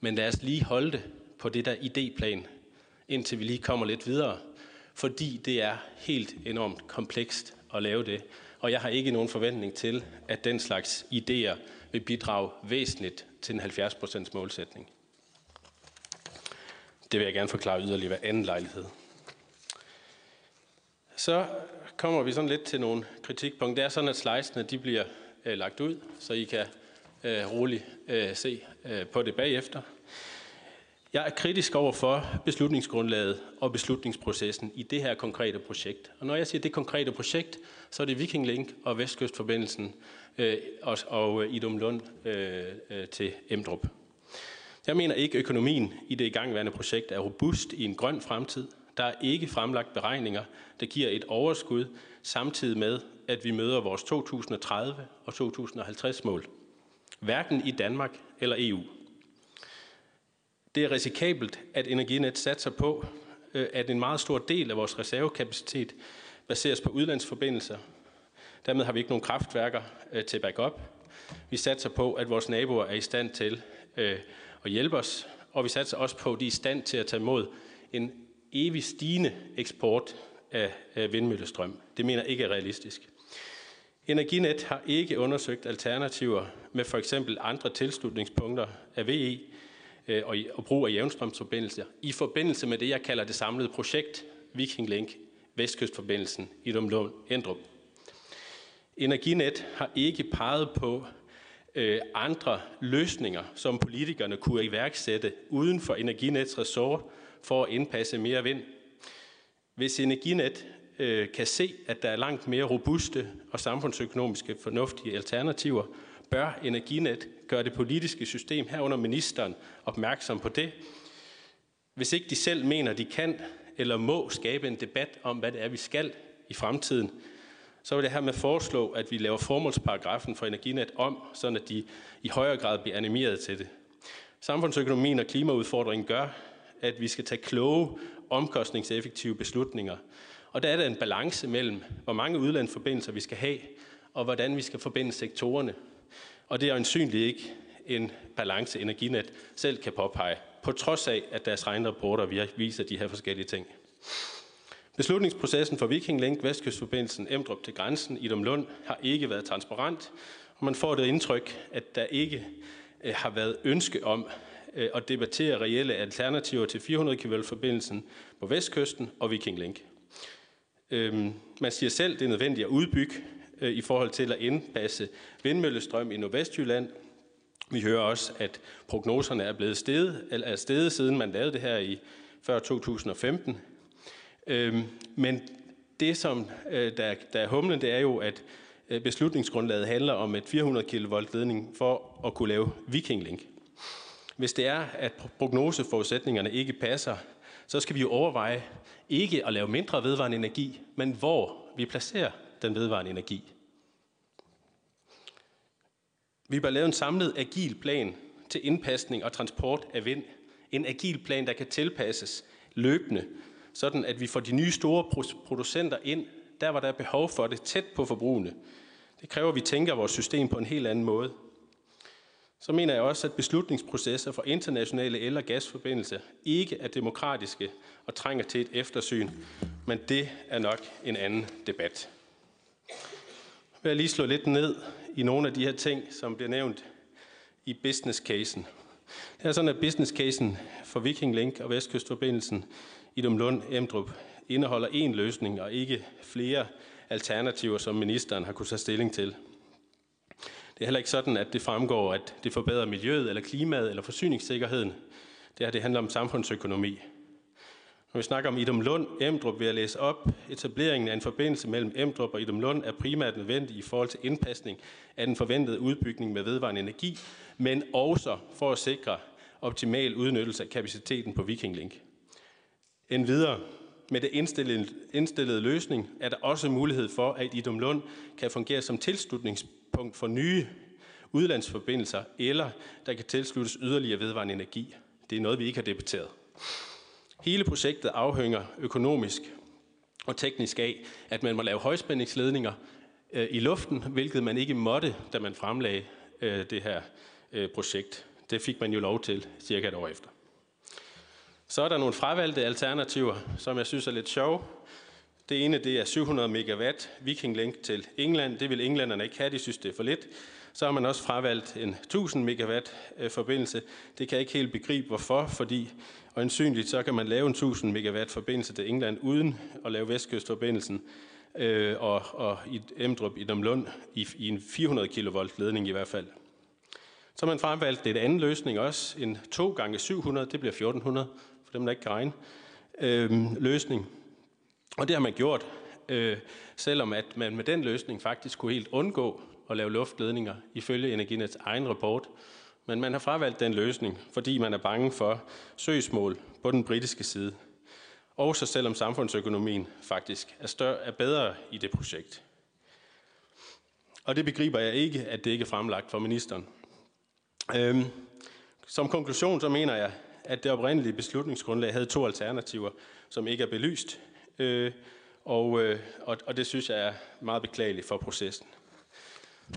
Men lad os lige holde det på det der idéplan, indtil vi lige kommer lidt videre. Fordi det er helt enormt komplekst at lave det. Og jeg har ikke nogen forventning til, at den slags idéer vil bidrage væsentligt til en 70% målsætning. Det vil jeg gerne forklare yderligere ved anden lejlighed. Så kommer vi sådan lidt til nogle kritikpunkter. Det er sådan, at slidesene de bliver øh, lagt ud, så I kan øh, roligt øh, se øh, på det bagefter. Jeg er kritisk over for beslutningsgrundlaget og beslutningsprocessen i det her konkrete projekt. Og når jeg siger det konkrete projekt, så er det Viking Link og Vestkystforbindelsen øh, og, og øh, Idum Lund øh, øh, til Emdrup. Jeg mener ikke, at økonomien i det igangværende projekt er robust i en grøn fremtid. Der er ikke fremlagt beregninger, der giver et overskud, samtidig med, at vi møder vores 2030 og 2050 mål. Hverken i Danmark eller EU. Det er risikabelt, at Energinet satser på, øh, at en meget stor del af vores reservekapacitet baseres på udlandsforbindelser. Dermed har vi ikke nogen kraftværker øh, til backup. Vi satser på, at vores naboer er i stand til øh, at hjælpe os, og vi satser også på, at de er i stand til at tage imod en evig stigende eksport af, vindmøllestrøm. Det mener ikke er realistisk. Energinet har ikke undersøgt alternativer med for eksempel andre tilslutningspunkter af VE øh, og, og brug af jævnstrømsforbindelser i forbindelse med det, jeg kalder det samlede projekt Viking Link, Vestkystforbindelsen i Dumlund Endrup. Energinet har ikke peget på øh, andre løsninger, som politikerne kunne iværksætte uden for Energinets ressort for at indpasse mere vind. Hvis Energinet øh, kan se, at der er langt mere robuste og samfundsøkonomiske fornuftige alternativer, bør Energinet gøre det politiske system herunder ministeren opmærksom på det. Hvis ikke de selv mener, de kan eller må skabe en debat om, hvad det er, vi skal i fremtiden, så vil jeg hermed foreslå, at vi laver formålsparagrafen for Energinet om, så at de i højere grad bliver animeret til det. Samfundsøkonomien og klimaudfordringen gør, at vi skal tage kloge, omkostningseffektive beslutninger. Og der er der en balance mellem, hvor mange udlandsforbindelser vi skal have, og hvordan vi skal forbinde sektorerne. Og det er øjensynligt ikke en balance, Energinet selv kan påpege, på trods af, at deres rapporter viser de her forskellige ting. Beslutningsprocessen for Viking Link, Vestkystforbindelsen, Emdrup til grænsen, i Lund, har ikke været transparent, og man får det indtryk, at der ikke eh, har været ønske om Øh, og at debattere reelle alternativer til 400 kV forbindelsen på Vestkysten og Viking Link. Øhm, man siger selv, at det er nødvendigt at udbygge øh, i forhold til at indpasse vindmøllestrøm i Nordvestjylland. Vi hører også, at prognoserne er blevet steget, eller er steget siden man lavede det her i før 2015. Øhm, men det, som øh, der, der er humlen, det er jo, at beslutningsgrundlaget handler om et 400 kV ledning for at kunne lave Viking Link. Hvis det er, at prognoseforudsætningerne ikke passer, så skal vi jo overveje ikke at lave mindre vedvarende energi, men hvor vi placerer den vedvarende energi. Vi bør lave en samlet agil plan til indpasning og transport af vind. En agil plan, der kan tilpasses løbende, sådan at vi får de nye store producenter ind, der hvor der er behov for det, tæt på forbrugene. Det kræver, at vi tænker vores system på en helt anden måde. Så mener jeg også, at beslutningsprocesser for internationale el- og gasforbindelser ikke er demokratiske og trænger til et eftersyn, men det er nok en anden debat. Jeg vil lige slå lidt ned i nogle af de her ting, som bliver nævnt i business casen. Det er sådan, at business casen for Viking Link og Vestkystforbindelsen i Dumlund Emdrup indeholder én løsning og ikke flere alternativer, som ministeren har kunnet tage stilling til. Det er heller ikke sådan, at det fremgår, at det forbedrer miljøet eller klimaet eller forsyningssikkerheden. Det her det handler om samfundsøkonomi. Når vi snakker om Idum Lund, Emdrup vil jeg læse op. Etableringen af en forbindelse mellem Emdrup og Idum Lund er primært nødvendig i forhold til indpasning af den forventede udbygning med vedvarende energi, men også for at sikre optimal udnyttelse af kapaciteten på Viking Link. Endvidere med det indstillede, indstillede løsning er der også mulighed for, at Idum Lund kan fungere som tilslutningspunkt for nye udlandsforbindelser, eller der kan tilsluttes yderligere vedvarende energi. Det er noget, vi ikke har debatteret. Hele projektet afhænger økonomisk og teknisk af, at man må lave højspændingsledninger øh, i luften, hvilket man ikke måtte, da man fremlagde øh, det her øh, projekt. Det fik man jo lov til cirka et år efter. Så er der nogle fravalgte alternativer, som jeg synes er lidt sjove. Det ene det er 700 megawatt Viking Link til England. Det vil englænderne ikke have, de synes det er for lidt. Så har man også fravalgt en 1000 megawatt øh, forbindelse. Det kan jeg ikke helt begribe hvorfor, fordi øjensynligt så kan man lave en 1000 megawatt forbindelse til England uden at lave vestkystforbindelsen øh, og, og i Emdrup i Domlund i, i en 400 kV ledning i hvert fald. Så har man fremvalgt det anden løsning også, en 2 gange 700, det bliver 1400, for dem der ikke kan regne, øh, løsning. Og det har man gjort, øh, selvom at man med den løsning faktisk kunne helt undgå at lave luftledninger, ifølge Energinets egen rapport, men man har fravalgt den løsning, fordi man er bange for søgsmål på den britiske side. Også selvom samfundsøkonomien faktisk er, større, er bedre i det projekt. Og det begriber jeg ikke, at det ikke er fremlagt for ministeren. Øhm, som konklusion så mener jeg, at det oprindelige beslutningsgrundlag havde to alternativer, som ikke er belyst. Øh, og, øh, og, og det synes jeg er meget beklageligt for processen.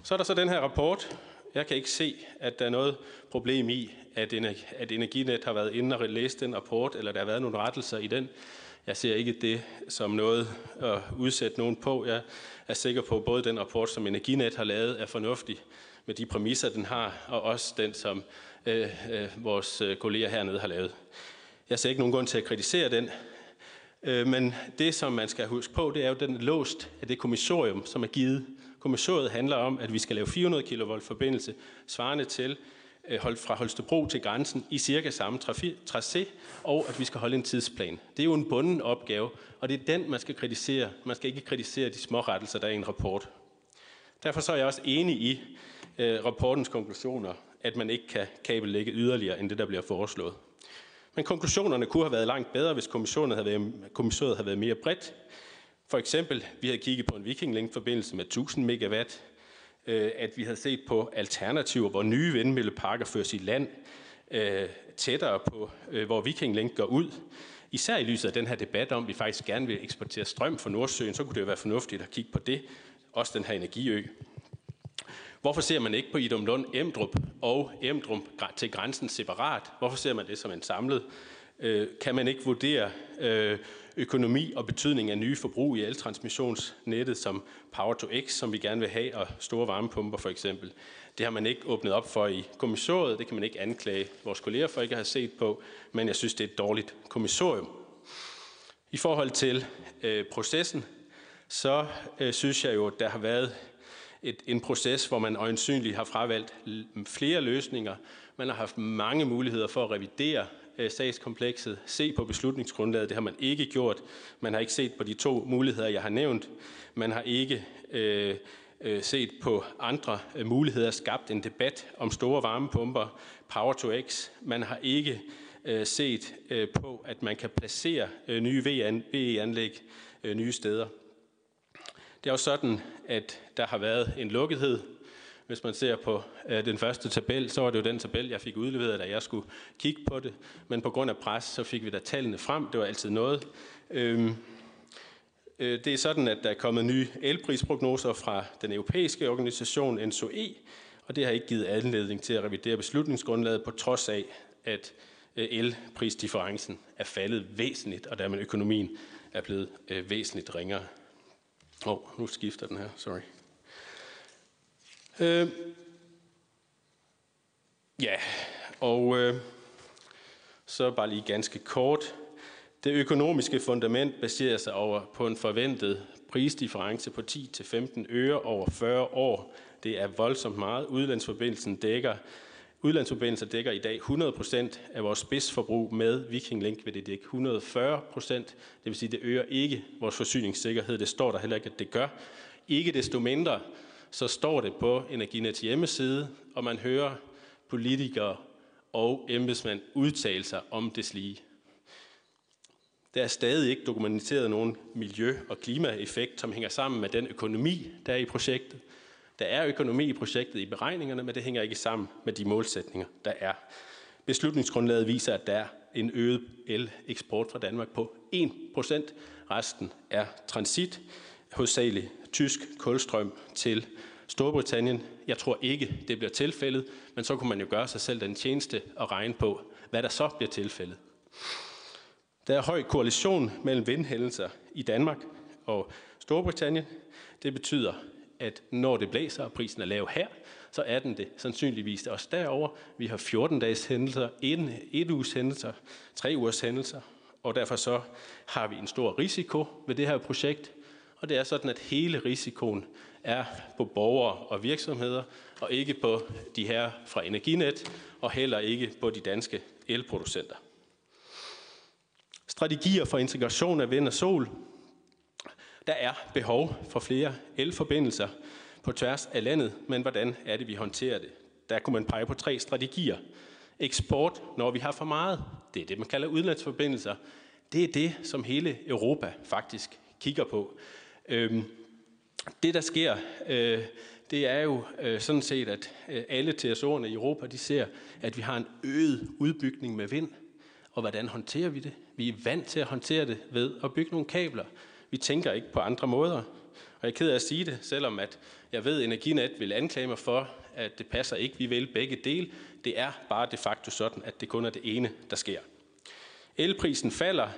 Så er der så den her rapport, jeg kan ikke se, at der er noget problem i, at, at Energinet har været inde og læst den rapport, eller der har været nogle rettelser i den. Jeg ser ikke det som noget at udsætte nogen på. Jeg er sikker på, at både den rapport, som Energinet har lavet, er fornuftig med de præmisser, den har, og også den, som øh, øh, vores øh, kolleger hernede har lavet. Jeg ser ikke nogen grund til at kritisere den, øh, men det, som man skal huske på, det er jo den låst af det kommissorium, som er givet Kommissoriet handler om, at vi skal lave 400 kV forbindelse, svarende til øh, fra Holstebro til grænsen i cirka samme tracé, og at vi skal holde en tidsplan. Det er jo en bunden opgave, og det er den, man skal kritisere. Man skal ikke kritisere de små rettelser, der er i en rapport. Derfor så er jeg også enig i øh, rapportens konklusioner, at man ikke kan kabellægge yderligere end det, der bliver foreslået. Men konklusionerne kunne have været langt bedre, hvis kommissionen havde været, kommissoriet havde været mere bredt, for eksempel, vi havde kigget på en Viking Link-forbindelse med 1000 megawatt, øh, at vi havde set på alternativer, hvor nye vindmølleparker føres i land, øh, tættere på, øh, hvor Viking Link går ud, især i lyset af den her debat om, at vi faktisk gerne vil eksportere strøm fra Nordsøen, så kunne det jo være fornuftigt at kigge på det, også den her energiø. Hvorfor ser man ikke på Idom Lund Emdrup og Emdrup til grænsen separat? Hvorfor ser man det som en samlet? Øh, kan man ikke vurdere øh, økonomi og betydning af nye forbrug i eltransmissionsnettet som Power to X, som vi gerne vil have, og store varmepumper for eksempel? Det har man ikke åbnet op for i kommissoriet. Det kan man ikke anklage vores kolleger for ikke at have set på, men jeg synes, det er et dårligt kommissorium. I forhold til øh, processen, så øh, synes jeg jo, at der har været et, en proces, hvor man øjensynligt har fravalgt flere løsninger. Man har haft mange muligheder for at revidere øh, sagskomplekset, se på beslutningsgrundlaget. Det har man ikke gjort. Man har ikke set på de to muligheder, jeg har nævnt. Man har ikke øh, øh set på andre øh, muligheder, skabt en debat om store varmepumper, Power to X. Man har ikke øh, set øh, på, at man kan placere øh, nye VE-anlæg øh, nye steder. Det er jo sådan, at der har været en lukkethed. Hvis man ser på øh, den første tabel, så var det jo den tabel, jeg fik udleveret, da jeg skulle kigge på det. Men på grund af pres, så fik vi da tallene frem. Det var altid noget. Øhm, øh, det er sådan, at der er kommet nye elprisprognoser fra den europæiske organisation NSOE, og det har ikke givet anledning til at revidere beslutningsgrundlaget, på trods af, at øh, elprisdifferencen er faldet væsentligt, og dermed økonomien er blevet øh, væsentligt ringere. Åh, oh, nu skifter den her, sorry. Øh, ja, og øh, så bare lige ganske kort. Det økonomiske fundament baserer sig over på en forventet prisdifference på 10-15 øre over 40 år. Det er voldsomt meget. Udlandsforbindelsen dækker Udlandsforbindelser dækker i dag 100% af vores spidsforbrug med Viking Link vil det dække 140%. Det vil sige, det øger ikke vores forsyningssikkerhed. Det står der heller ikke, at det gør. Ikke desto mindre, så står det på Energinets hjemmeside, og man hører politikere og embedsmænd udtale sig om det lige. Der er stadig ikke dokumenteret nogen miljø- og klimaeffekt, som hænger sammen med den økonomi, der er i projektet. Der er økonomi i projektet i beregningerne, men det hænger ikke sammen med de målsætninger, der er. Beslutningsgrundlaget viser, at der er en øget el-eksport fra Danmark på 1%. Resten er transit, hovedsageligt tysk kulstrøm til Storbritannien. Jeg tror ikke, det bliver tilfældet, men så kunne man jo gøre sig selv den tjeneste og regne på, hvad der så bliver tilfældet. Der er høj koalition mellem vindhændelser i Danmark og Storbritannien. Det betyder, at når det blæser, og prisen er lav her, så er den det sandsynligvis også derover. Vi har 14 dages hændelser, en, et uges hændelser, 3 ugers hændelser, og derfor så har vi en stor risiko ved det her projekt, og det er sådan, at hele risikoen er på borgere og virksomheder, og ikke på de her fra Energinet, og heller ikke på de danske elproducenter. Strategier for integration af vind og sol der er behov for flere elforbindelser på tværs af landet, men hvordan er det, vi håndterer det? Der kunne man pege på tre strategier. Eksport, når vi har for meget. Det er det, man kalder udlandsforbindelser. Det er det, som hele Europa faktisk kigger på. Øhm, det, der sker, øh, det er jo øh, sådan set, at øh, alle TSO'erne i Europa, de ser, at vi har en øget udbygning med vind. Og hvordan håndterer vi det? Vi er vant til at håndtere det ved at bygge nogle kabler. Vi tænker ikke på andre måder. Og jeg er ked af at sige det, selvom at jeg ved, at Energinet vil anklage mig for, at det passer ikke. Vi vil begge dele. Det er bare de facto sådan, at det kun er det ene, der sker. Elprisen falder.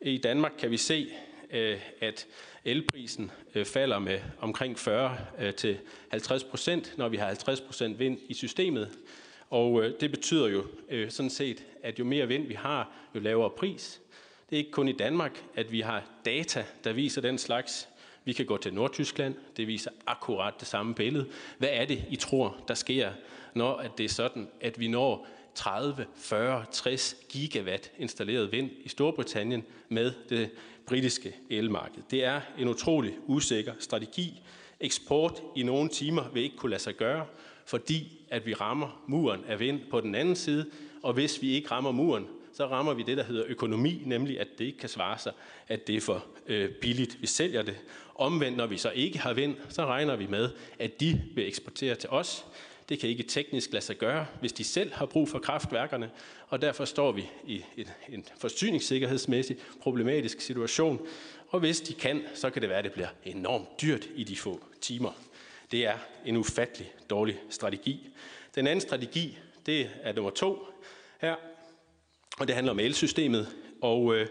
I Danmark kan vi se, øh, at elprisen øh, falder med omkring 40 øh, til 50 procent, når vi har 50 procent vind i systemet. Og det betyder jo sådan set, at jo mere vind vi har, jo lavere pris. Det er ikke kun i Danmark, at vi har data, der viser den slags. Vi kan gå til Nordtyskland, det viser akkurat det samme billede. Hvad er det, I tror, der sker, når at det er sådan, at vi når 30, 40, 60 gigawatt installeret vind i Storbritannien med det britiske elmarked. Det er en utrolig usikker strategi. Eksport i nogle timer vil ikke kunne lade sig gøre, fordi at vi rammer muren af vind på den anden side, og hvis vi ikke rammer muren, så rammer vi det, der hedder økonomi, nemlig at det ikke kan svare sig, at det er for øh, billigt, vi sælger det. Omvendt, når vi så ikke har vind, så regner vi med, at de vil eksportere til os. Det kan ikke teknisk lade sig gøre, hvis de selv har brug for kraftværkerne, og derfor står vi i en, en forsyningssikkerhedsmæssig problematisk situation. Og hvis de kan, så kan det være, at det bliver enormt dyrt i de få timer. Det er en ufattelig dårlig strategi. Den anden strategi, det er nummer to her, og det handler om elsystemet. Og øh,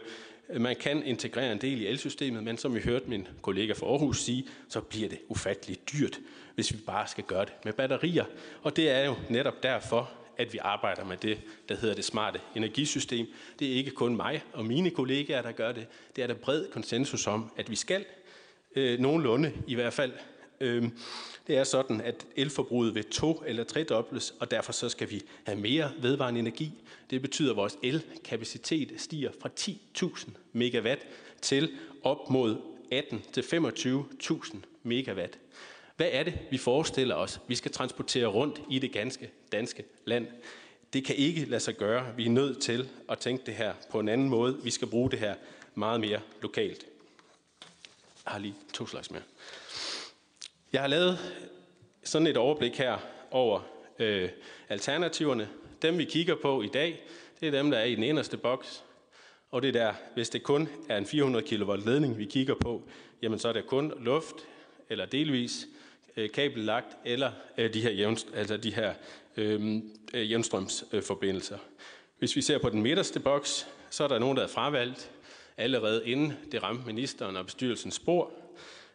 man kan integrere en del i elsystemet, men som vi hørte min kollega fra Aarhus sige, så bliver det ufatteligt dyrt, hvis vi bare skal gøre det med batterier. Og det er jo netop derfor, at vi arbejder med det, der hedder det smarte energisystem. Det er ikke kun mig og mine kollegaer, der gør det. Det er der bred konsensus om, at vi skal. Øh, nogenlunde i hvert fald. Øh, det er sådan, at elforbruget vil to- eller tredobles, og derfor så skal vi have mere vedvarende energi. Det betyder, at vores elkapacitet stiger fra 10.000 megawatt til op mod 18 til 25.000 megawatt. Hvad er det, vi forestiller os, vi skal transportere rundt i det ganske danske land? Det kan ikke lade sig gøre. Vi er nødt til at tænke det her på en anden måde. Vi skal bruge det her meget mere lokalt. Jeg har lige to slags mere. Jeg har lavet sådan et overblik her over øh, alternativerne. Dem vi kigger på i dag, det er dem, der er i den inderste boks. Og det der, hvis det kun er en 400 kV ledning, vi kigger på, jamen så er det kun luft eller delvis øh, kabellagt eller øh, de her, jævn, altså de her øhm, øh, jævnstrømsforbindelser. Hvis vi ser på den midterste boks, så er der nogen, der er fravalgt allerede inden det ramte ministeren og bestyrelsens spor.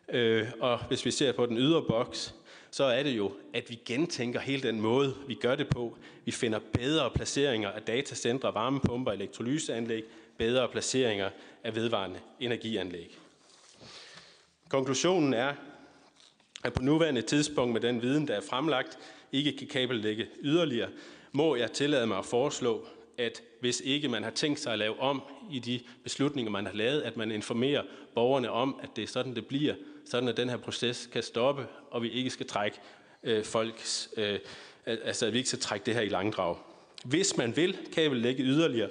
Øh, og hvis vi ser på den ydre boks, så er det jo, at vi gentænker hele den måde, vi gør det på. Vi finder bedre placeringer af datacentre, varmepumper, elektrolyseanlæg, bedre placeringer af vedvarende energianlæg. Konklusionen er, at på nuværende tidspunkt med den viden, der er fremlagt, ikke kan kabellægge yderligere, må jeg tillade mig at foreslå, at hvis ikke man har tænkt sig at lave om i de beslutninger, man har lavet, at man informerer borgerne om, at det er sådan, det bliver, sådan at den her proces kan stoppe, og vi ikke skal trække øh, folks, øh, altså at vi ikke skal trække det her i langdrag. Hvis man vil kan vel lægge yderligere,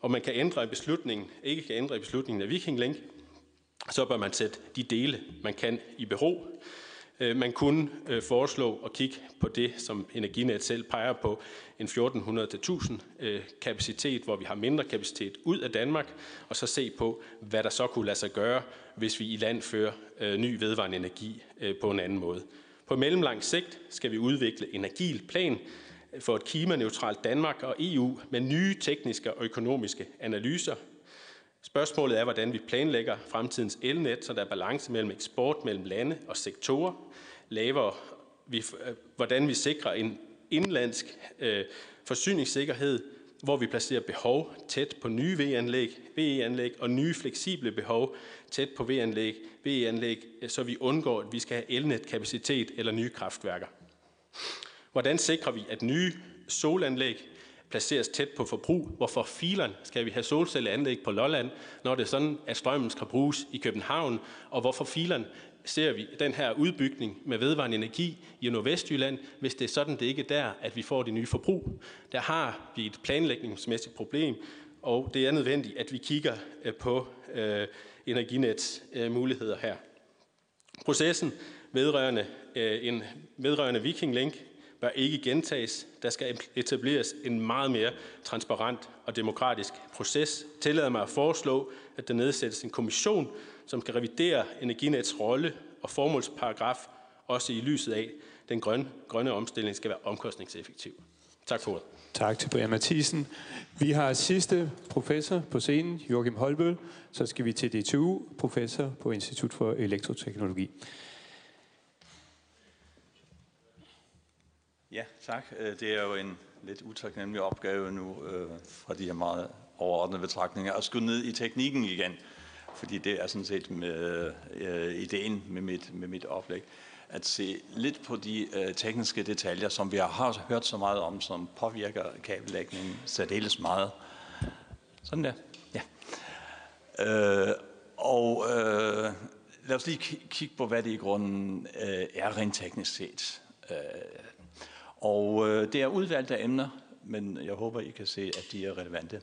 og man kan ændre i beslutningen, ikke kan ændre i beslutningen af Viking Link, så bør man sætte de dele, man kan i bero. Øh, man kunne øh, foreslå at kigge på det, som Energinet selv peger på, en 1400-1000 øh, kapacitet, hvor vi har mindre kapacitet ud af Danmark, og så se på, hvad der så kunne lade sig gøre, hvis vi i land fører ny vedvarende energi på en anden måde. På mellemlang sigt skal vi udvikle en agil plan for et klimaneutralt Danmark og EU med nye tekniske og økonomiske analyser, Spørgsmålet er, hvordan vi planlægger fremtidens elnet, så der er balance mellem eksport mellem lande og sektorer. Laver vi, øh, hvordan vi sikrer en indlandsk øh, forsyningssikkerhed, hvor vi placerer behov tæt på nye VE-anlæg, VE-anlæg og nye fleksible behov tæt på VE-anlæg, VE-anlæg, øh, så vi undgår, at vi skal have elnetkapacitet eller nye kraftværker. Hvordan sikrer vi, at nye solanlæg placeres tæt på forbrug. Hvorfor fileren skal vi have solcelleanlæg på Lolland, når det er sådan, at strømmen skal bruges i København? Og hvorfor fileren ser vi den her udbygning med vedvarende energi i Nordvestjylland, hvis det er sådan, det ikke er der, at vi får det nye forbrug. Der har vi et planlægningsmæssigt problem, og det er nødvendigt, at vi kigger øh, på øh, Energinets øh, muligheder her. Processen vedrørende øh, en vedrørende Viking Link bør ikke gentages. Der skal etableres en meget mere transparent og demokratisk proces. Tillader mig at foreslå, at der nedsættes en kommission, som skal revidere Energinets rolle og formålsparagraf, også i lyset af, at den grønne, grønne omstilling skal være omkostningseffektiv. Tak for ordet. Tak til Brian Mathisen. Vi har sidste professor på scenen, Joachim Holbøl. Så skal vi til DTU, professor på Institut for Elektroteknologi. Ja, tak. Øh, det er jo en lidt utaknemmelig opgave nu øh, fra de her meget overordnede betragtninger at skulle ned i teknikken igen, fordi det er sådan set med øh, ideen med mit, med mit oplæg at se lidt på de øh, tekniske detaljer, som vi har hørt så meget om, som påvirker kabellægningen særdeles meget. Sådan der. Ja. Øh, og øh, lad os lige kigge på, hvad det i grunden øh, er rent teknisk set. Øh, og øh, det er udvalgte emner, men jeg håber, I kan se, at de er relevante.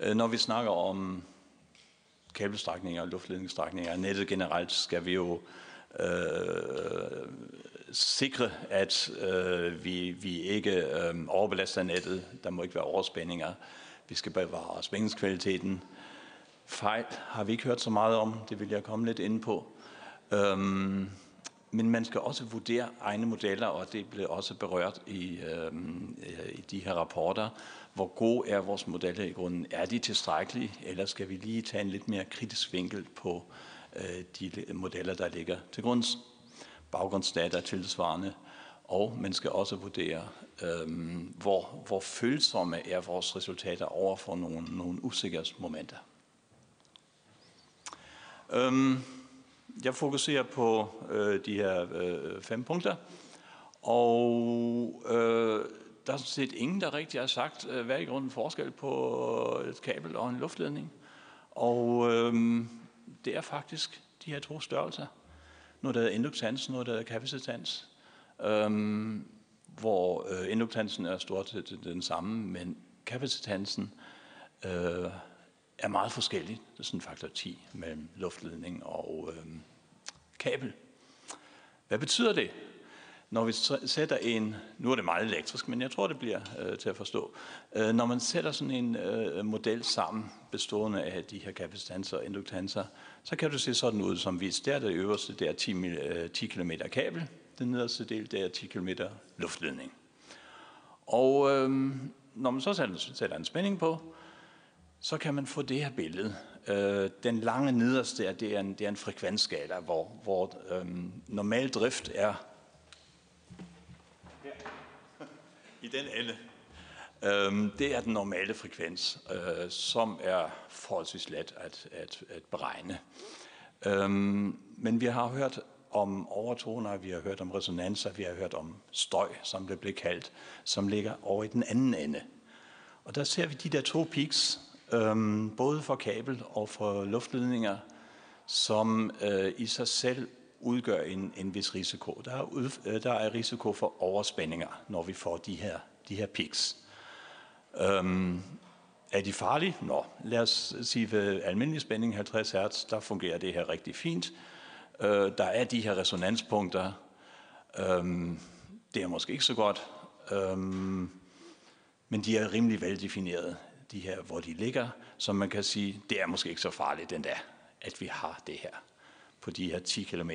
Øh, når vi snakker om kabelstrækninger og luftledningsstrækninger, nettet generelt, skal vi jo øh, sikre, at øh, vi, vi ikke øh, overbelaster nettet. Der må ikke være overspændinger. Vi skal bevare spændingskvaliteten. Fejl har vi ikke hørt så meget om. Det vil jeg komme lidt ind på. Øhm, men man skal også vurdere egne modeller, og det blev også berørt i, øh, i de her rapporter. Hvor gode er vores modeller i grunden? Er de tilstrækkelige, eller skal vi lige tage en lidt mere kritisk vinkel på øh, de modeller, der ligger til grunds? Baggrundsdata er tilsvarende, og man skal også vurdere, øh, hvor, hvor følsomme er vores resultater over for nogle, nogle usikkerhedsmomenter. Øhm, jeg fokuserer på øh, de her øh, fem punkter, og øh, der er sådan set ingen, der rigtig har sagt, øh, hvad er i grunden forskel på øh, et kabel og en luftledning. Og øh, det er faktisk de her to størrelser. Noget, der hedder induktans, noget, der hedder kapacitans. Øh, hvor øh, induktansen er stort set den samme, men kapacitansen øh, er meget forskellig. Det er sådan en faktor 10 mellem luftledning og øh, kabel. Hvad betyder det? Når vi sætter en, nu er det meget elektrisk, men jeg tror, det bliver øh, til at forstå. Øh, når man sætter sådan en øh, model sammen, bestående af de her kapacitanser og induktanser, så kan du se sådan ud som vist. Der er det øverste, det er 10, øh, 10 km kabel. Den nederste del, det er 10 km luftledning. Og øh, når man så sætter, sætter en spænding på, så kan man få det her billede. Øh, den lange nederste det er en, det er en frekvensskala, hvor, hvor øh, normal drift er i den ende. Øh, det er den normale frekvens, øh, som er forholdsvis let at, at, at beregne. Øh, men vi har hørt om overtoner, vi har hørt om resonanser, vi har hørt om støj, som det blev kaldt, som ligger over i den anden ende. Og der ser vi de der to peaks, øhm, både for kabel og for luftledninger, som øh, i sig selv udgør en, en vis risiko. Der er, ud, øh, der er risiko for overspændinger, når vi får de her, de her peaks. Øhm, er de farlige? Nå, lad os sige ved almindelig spænding 50 Hz, der fungerer det her rigtig fint. Øh, der er de her resonanspunkter. Øhm, det er måske ikke så godt, øhm, men de er rimelig veldefinerede, de her, hvor de ligger, så man kan sige, det er måske ikke så farligt den der, at vi har det her på de her 10 km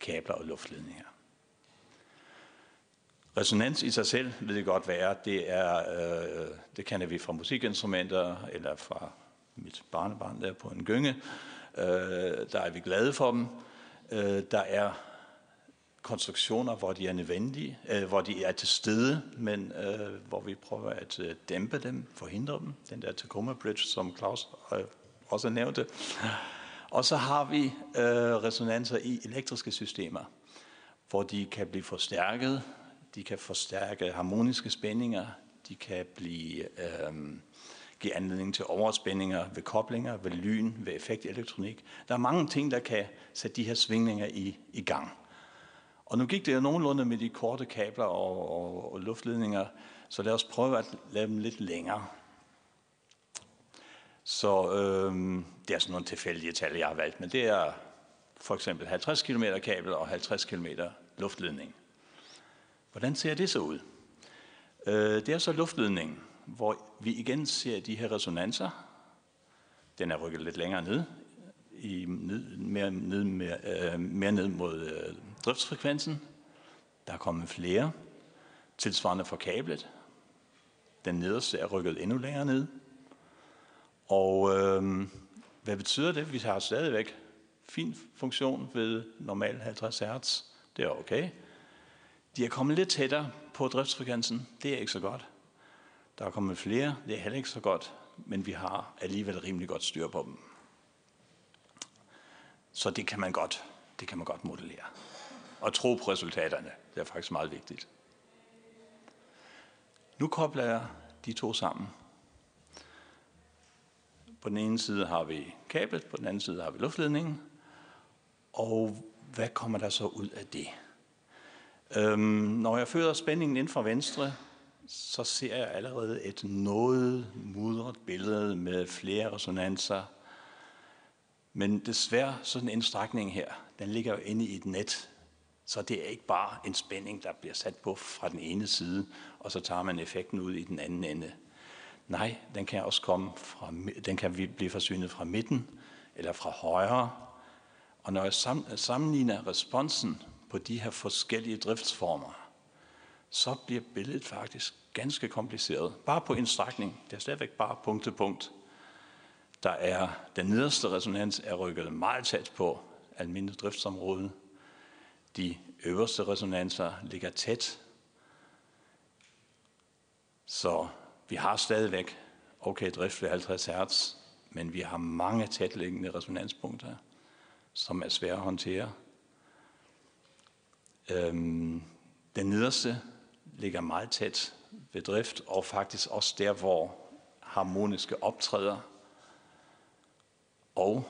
kabler og luftledninger. Resonans i sig selv vil det godt være, det er, øh, det kender vi fra musikinstrumenter, eller fra mit barnebarn der på en gynge. Øh, der er vi glade for dem. Øh, der er konstruktioner, hvor de er nødvendige, øh, hvor de er til stede, men øh, hvor vi prøver at øh, dæmpe dem, forhindre dem. Den der Tacoma Bridge, som Claus øh, også nævnte. Og så har vi øh, resonanser i elektriske systemer, hvor de kan blive forstærket, de kan forstærke harmoniske spændinger, de kan blive, øh, give anledning til overspændinger ved koblinger, ved lyn, ved effektelektronik. Der er mange ting, der kan sætte de her svingninger i, i gang. Og nu gik det jo nogenlunde med de korte kabler og, og, og luftledninger, så lad os prøve at lave dem lidt længere. Så øh, det er sådan nogle tilfældige tal, jeg har valgt, men det er for eksempel 50 km kabel og 50 km luftledning. Hvordan ser det så ud? Øh, det er så luftledningen, hvor vi igen ser de her resonanser. Den er rykket lidt længere ned, i ned, mere, ned, mere, øh, mere ned mod øh, driftsfrekvensen. Der er kommet flere. Tilsvarende for kablet. Den nederste er rykket endnu længere ned. Og øh, hvad betyder det? Vi har stadigvæk fin funktion ved normal 50 Hz. Det er okay. De er kommet lidt tættere på driftsfrekvensen. Det er ikke så godt. Der er kommet flere. Det er heller ikke så godt. Men vi har alligevel rimelig godt styr på dem. Så det kan man godt, det kan man godt modellere. Og tro på resultaterne. Det er faktisk meget vigtigt. Nu kobler jeg de to sammen. På den ene side har vi kablet, på den anden side har vi luftledningen. Og hvad kommer der så ud af det? Øhm, når jeg fører spændingen ind fra venstre, så ser jeg allerede et noget mudret billede med flere resonanser, Men desværre, sådan en strækning her, den ligger jo inde i et net. Så det er ikke bare en spænding, der bliver sat på fra den ene side, og så tager man effekten ud i den anden ende. Nej, den kan også komme fra, den kan blive forsynet fra midten eller fra højre. Og når jeg sammenligner responsen på de her forskellige driftsformer, så bliver billedet faktisk ganske kompliceret. Bare på en strækning, det er stadigvæk bare punkt til punkt. Der er den nederste resonans er rykket meget tæt på almindelig driftsområde. De øverste resonanser ligger tæt. Så vi har stadigvæk okay drift ved 50 Hz, men vi har mange tætliggende resonanspunkter, som er svære at håndtere. Øhm, den nederste ligger meget tæt ved drift, og faktisk også der, hvor harmoniske optræder. Og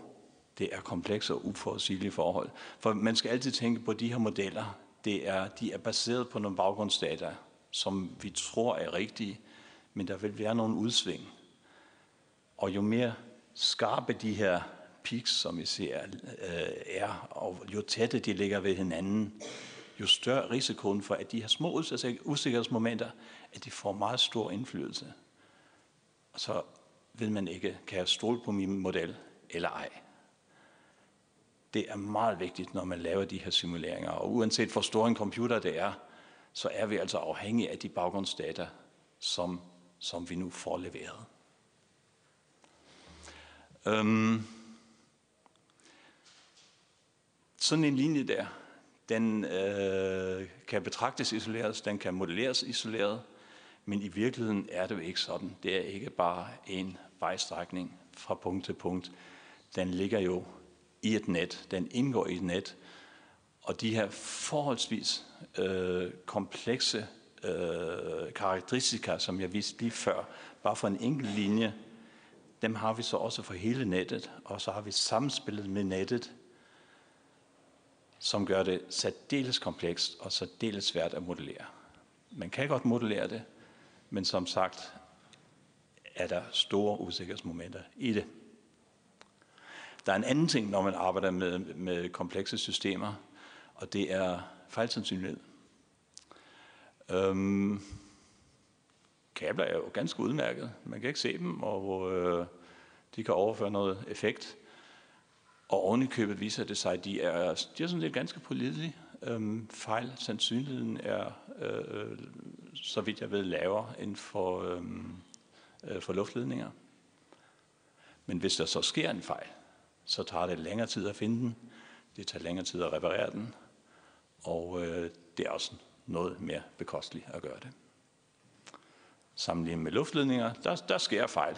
det er komplekse og uforudsigelige forhold. For man skal altid tænke på de her modeller. Det er, de er baseret på nogle baggrundsdata, som vi tror er rigtige, men der vil være nogle udsving. Og jo mere skarpe de her peaks, som vi ser, øh, er, og jo tætte de ligger ved hinanden, jo større risikoen for, at de her små usikkerhedsmomenter, at de får meget stor indflydelse. Og så ved man ikke, kan jeg stole på min model eller ej. Det er meget vigtigt, når man laver de her simuleringer. Og uanset hvor stor en computer det er, så er vi altså afhængige af de baggrundsdata, som, som vi nu får leveret. Øhm, sådan en linje der, den øh, kan betragtes isoleret, den kan modelleres isoleret, men i virkeligheden er det jo ikke sådan. Det er ikke bare en vejstrækning fra punkt til punkt. Den ligger jo i et net, den indgår i et net, og de her forholdsvis øh, komplekse øh, karakteristika, som jeg viste lige før, bare for en enkelt linje, dem har vi så også for hele nettet, og så har vi samspillet med nettet, som gør det særdeles komplekst og særdeles svært at modellere. Man kan godt modellere det, men som sagt er der store usikkerhedsmomenter i det. Der er en anden ting, når man arbejder med, med komplekse systemer, og det er fejlsandsynlighed. Øhm, kabler er jo ganske udmærket. Man kan ikke se dem, og øh, de kan overføre noget effekt. Og oven i købet viser det sig, at de er, de er sådan lidt ganske pålidelige. Øhm, fejl, sandsynligheden er, øh, så vidt jeg ved, lavere end for, øhm, øh, for luftledninger. Men hvis der så sker en fejl, så tager det længere tid at finde den. Det tager længere tid at reparere den. Og øh, det er også noget mere bekosteligt at gøre det. Sammenlignet med luftledninger, der, der sker fejl.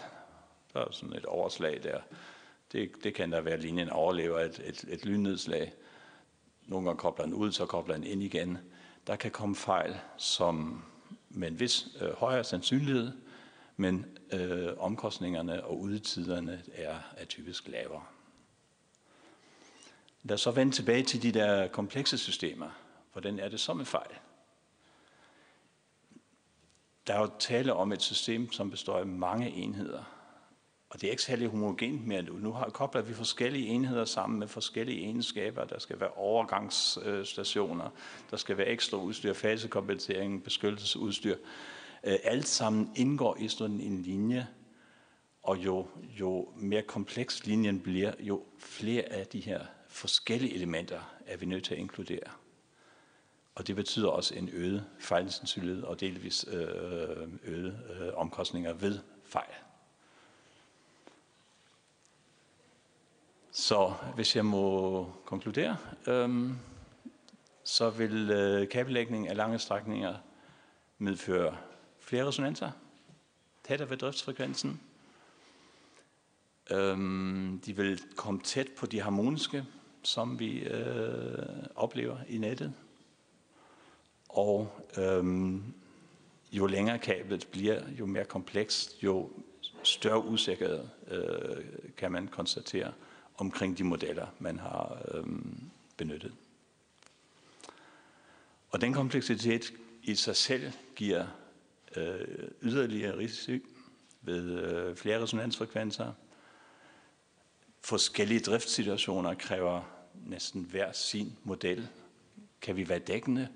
Der er sådan et overslag der. Det, det kan der være, at linjen overlever et, et, et lynnedslag. Nogle gange kobler den ud, så kobler den ind igen. Der kan komme fejl, som med en vis øh, højere sandsynlighed, men øh, omkostningerne og udtiderne er, er typisk lavere. Lad os så vende tilbage til de der komplekse systemer. Hvordan er det så med fejl? Der er jo tale om et system, som består af mange enheder. Og det er ikke særlig homogent mere nu. Nu har, kobler vi forskellige enheder sammen med forskellige egenskaber. Der skal være overgangsstationer, der skal være ekstra udstyr, fasekompensering, beskyttelsesudstyr. Øh, alt sammen indgår i sådan en linje, og jo, jo mere kompleks linjen bliver, jo flere af de her forskellige elementer er vi nødt til at inkludere. Og det betyder også en øget fejlsandsynlighed og delvis øh, øget øh, omkostninger ved fejl. Så hvis jeg må konkludere, øhm, så vil øh, kabellægning af lange strækninger medføre flere resonanser, tættere ved driftsfrekvensen. Øhm, de vil komme tæt på de harmoniske, som vi øh, oplever i nettet. Og øhm, jo længere kablet bliver, jo mere komplekst, jo større usikkerhed øh, kan man konstatere omkring de modeller, man har øhm, benyttet. Og den kompleksitet i sig selv giver øh, yderligere risiko ved øh, flere resonansfrekvenser. forskellige driftssituationer kræver næsten hver sin model. Kan vi være dækkende?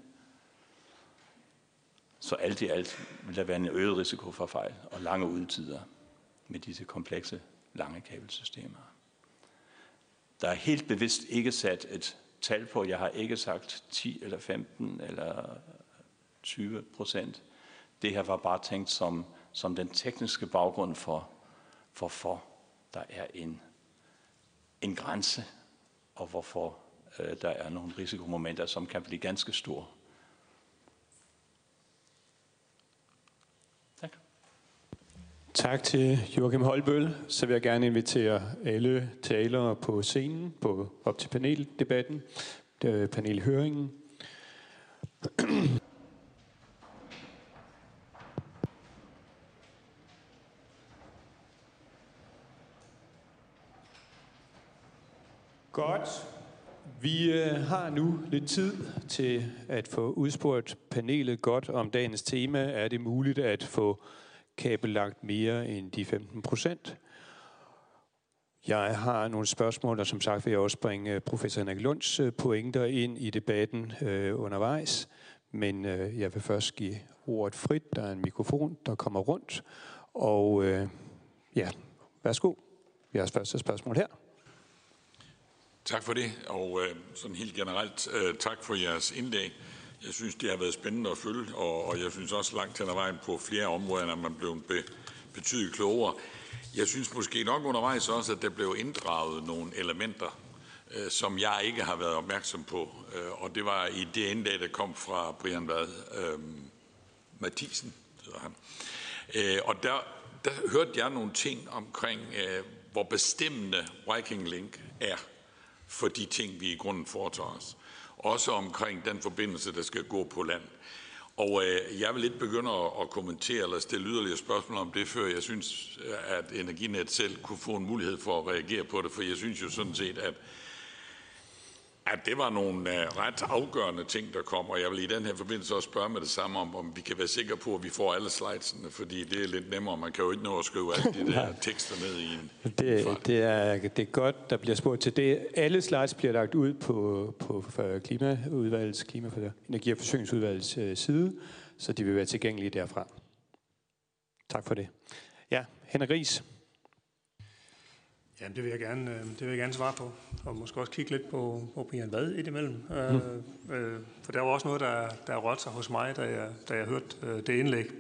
Så alt i alt vil der være en øget risiko for fejl og lange udtider med disse komplekse lange kabelsystemer. Der er helt bevidst ikke sat et tal på. Jeg har ikke sagt 10 eller 15 eller 20 procent. Det her var bare tænkt som, som den tekniske baggrund for, hvorfor der er en, en grænse, og hvorfor øh, der er nogle risikomomenter, som kan blive ganske store. Tak til Joachim Holbøl. Så vil jeg gerne invitere alle talere på scenen på, op til paneldebatten, øh, panelhøringen. Godt. Vi øh, har nu lidt tid til at få udspurgt panelet godt om dagens tema. Er det muligt at få kabellagt mere end de 15 procent? Jeg har nogle spørgsmål, og som sagt vil jeg også bringe øh, professor Henrik Lunds øh, pointer ind i debatten øh, undervejs. Men øh, jeg vil først give ordet frit. Der er en mikrofon, der kommer rundt. Og øh, ja, værsgo. Vi har første spørgsmål her. Tak for det, og øh, sådan helt generelt øh, tak for jeres indlæg. Jeg synes, det har været spændende at følge, og, og jeg synes også langt hen ad vejen på flere områder, at man blev be, betydeligt klogere. Jeg synes måske nok undervejs også, at der blev inddraget nogle elementer, øh, som jeg ikke har været opmærksom på. Øh, og det var i det indlæg, der kom fra Brian Vad øh, Mathisen, hedder han. Øh, og der, der hørte jeg nogle ting omkring, øh, hvor bestemmende Viking Link er for de ting, vi i grunden foretager os. Også omkring den forbindelse, der skal gå på land. Og øh, jeg vil lidt begynde at, at kommentere eller stille yderligere spørgsmål om det, før jeg synes, at Energinet selv kunne få en mulighed for at reagere på det, for jeg synes jo sådan set, at at det var nogle uh, ret afgørende ting, der kom, og jeg vil i den her forbindelse også spørge med det samme om, om vi kan være sikre på, at vi får alle slidesene, fordi det er lidt nemmere. Man kan jo ikke nå at skrive alle de der tekster ned i en det, det, er, det er godt, der bliver spurgt til det. Alle slides bliver lagt ud på, på klimaudvalgets, klima for energi- og forsyningsudvalgets uh, side, så de vil være tilgængelige derfra. Tak for det. Ja, Henrik Ries. Jamen, det vil jeg gerne, øh, det vil jeg gerne svare på, og måske også kigge lidt på, på Brian Vad indimellem. Mm. Øh, for der var også noget, der, der rørte sig hos mig, da jeg, da jeg hørte øh, det indlæg.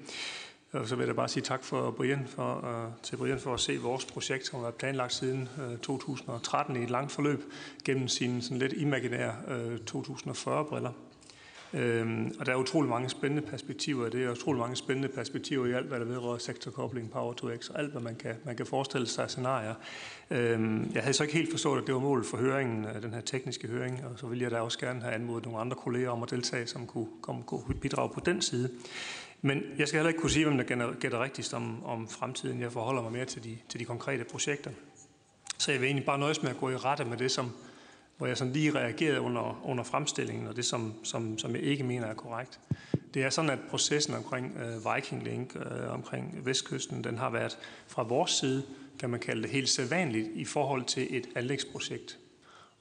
Og så vil jeg bare sige tak for Brian for, uh, til Brian for at se vores projekt, som har været planlagt siden uh, 2013 i et langt forløb, gennem sine sådan lidt imaginære uh, 2040-briller. Øhm, og der er utrolig mange spændende perspektiver. Det er utrolig mange spændende perspektiver i alt, hvad der vedrører sektorkobling, power to x, og alt, hvad man kan, man kan forestille sig af scenarier. Øhm, jeg havde så ikke helt forstået, at det var målet for høringen, øh, den her tekniske høring, og så ville jeg da også gerne have anmodet nogle andre kolleger om at deltage, som kunne, komme, kunne bidrage på den side. Men jeg skal heller ikke kunne sige, hvem der gætter rigtigst om, om fremtiden. Jeg forholder mig mere til de, til de konkrete projekter. Så jeg vil egentlig bare nøjes med at gå i rette med det, som, hvor jeg sådan lige reagerede under, under fremstillingen, og det, som, som, som jeg ikke mener er korrekt. Det er sådan, at processen omkring øh, Viking Link, øh, omkring Vestkysten, den har været fra vores side, kan man kalde det, helt sædvanligt i forhold til et anlægsprojekt.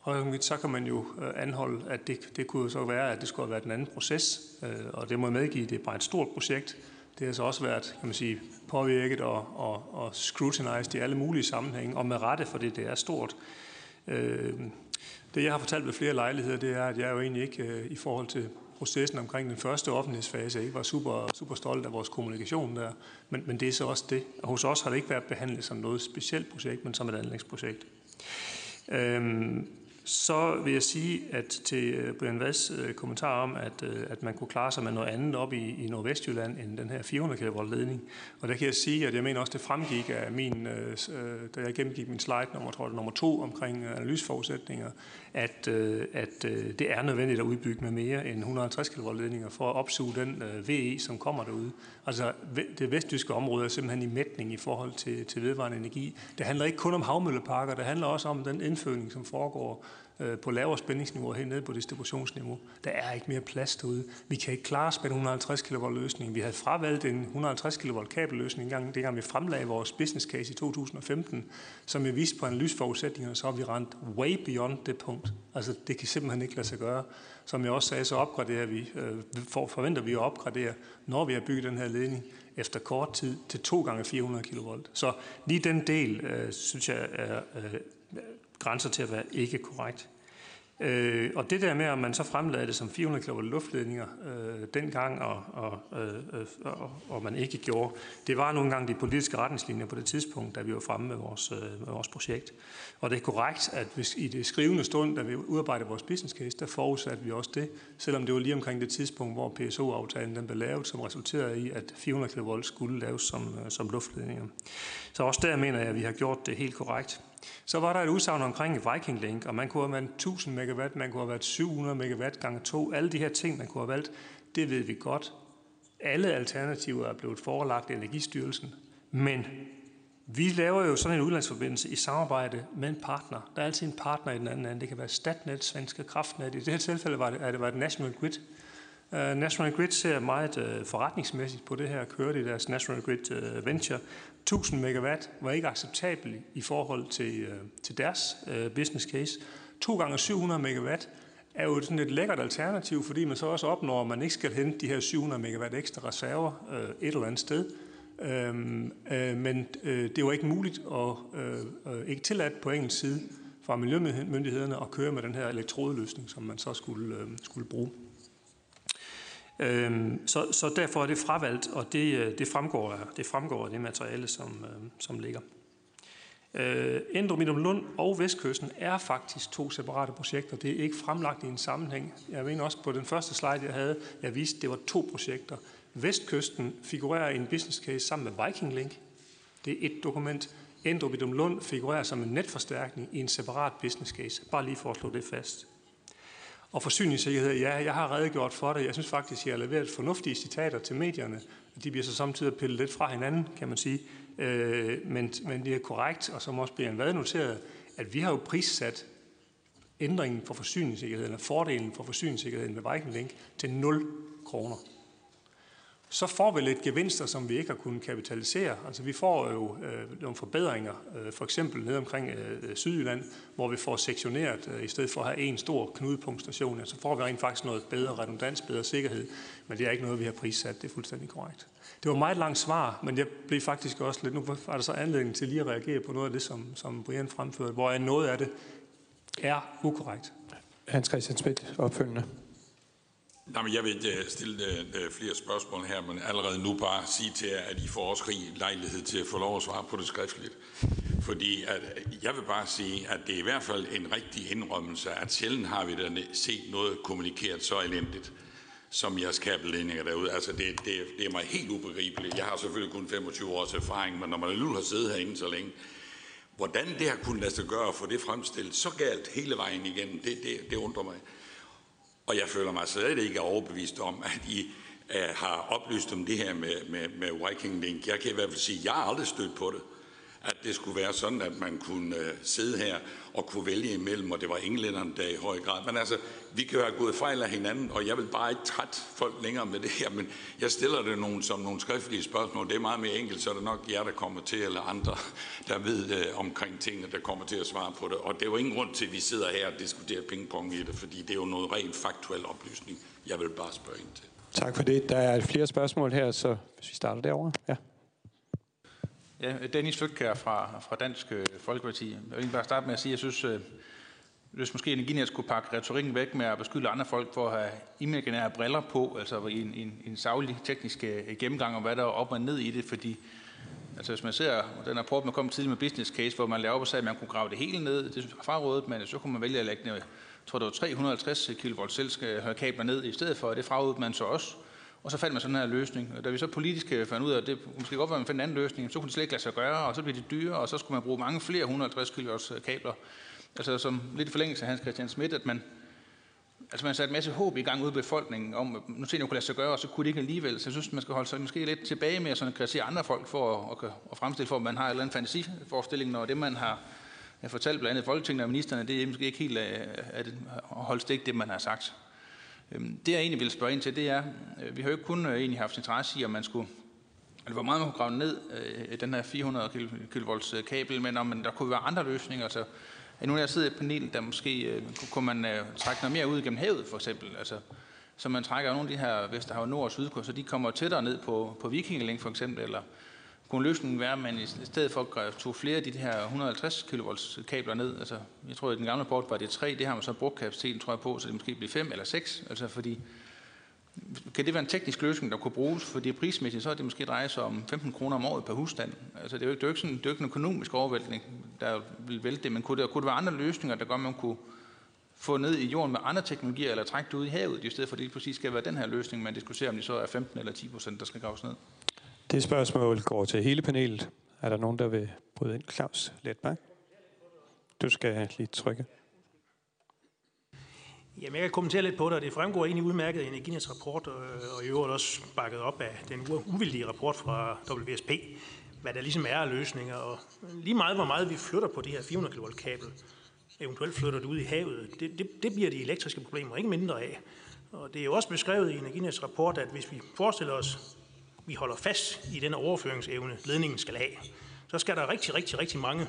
Og øh, så kan man jo øh, anholde, at det, det kunne så være, at det skulle have været en anden proces, øh, og det må jeg medgive, det er bare et stort projekt. Det har så også været, kan man sige, påvirket og, og, og scrutinized i alle mulige sammenhænge, og med rette, fordi det er stort. Øh, det, jeg har fortalt ved flere lejligheder, det er, at jeg jo egentlig ikke øh, i forhold til processen omkring den første offentlighedsfase ikke var super, super stolt af vores kommunikation der. Men, men det er så også det. Og hos os har det ikke været behandlet som noget specielt projekt, men som et anlægsprojekt. Øhm, så vil jeg sige, at til øh, Brian Vads øh, kommentar om, at, øh, at man kunne klare sig med noget andet op i, i Nordvestjylland end den her 400 kV ledning. Og der kan jeg sige, at jeg mener også, det fremgik af min, da jeg gennemgik min slide nummer, tror jeg, nummer to omkring analyseforudsætninger, at, øh, at øh, det er nødvendigt at udbygge med mere end 150 kV ledninger for at opsuge den øh, VE, som kommer derude. Altså det vestjyske område er simpelthen i mætning i forhold til, til vedvarende energi. Det handler ikke kun om havmølleparker, det handler også om den indføring, som foregår øh, på lavere spændingsniveau helt ned på distributionsniveau. Der er ikke mere plads derude. Vi kan ikke klare spænde 150 kV løsning. Vi havde fravalgt en 150 kV kabelløsning gang, dengang vi fremlagde vores business case i 2015, som vi viste på analysforudsætningerne, så har vi rent way beyond det punkt. Altså det kan simpelthen ikke lade sig gøre. Som jeg også sagde, så opgraderer vi, øh, for, forventer vi at opgradere, når vi har bygget den her ledning, efter kort tid til 2 gange 400 kV. Så lige den del, øh, synes jeg, er øh, grænser til at være ikke korrekt. Øh, og det der med, at man så fremlagde det som 400 kV luftledninger øh, dengang, og, og, øh, øh, og, og man ikke gjorde, det var nogle gange de politiske retningslinjer på det tidspunkt, da vi var fremme med vores, øh, med vores projekt. Og det er korrekt, at hvis i det skrivende stund, da vi udarbejdede vores business case, der forudsatte vi også det, selvom det var lige omkring det tidspunkt, hvor PSO-aftalen den blev lavet, som resulterede i, at 400 kV skulle laves som, øh, som luftledninger. Så også der mener jeg, at vi har gjort det helt korrekt. Så var der et udsagn omkring Viking Link, og man kunne have været 1000 megawatt, man kunne have været 700 megawatt gange 2, Alle de her ting, man kunne have valgt, det ved vi godt. Alle alternativer er blevet forelagt Energistyrelsen. Men vi laver jo sådan en udlandsforbindelse i samarbejde med en partner. Der er altid en partner i den anden ende. Det kan være Statnet, Svenske Kraftnet. I det her tilfælde var det, at det var et National Grid. Uh, National Grid ser meget uh, forretningsmæssigt på det her, kører det i deres National Grid uh, Venture, 1000 megawatt var ikke acceptabel i forhold til, øh, til deres øh, business case. 2 gange 700 megawatt er jo sådan et lækkert alternativ, fordi man så også opnår, at man ikke skal hente de her 700 megawatt ekstra reserver øh, et eller andet sted. Øhm, øh, men øh, det var ikke muligt og øh, øh, ikke tilladt på engelsk side fra miljømyndighederne at køre med den her elektrodeløsning, som man så skulle, øh, skulle bruge. Øhm, så, så derfor er det fravalgt, og det, øh, det, fremgår, det fremgår af det materiale, som, øh, som ligger. Øh, Endrumidum Lund og Vestkysten er faktisk to separate projekter. Det er ikke fremlagt i en sammenhæng. Jeg mener også på den første slide, jeg havde, jeg viste, at det var to projekter. Vestkysten figurerer i en business case sammen med Viking Link. Det er et dokument. Endrumidum Lund figurerer som en netforstærkning i en separat business case. Bare lige for at slå det fast. Og forsyningssikkerhed, ja, jeg har redegjort for det. Jeg synes faktisk, at jeg har leveret fornuftige citater til medierne. De bliver så samtidig pillet lidt fra hinanden, kan man sige. Øh, men, men det er korrekt, og som også bliver en hvad noteret, at vi har jo prissat ændringen for forsyningssikkerheden, eller fordelen for forsyningssikkerheden med Viking Link til 0 kroner så får vi lidt gevinster, som vi ikke har kunnet kapitalisere. Altså vi får jo øh, nogle forbedringer, øh, for eksempel ned omkring øh, øh, Sydjylland, hvor vi får sektioneret, øh, i stedet for at have en stor knudepunktstation, så får vi rent faktisk noget bedre redundans, bedre sikkerhed, men det er ikke noget, vi har prissat, det er fuldstændig korrekt. Det var meget langt svar, men jeg blev faktisk også lidt, nu var der så anledning til lige at reagere på noget af det, som, som Brian fremførte, hvor noget af det er ukorrekt. Hans Christian Schmidt, opfølgende. Nej, men jeg vil ikke stille øh, øh, flere spørgsmål her, men allerede nu bare sige til jer, at I får også rig lejlighed til at få lov at svare på det skriftligt. Fordi at, jeg vil bare sige, at det er i hvert fald en rigtig indrømmelse, at sjældent har vi da set noget kommunikeret så elendigt som jeres kabelledninger derude. Altså, det, det, det er mig helt ubegribeligt. Jeg har selvfølgelig kun 25 års erfaring, men når man alligevel har siddet herinde så længe, hvordan det har kunnet lade sig gøre at få det fremstillet så galt hele vejen igennem, det, det, det undrer mig. Og jeg føler mig slet ikke overbevist om, at I øh, har oplyst om det her med, med, med Viking Link. Jeg kan i hvert fald sige, at jeg har aldrig stødt på det at det skulle være sådan, at man kunne øh, sidde her og kunne vælge imellem, og det var englænderne der i høj grad. Men altså, vi kan jo have gået fejl af hinanden, og jeg vil bare ikke trætte folk længere med det her, men jeg stiller det nogle, som nogle skriftlige spørgsmål. Det er meget mere enkelt, så er det nok jer, der kommer til, eller andre, der ved øh, omkring tingene, der kommer til at svare på det. Og det er jo ingen grund til, at vi sidder her og diskuterer pingpong i det, fordi det er jo noget rent faktuel oplysning. Jeg vil bare spørge ind til. Tak for det. Der er flere spørgsmål her, så hvis vi starter derovre. Ja. Ja, Dennis Flytkær fra, fra Dansk øh, Folkeparti. Jeg vil bare starte med at sige, at jeg synes, øh, hvis måske Energinet skulle pakke retorikken væk med at beskylde andre folk for at have imaginære briller på, altså i en, en, en savlig teknisk øh, gennemgang om, hvad der er op og ned i det, fordi altså hvis man ser den rapport, man kom tidligt med business case, hvor man lavede op og sagde, at man kunne grave det hele ned, det er frarådet, men så kunne man vælge at lægge jeg tror det var 350 kV øh, kabler ned i stedet for, og det frarådede man så også. Og så fandt man sådan her løsning. Og da vi så politisk øh, fandt ud af, at det måske godt være, at man fandt en anden løsning, så kunne det slet ikke lade sig gøre, og så blev det dyre, og så skulle man bruge mange flere 150 kW øh, kabler. Altså som lidt forlængelse af Hans Christian Schmidt, at man, altså man satte en masse håb i gang ude i befolkningen om, at nu se, kunne lade sig gøre, og så kunne det ikke alligevel. Så jeg synes, man skal holde sig måske lidt tilbage med at sådan kritisere andre folk for at, at, at fremstille for, at man har en eller anden fantasiforestilling, når det, man har fortalt blandt andet Folketinget og ministerne, det er måske ikke helt at, at holde stik det, man har sagt. Øhm, det jeg egentlig vil spørge ind til, det er, øh, vi har jo ikke kun øh, egentlig haft interesse i, om man skulle Altså, hvor meget man kunne grave ned øh, den her 400 kV øh, kabel, men om der kunne være andre løsninger. Altså, er nu jeg sidder et panel, der måske øh, kunne man øh, trække noget mere ud gennem havet, for eksempel. Altså, så man trækker nogle af de her Vesterhav Nord og Sydkyst, så de kommer tættere ned på, på Vikingelink, for eksempel, eller kunne løsningen være, at man i stedet for tog flere af de her 150 kV kabler ned? Altså, jeg tror, at i den gamle port var det tre, det har man så brugt kapaciteten, tror jeg på, så det måske bliver fem eller seks. Altså, fordi kan det være en teknisk løsning, der kunne bruges? Fordi prismæssigt, så er det måske dreje sig om 15 kroner om året per husstand. Altså, det er jo, det er jo ikke, sådan, det er jo ikke en økonomisk overvæltning, der vil vælte det, men kunne, der, kunne det være andre løsninger, der gør, at man kunne få ned i jorden med andre teknologier, eller trække det ud i havet, i stedet for at det præcis skal være den her løsning, man diskuterer, om det så er 15 eller 10 procent, der skal graves ned? Det spørgsmål går til hele panelet. Er der nogen, der vil bryde ind? Claus Letbak? Du skal lige trykke. Jamen, jeg kan kommentere lidt på det, og det fremgår egentlig udmærket af Energinets rapport, øh, og i øvrigt også bakket op af den uvildige rapport fra WSP, hvad der ligesom er af løsninger. Og lige meget, hvor meget vi flytter på det her 400 kV kabel, eventuelt flytter det ud i havet, det, det, det bliver de elektriske problemer ikke mindre af. Og det er jo også beskrevet i Energinets rapport, at hvis vi forestiller os, vi holder fast i den overføringsevne, ledningen skal have, så skal der rigtig, rigtig, rigtig mange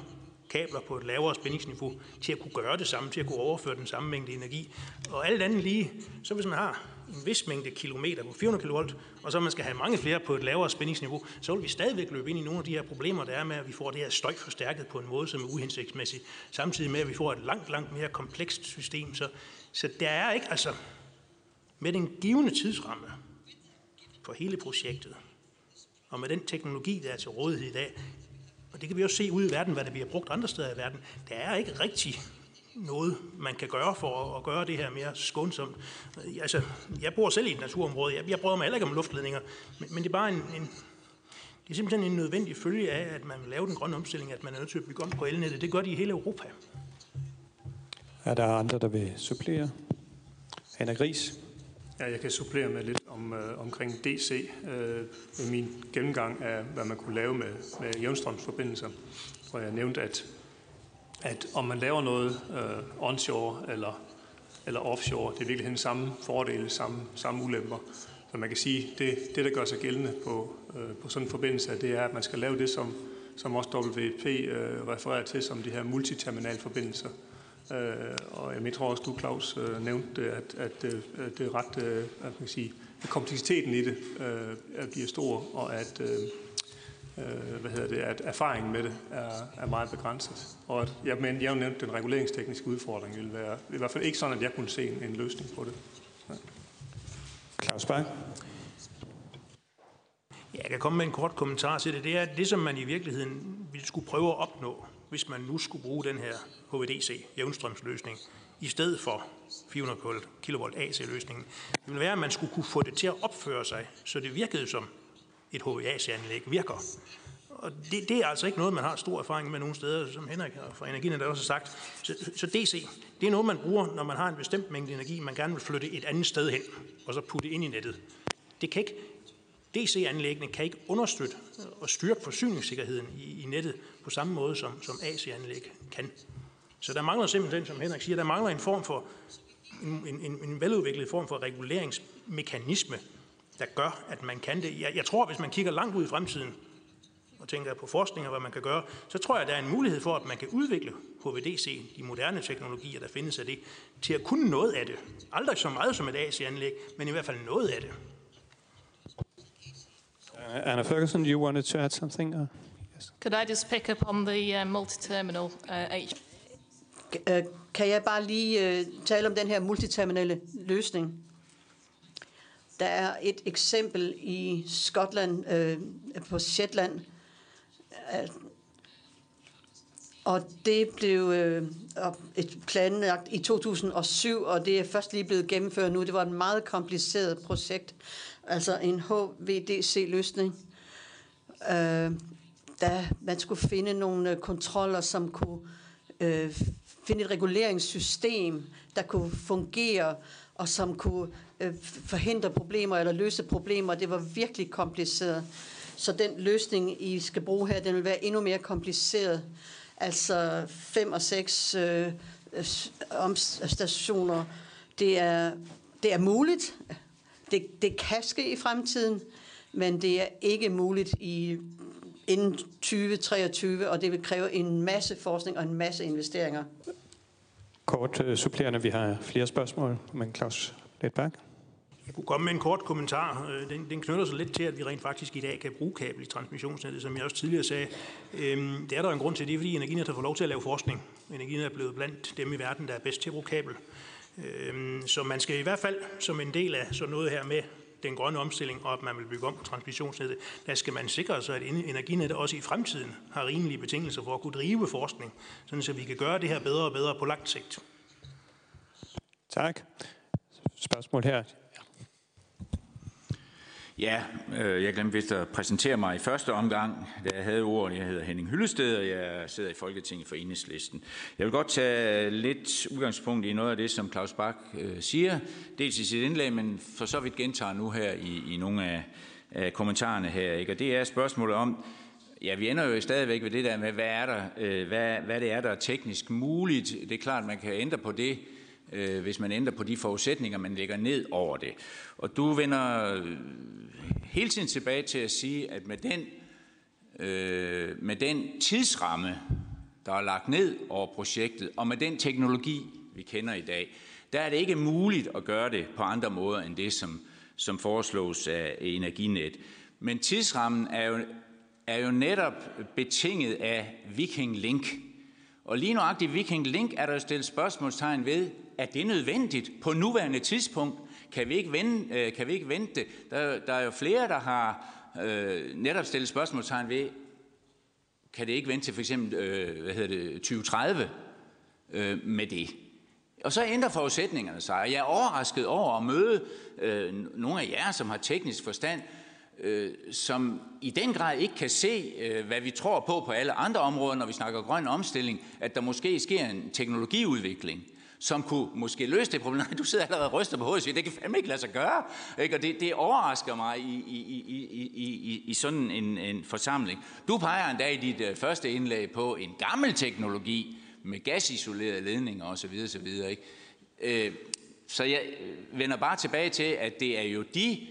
kabler på et lavere spændingsniveau til at kunne gøre det samme, til at kunne overføre den samme mængde energi. Og alt andet lige, så hvis man har en vis mængde kilometer på 400 kV, og så man skal have mange flere på et lavere spændingsniveau, så vil vi stadigvæk løbe ind i nogle af de her problemer, der er med, at vi får det her støj forstærket på en måde, som er uhensigtsmæssig, samtidig med, at vi får et langt, langt mere komplekst system. Så, så der er ikke, altså, med den givende tidsramme for hele projektet, og med den teknologi, der er til rådighed i dag, og det kan vi også se ude i verden, hvad der bliver brugt andre steder i verden. Der er ikke rigtig noget, man kan gøre for at gøre det her mere skånsomt. Altså, jeg bor selv i et naturområde. Jeg, jeg prøver mig heller ikke om luftledninger, men, men det er bare en, en, det er simpelthen en nødvendig følge af, at man vil lave den grønne omstilling, at man er nødt til at bygge om på elnettet. Det gør de i hele Europa. Er der andre, der vil supplere? Anna Gris. Ja, jeg kan supplere med lidt om, øh, omkring DC øh, med min gennemgang af, hvad man kunne lave med, med jævnstrømsforbindelser. Hvor jeg nævnte, at, at om man laver noget øh, onshore eller, eller offshore, det er virkelig den samme fordele, samme, samme ulemper. Så man kan sige, det, det der gør sig gældende på, øh, på sådan en forbindelse, det er, at man skal lave det, som, som også WP øh, refererer til, som de her multiterminalforbindelser. Øh, og jeg tror også, du, Claus, øh, nævnte, at, at, at det er ret, øh, at man kan sige, at kompleksiteten i det øh, bliver stor, og at, øh, hvad hedder det, at erfaringen med det er, er meget begrænset. Og at, jeg, men, jeg har nævnt, den reguleringstekniske udfordring vil være, i hvert fald ikke sådan, at jeg kunne se en, en løsning på det. Ja. Claus Bang? Ja, jeg kan komme med en kort kommentar til det. Det er det, som man i virkeligheden ville skulle prøve at opnå, hvis man nu skulle bruge den her HVDC, jævnstrømsløsning, i stedet for 400 kV AC-løsningen. Det ville være, at man skulle kunne få det til at opføre sig, så det virkede som et HVAC-anlæg virker. Og det, det er altså ikke noget, man har stor erfaring med nogle steder, som Henrik fra Energinet også har sagt. Så, så DC, det er noget, man bruger, når man har en bestemt mængde energi, man gerne vil flytte et andet sted hen, og så putte ind i nettet. Det kan ikke DC-anlæggene kan ikke understøtte og styrke forsyningssikkerheden i, i nettet på samme måde, som, som AC-anlæg kan. Så der mangler simpelthen, som Henrik siger, der mangler en form for en, en, en veludviklet form for reguleringsmekanisme, der gør, at man kan det. Jeg, jeg tror, hvis man kigger langt ud i fremtiden, og tænker på forskning og hvad man kan gøre, så tror jeg, at der er en mulighed for, at man kan udvikle HVDC, de moderne teknologier, der findes af det, til at kunne noget af det. Aldrig så meget som et AC-anlæg, men i hvert fald noget af det. Anna Ferguson, you wanted to add something? Or? Yes. Could I just pick up on the uh, multi-terminal uh, H? Øh, kan jeg bare lige uh, tale om den her multiterminale løsning? Der er et eksempel i Skotland, uh, på Shetland, uh, og det blev uh, et planlagt i 2007, og det er først lige blevet gennemført nu. Det var et meget kompliceret projekt, altså en HVDC-løsning. øh, der man skulle finde nogle øh, kontroller, som kunne øh, finde et reguleringssystem, der kunne fungere, og som kunne øh, forhindre problemer eller løse problemer. Det var virkelig kompliceret. Så den løsning, I skal bruge her, den vil være endnu mere kompliceret. Altså fem og seks øh, omstationer. Det er, det er muligt. Det, det kan ske i fremtiden, men det er ikke muligt i inden 2023, og det vil kræve en masse forskning og en masse investeringer. Kort uh, supplerende, vi har flere spørgsmål, men Claus Letbak. Jeg kunne komme med en kort kommentar. Øh, den, den knytter sig lidt til, at vi rent faktisk i dag kan bruge kabel i transmissionsnettet, som jeg også tidligere sagde. Øhm, det er der en grund til, det er fordi Energinet har fået lov til at lave forskning. Energinet er blevet blandt dem i verden, der er bedst til at bruge kabel. Øhm, så man skal i hvert fald som en del af sådan noget her med den grønne omstilling, og at man vil bygge om på transmissionsnettet, der skal man sikre sig, at Energinettet også i fremtiden har rimelige betingelser for at kunne drive forskning, sådan så vi kan gøre det her bedre og bedre på langt sigt. Tak. Spørgsmål her. Ja, øh, jeg glemte vist at præsentere mig i første omgang, da jeg havde ordet. Jeg hedder Henning Hyllested, og jeg sidder i Folketinget for Enhedslisten. Jeg vil godt tage lidt udgangspunkt i noget af det, som Claus Bak øh, siger, dels i sit indlæg, men for så vidt gentager nu her i, i nogle af, af kommentarerne her. Ikke? Og det er spørgsmålet om, Ja, vi ender jo stadigvæk ved det der med, hvad, er der, øh, hvad, hvad det er, der er teknisk muligt. Det er klart, man kan ændre på det, øh, hvis man ændrer på de forudsætninger, man lægger ned over det. Og du vender øh, hele tiden tilbage til at sige, at med den, øh, med den tidsramme, der er lagt ned over projektet, og med den teknologi, vi kender i dag, der er det ikke muligt at gøre det på andre måder end det, som, som foreslås af Energinet. Men tidsrammen er jo, er jo netop betinget af Viking Link. Og lige nuagtigt Viking Link er der jo stillet spørgsmålstegn ved, er det nødvendigt på nuværende tidspunkt? Kan vi ikke vente, øh, kan vi ikke vente det? Der, der er jo flere, der har øh, netop stillet spørgsmålstegn ved, kan det ikke vente til for eksempel øh, hvad hedder det, 2030 øh, med det? Og så ændrer forudsætningerne sig. og Jeg er overrasket over at møde øh, nogle af jer, som har teknisk forstand, øh, som i den grad ikke kan se, øh, hvad vi tror på på alle andre områder, når vi snakker grøn omstilling, at der måske sker en teknologiudvikling som kunne måske løse det problem. Du sidder allerede og ryster på hovedet og siger, det kan fandme ikke lade sig gøre. Ikke? Og det, det overrasker mig i, i, i, i, i, i sådan en, en forsamling. Du peger endda i dit uh, første indlæg på en gammel teknologi med gasisolerede ledninger osv. osv. Ikke? Øh, så jeg øh, vender bare tilbage til, at det er jo de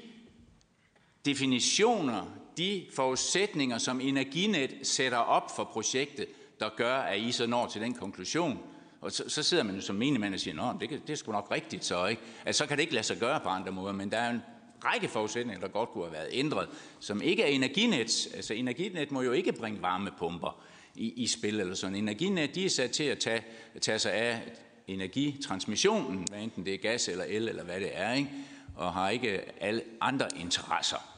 definitioner, de forudsætninger, som Energinet sætter op for projektet, der gør, at I så når til den konklusion, og så, så sidder man jo som menigmand og siger, at det, det er sgu nok rigtigt så, ikke? At så kan det ikke lade sig gøre på andre måder, men der er en række forudsætninger, der godt kunne have været ændret, som ikke er energinet. Altså energinet må jo ikke bringe varmepumper i, i spil eller sådan. Energinet, de er sat til at tage, tage sig af energitransmissionen, hvad enten det er gas eller el eller hvad det er, ikke? og har ikke alle andre interesser.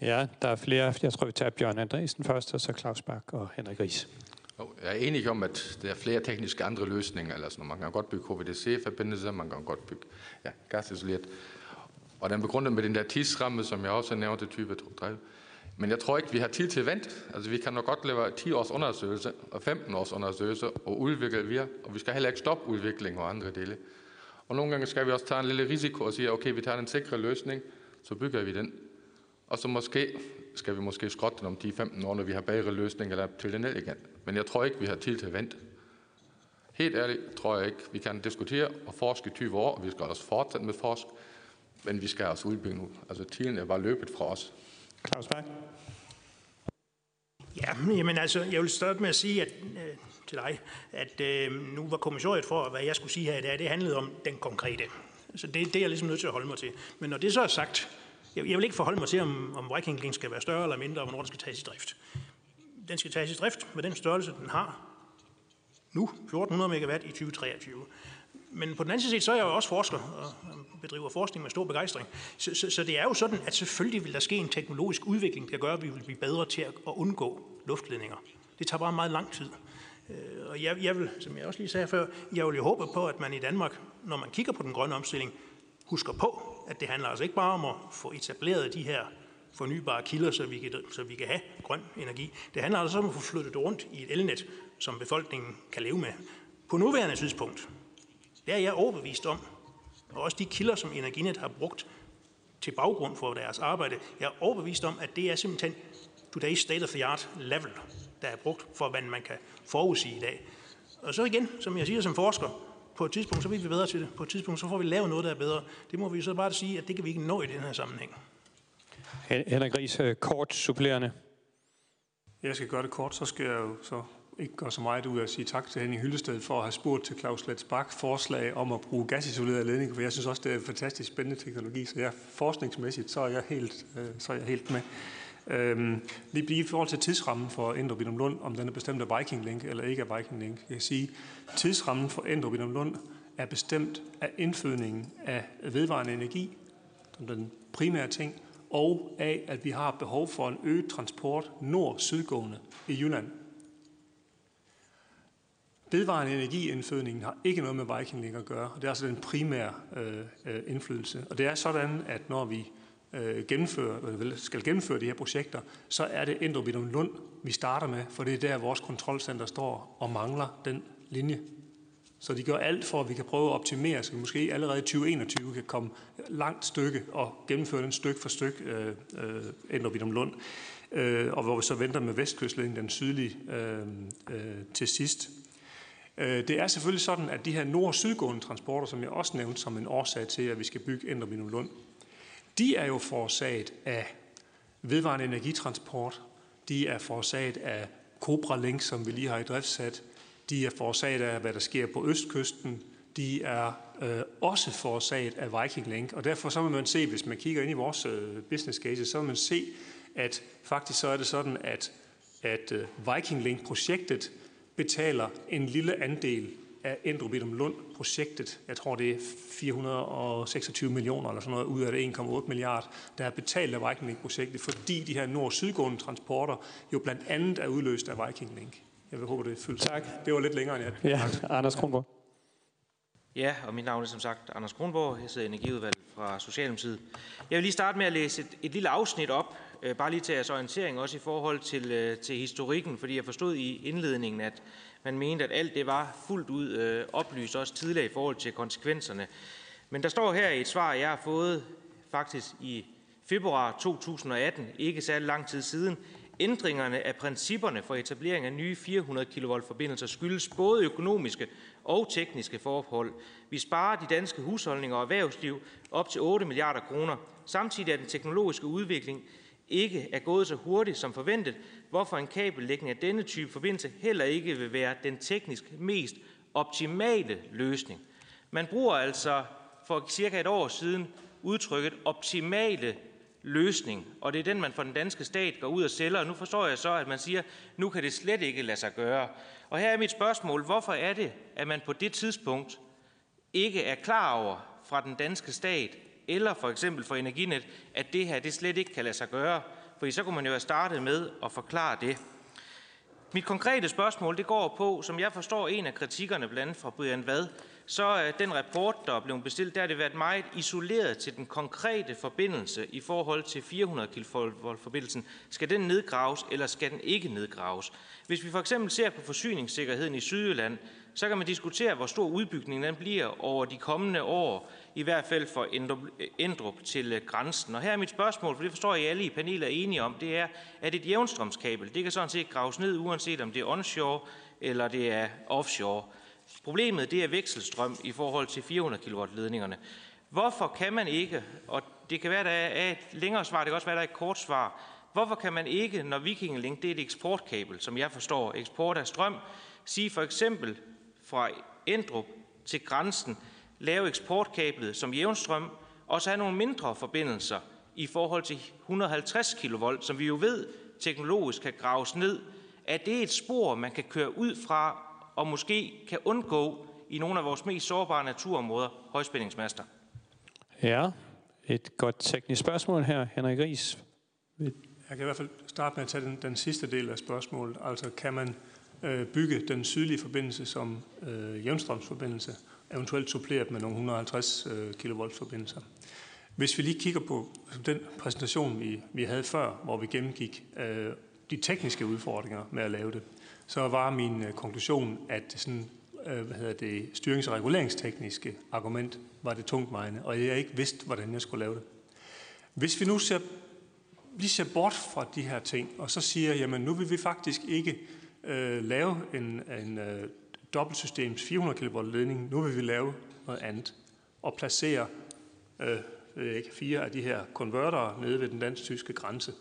Ja, der er flere. Jeg tror, vi tager Bjørn Andresen først, og så Claus Bak og Henrik Ries. Jeg er enig om, at der er flere tekniske andre løsninger. Eller sådan. man kan godt bygge HVDC-forbindelser, man kan godt bygge ja, gasisoleret. Og den begrundet med den der tidsramme, som jeg også nævnte, type 30. Men jeg tror ikke, vi har tid til at vente. Altså, vi kan nok godt lave 10 års undersøgelse og 15 års undersøgelse og udvikle vi og vi skal heller ikke stoppe udviklingen og andre dele. Og nogle gange skal vi også tage en lille risiko og sige, okay, vi tager en sikre løsning, så bygger vi den. Og så måske skal vi måske skrotte den om 10-15 år, når vi har bedre løsninger der til den igen. Men jeg tror ikke, vi har tid til at vente. Helt ærligt tror jeg ikke, vi kan diskutere og forske i 20 år, og vi skal også fortsætte med forsk, men vi skal altså også udbygge nu. Altså tiden er bare løbet fra os. Claus Berg. Ja, men altså, jeg vil starte med at sige at, øh, til dig, at øh, nu var kommissoriet for, hvad jeg skulle sige her i dag, det handlede om den konkrete. Så det, det er jeg ligesom nødt til at holde mig til. Men når det så er sagt, jeg, jeg vil ikke forholde mig til, om, om Viking Link skal være større eller mindre, og hvornår den skal tages i drift. Den skal tages i drift med den størrelse, den har nu, 1400 megawatt i 2023. Men på den anden side, så er jeg jo også forsker og bedriver forskning med stor begejstring. Så, så, så det er jo sådan, at selvfølgelig vil der ske en teknologisk udvikling, der gør, at vi vil blive bedre til at, at undgå luftledninger. Det tager bare meget lang tid. Øh, og jeg, jeg vil, som jeg også lige sagde før, jeg vil jo håbe på, at man i Danmark, når man kigger på den grønne omstilling, husker på, at det handler altså ikke bare om at få etableret de her fornybare kilder, så vi kan, så vi kan have grøn energi. Det handler altså om at få flyttet rundt i et elnet, som befolkningen kan leve med. På nuværende tidspunkt, det er jeg overbevist om, og også de kilder, som Energinet har brugt til baggrund for deres arbejde, jeg er overbevist om, at det er simpelthen today's state of the art level, der er brugt for, hvad man kan forudsige i dag. Og så igen, som jeg siger som forsker, på et tidspunkt, så bliver vi bedre til det. På et tidspunkt, så får vi lavet noget, der er bedre. Det må vi så bare sige, at det kan vi ikke nå i den her sammenhæng. Henrik Ries, øh, kort supplerende. Jeg skal gøre det kort, så skal jeg jo så ikke gøre så meget ud af at sige tak til Henning Hyllested for at have spurgt til Claus Letsbak forslag om at bruge gasisoleret ledning, for jeg synes også, det er en fantastisk spændende teknologi, så jeg forskningsmæssigt, så er jeg helt, øh, så er jeg helt med. Øhm, lige i forhold til tidsrammen for Endrupinum Lund, om den er bestemt af Viking Link eller ikke af Viking Link, jeg kan sige, tidsrammen for Endrupinum Lund er bestemt af indfødningen af vedvarende energi, som den primære ting, og af, at vi har behov for en øget transport nord-sydgående i Jylland. Vedvarende energiindfødningen har ikke noget med Viking Link at gøre, og det er altså den primære øh, øh indflydelse. Og det er sådan, at når vi øh, gennemføre, eller skal gennemføre de her projekter, så er det Endrupinum Lund, vi starter med, for det er der, vores kontrolcenter står og mangler den linje. Så de gør alt for, at vi kan prøve at optimere, så vi måske allerede i 2021 kan komme langt stykke og gennemføre den stykke for stykke øh, øh, Endrupinum Lund. Øh, og hvor vi så venter med vestkystlinjen, den sydlige, øh, øh, til sidst. Øh, det er selvfølgelig sådan, at de her nord-sydgående transporter, som jeg også nævnte som en årsag til, at vi skal bygge Endrupinum Lund, de er jo forårsaget af vedvarende energitransport. De er forårsaget af Cobra Link, som vi lige har i driftsat. De er forårsaget af, hvad der sker på østkysten. De er øh, også forårsaget af Viking Link. Og derfor så vil man se, hvis man kigger ind i vores øh, business case, så vil man se, at faktisk så er det sådan, at, at øh, Viking Link-projektet betaler en lille andel af Endrobidum Lund-projektet. Jeg tror, det er 426 millioner eller sådan noget ud af det 1,8 milliard, der er betalt af Viking Link-projektet, fordi de her nord-sydgående transporter jo blandt andet er udløst af Viking Link. Jeg vil håbe, det er fyldt. Tak. Det var lidt længere end jeg. Ja, Anders Kronborg. Ja, og mit navn er som sagt Anders Kronborg. Jeg sidder i Energiudvalget fra Socialdemokratiet. Jeg vil lige starte med at læse et, et lille afsnit op, øh, bare lige til jeres orientering, også i forhold til, øh, til historikken, fordi jeg forstod i indledningen, at man mente, at alt det var fuldt ud øh, oplyst også tidligere i forhold til konsekvenserne. Men der står her i et svar, jeg har fået faktisk i februar 2018, ikke særlig lang tid siden, Ændringerne af principperne for etablering af nye 400 kV forbindelser skyldes både økonomiske og tekniske forhold. Vi sparer de danske husholdninger og erhvervsliv op til 8 milliarder kroner. Samtidig er den teknologiske udvikling ikke er gået så hurtigt som forventet, hvorfor en kabellægning af denne type forbindelse heller ikke vil være den teknisk mest optimale løsning. Man bruger altså for cirka et år siden udtrykket optimale løsning, og det er den, man fra den danske stat går ud og sælger, og nu forstår jeg så, at man siger, nu kan det slet ikke lade sig gøre. Og her er mit spørgsmål, hvorfor er det, at man på det tidspunkt ikke er klar over fra den danske stat, eller for eksempel for Energinet, at det her det slet ikke kan lade sig gøre. For så kunne man jo have startet med at forklare det. Mit konkrete spørgsmål det går på, som jeg forstår en af kritikkerne blandt andet fra Brian Vad, så er den rapport, der er blevet bestilt, der har det været meget isoleret til den konkrete forbindelse i forhold til 400 kV forbindelsen. Skal den nedgraves, eller skal den ikke nedgraves? Hvis vi for eksempel ser på forsyningssikkerheden i Sydjylland, så kan man diskutere, hvor stor udbygningen den bliver over de kommende år i hvert fald for Endrup til øh, grænsen. Og her er mit spørgsmål, for det forstår jeg alle i panelet er enige om, det er, at et jævnstrømskabel, det kan sådan set graves ned, uanset om det er onshore eller det er offshore. Problemet det er vekselstrøm i forhold til 400 kW ledningerne. Hvorfor kan man ikke, og det kan være, der er et længere svar, det kan også være, der er et kort svar, hvorfor kan man ikke, når Viking Link det er et eksportkabel, som jeg forstår, eksport af strøm, sige for eksempel fra Endrup til grænsen, lave eksportkablet som jævnstrøm, og så have nogle mindre forbindelser i forhold til 150 kV, som vi jo ved teknologisk kan graves ned. Er det et spor, man kan køre ud fra og måske kan undgå i nogle af vores mest sårbare naturområder, højspændingsmaster? Ja, et godt teknisk spørgsmål her, Henrik Ries. Jeg kan i hvert fald starte med at tage den, den sidste del af spørgsmålet. Altså, kan man øh, bygge den sydlige forbindelse som øh, jævnstrømsforbindelse, eventuelt suppleret med nogle 150 kV forbindelser. Hvis vi lige kigger på altså, den præsentation, vi, vi havde før, hvor vi gennemgik øh, de tekniske udfordringer med at lave det, så var min øh, konklusion, at sådan, øh, hvad hedder det, styrings- og reguleringstekniske argument var det tungt mine, og jeg ikke vidste, hvordan jeg skulle lave det. Hvis vi nu ser lige ser bort fra de her ting, og så siger, jamen nu vil vi faktisk ikke øh, lave en, en øh, dobbeltsystems 400 kV ledning, nu vil vi lave noget andet, og placere øh, ikke, fire af de her konvertere nede ved den dansk-tyske grænse.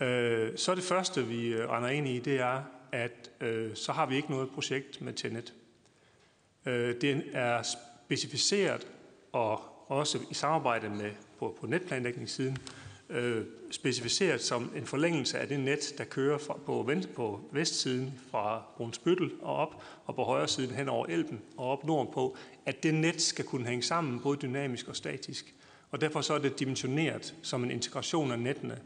Øh, så det første, vi øh, render ind i, det er, at øh, så har vi ikke noget projekt med Tenet. Øh, det er specificeret og også i samarbejde med på, på netplanlægningssiden øh, specificeret som en forlængelse af det net, der kører fra, på, vent, på vestsiden fra Brunsbøttel og op, og på højre siden hen over Elben og op nordpå, at det net skal kunne hænge sammen både dynamisk og statisk. Og derfor så er det dimensioneret som en integration af nettene.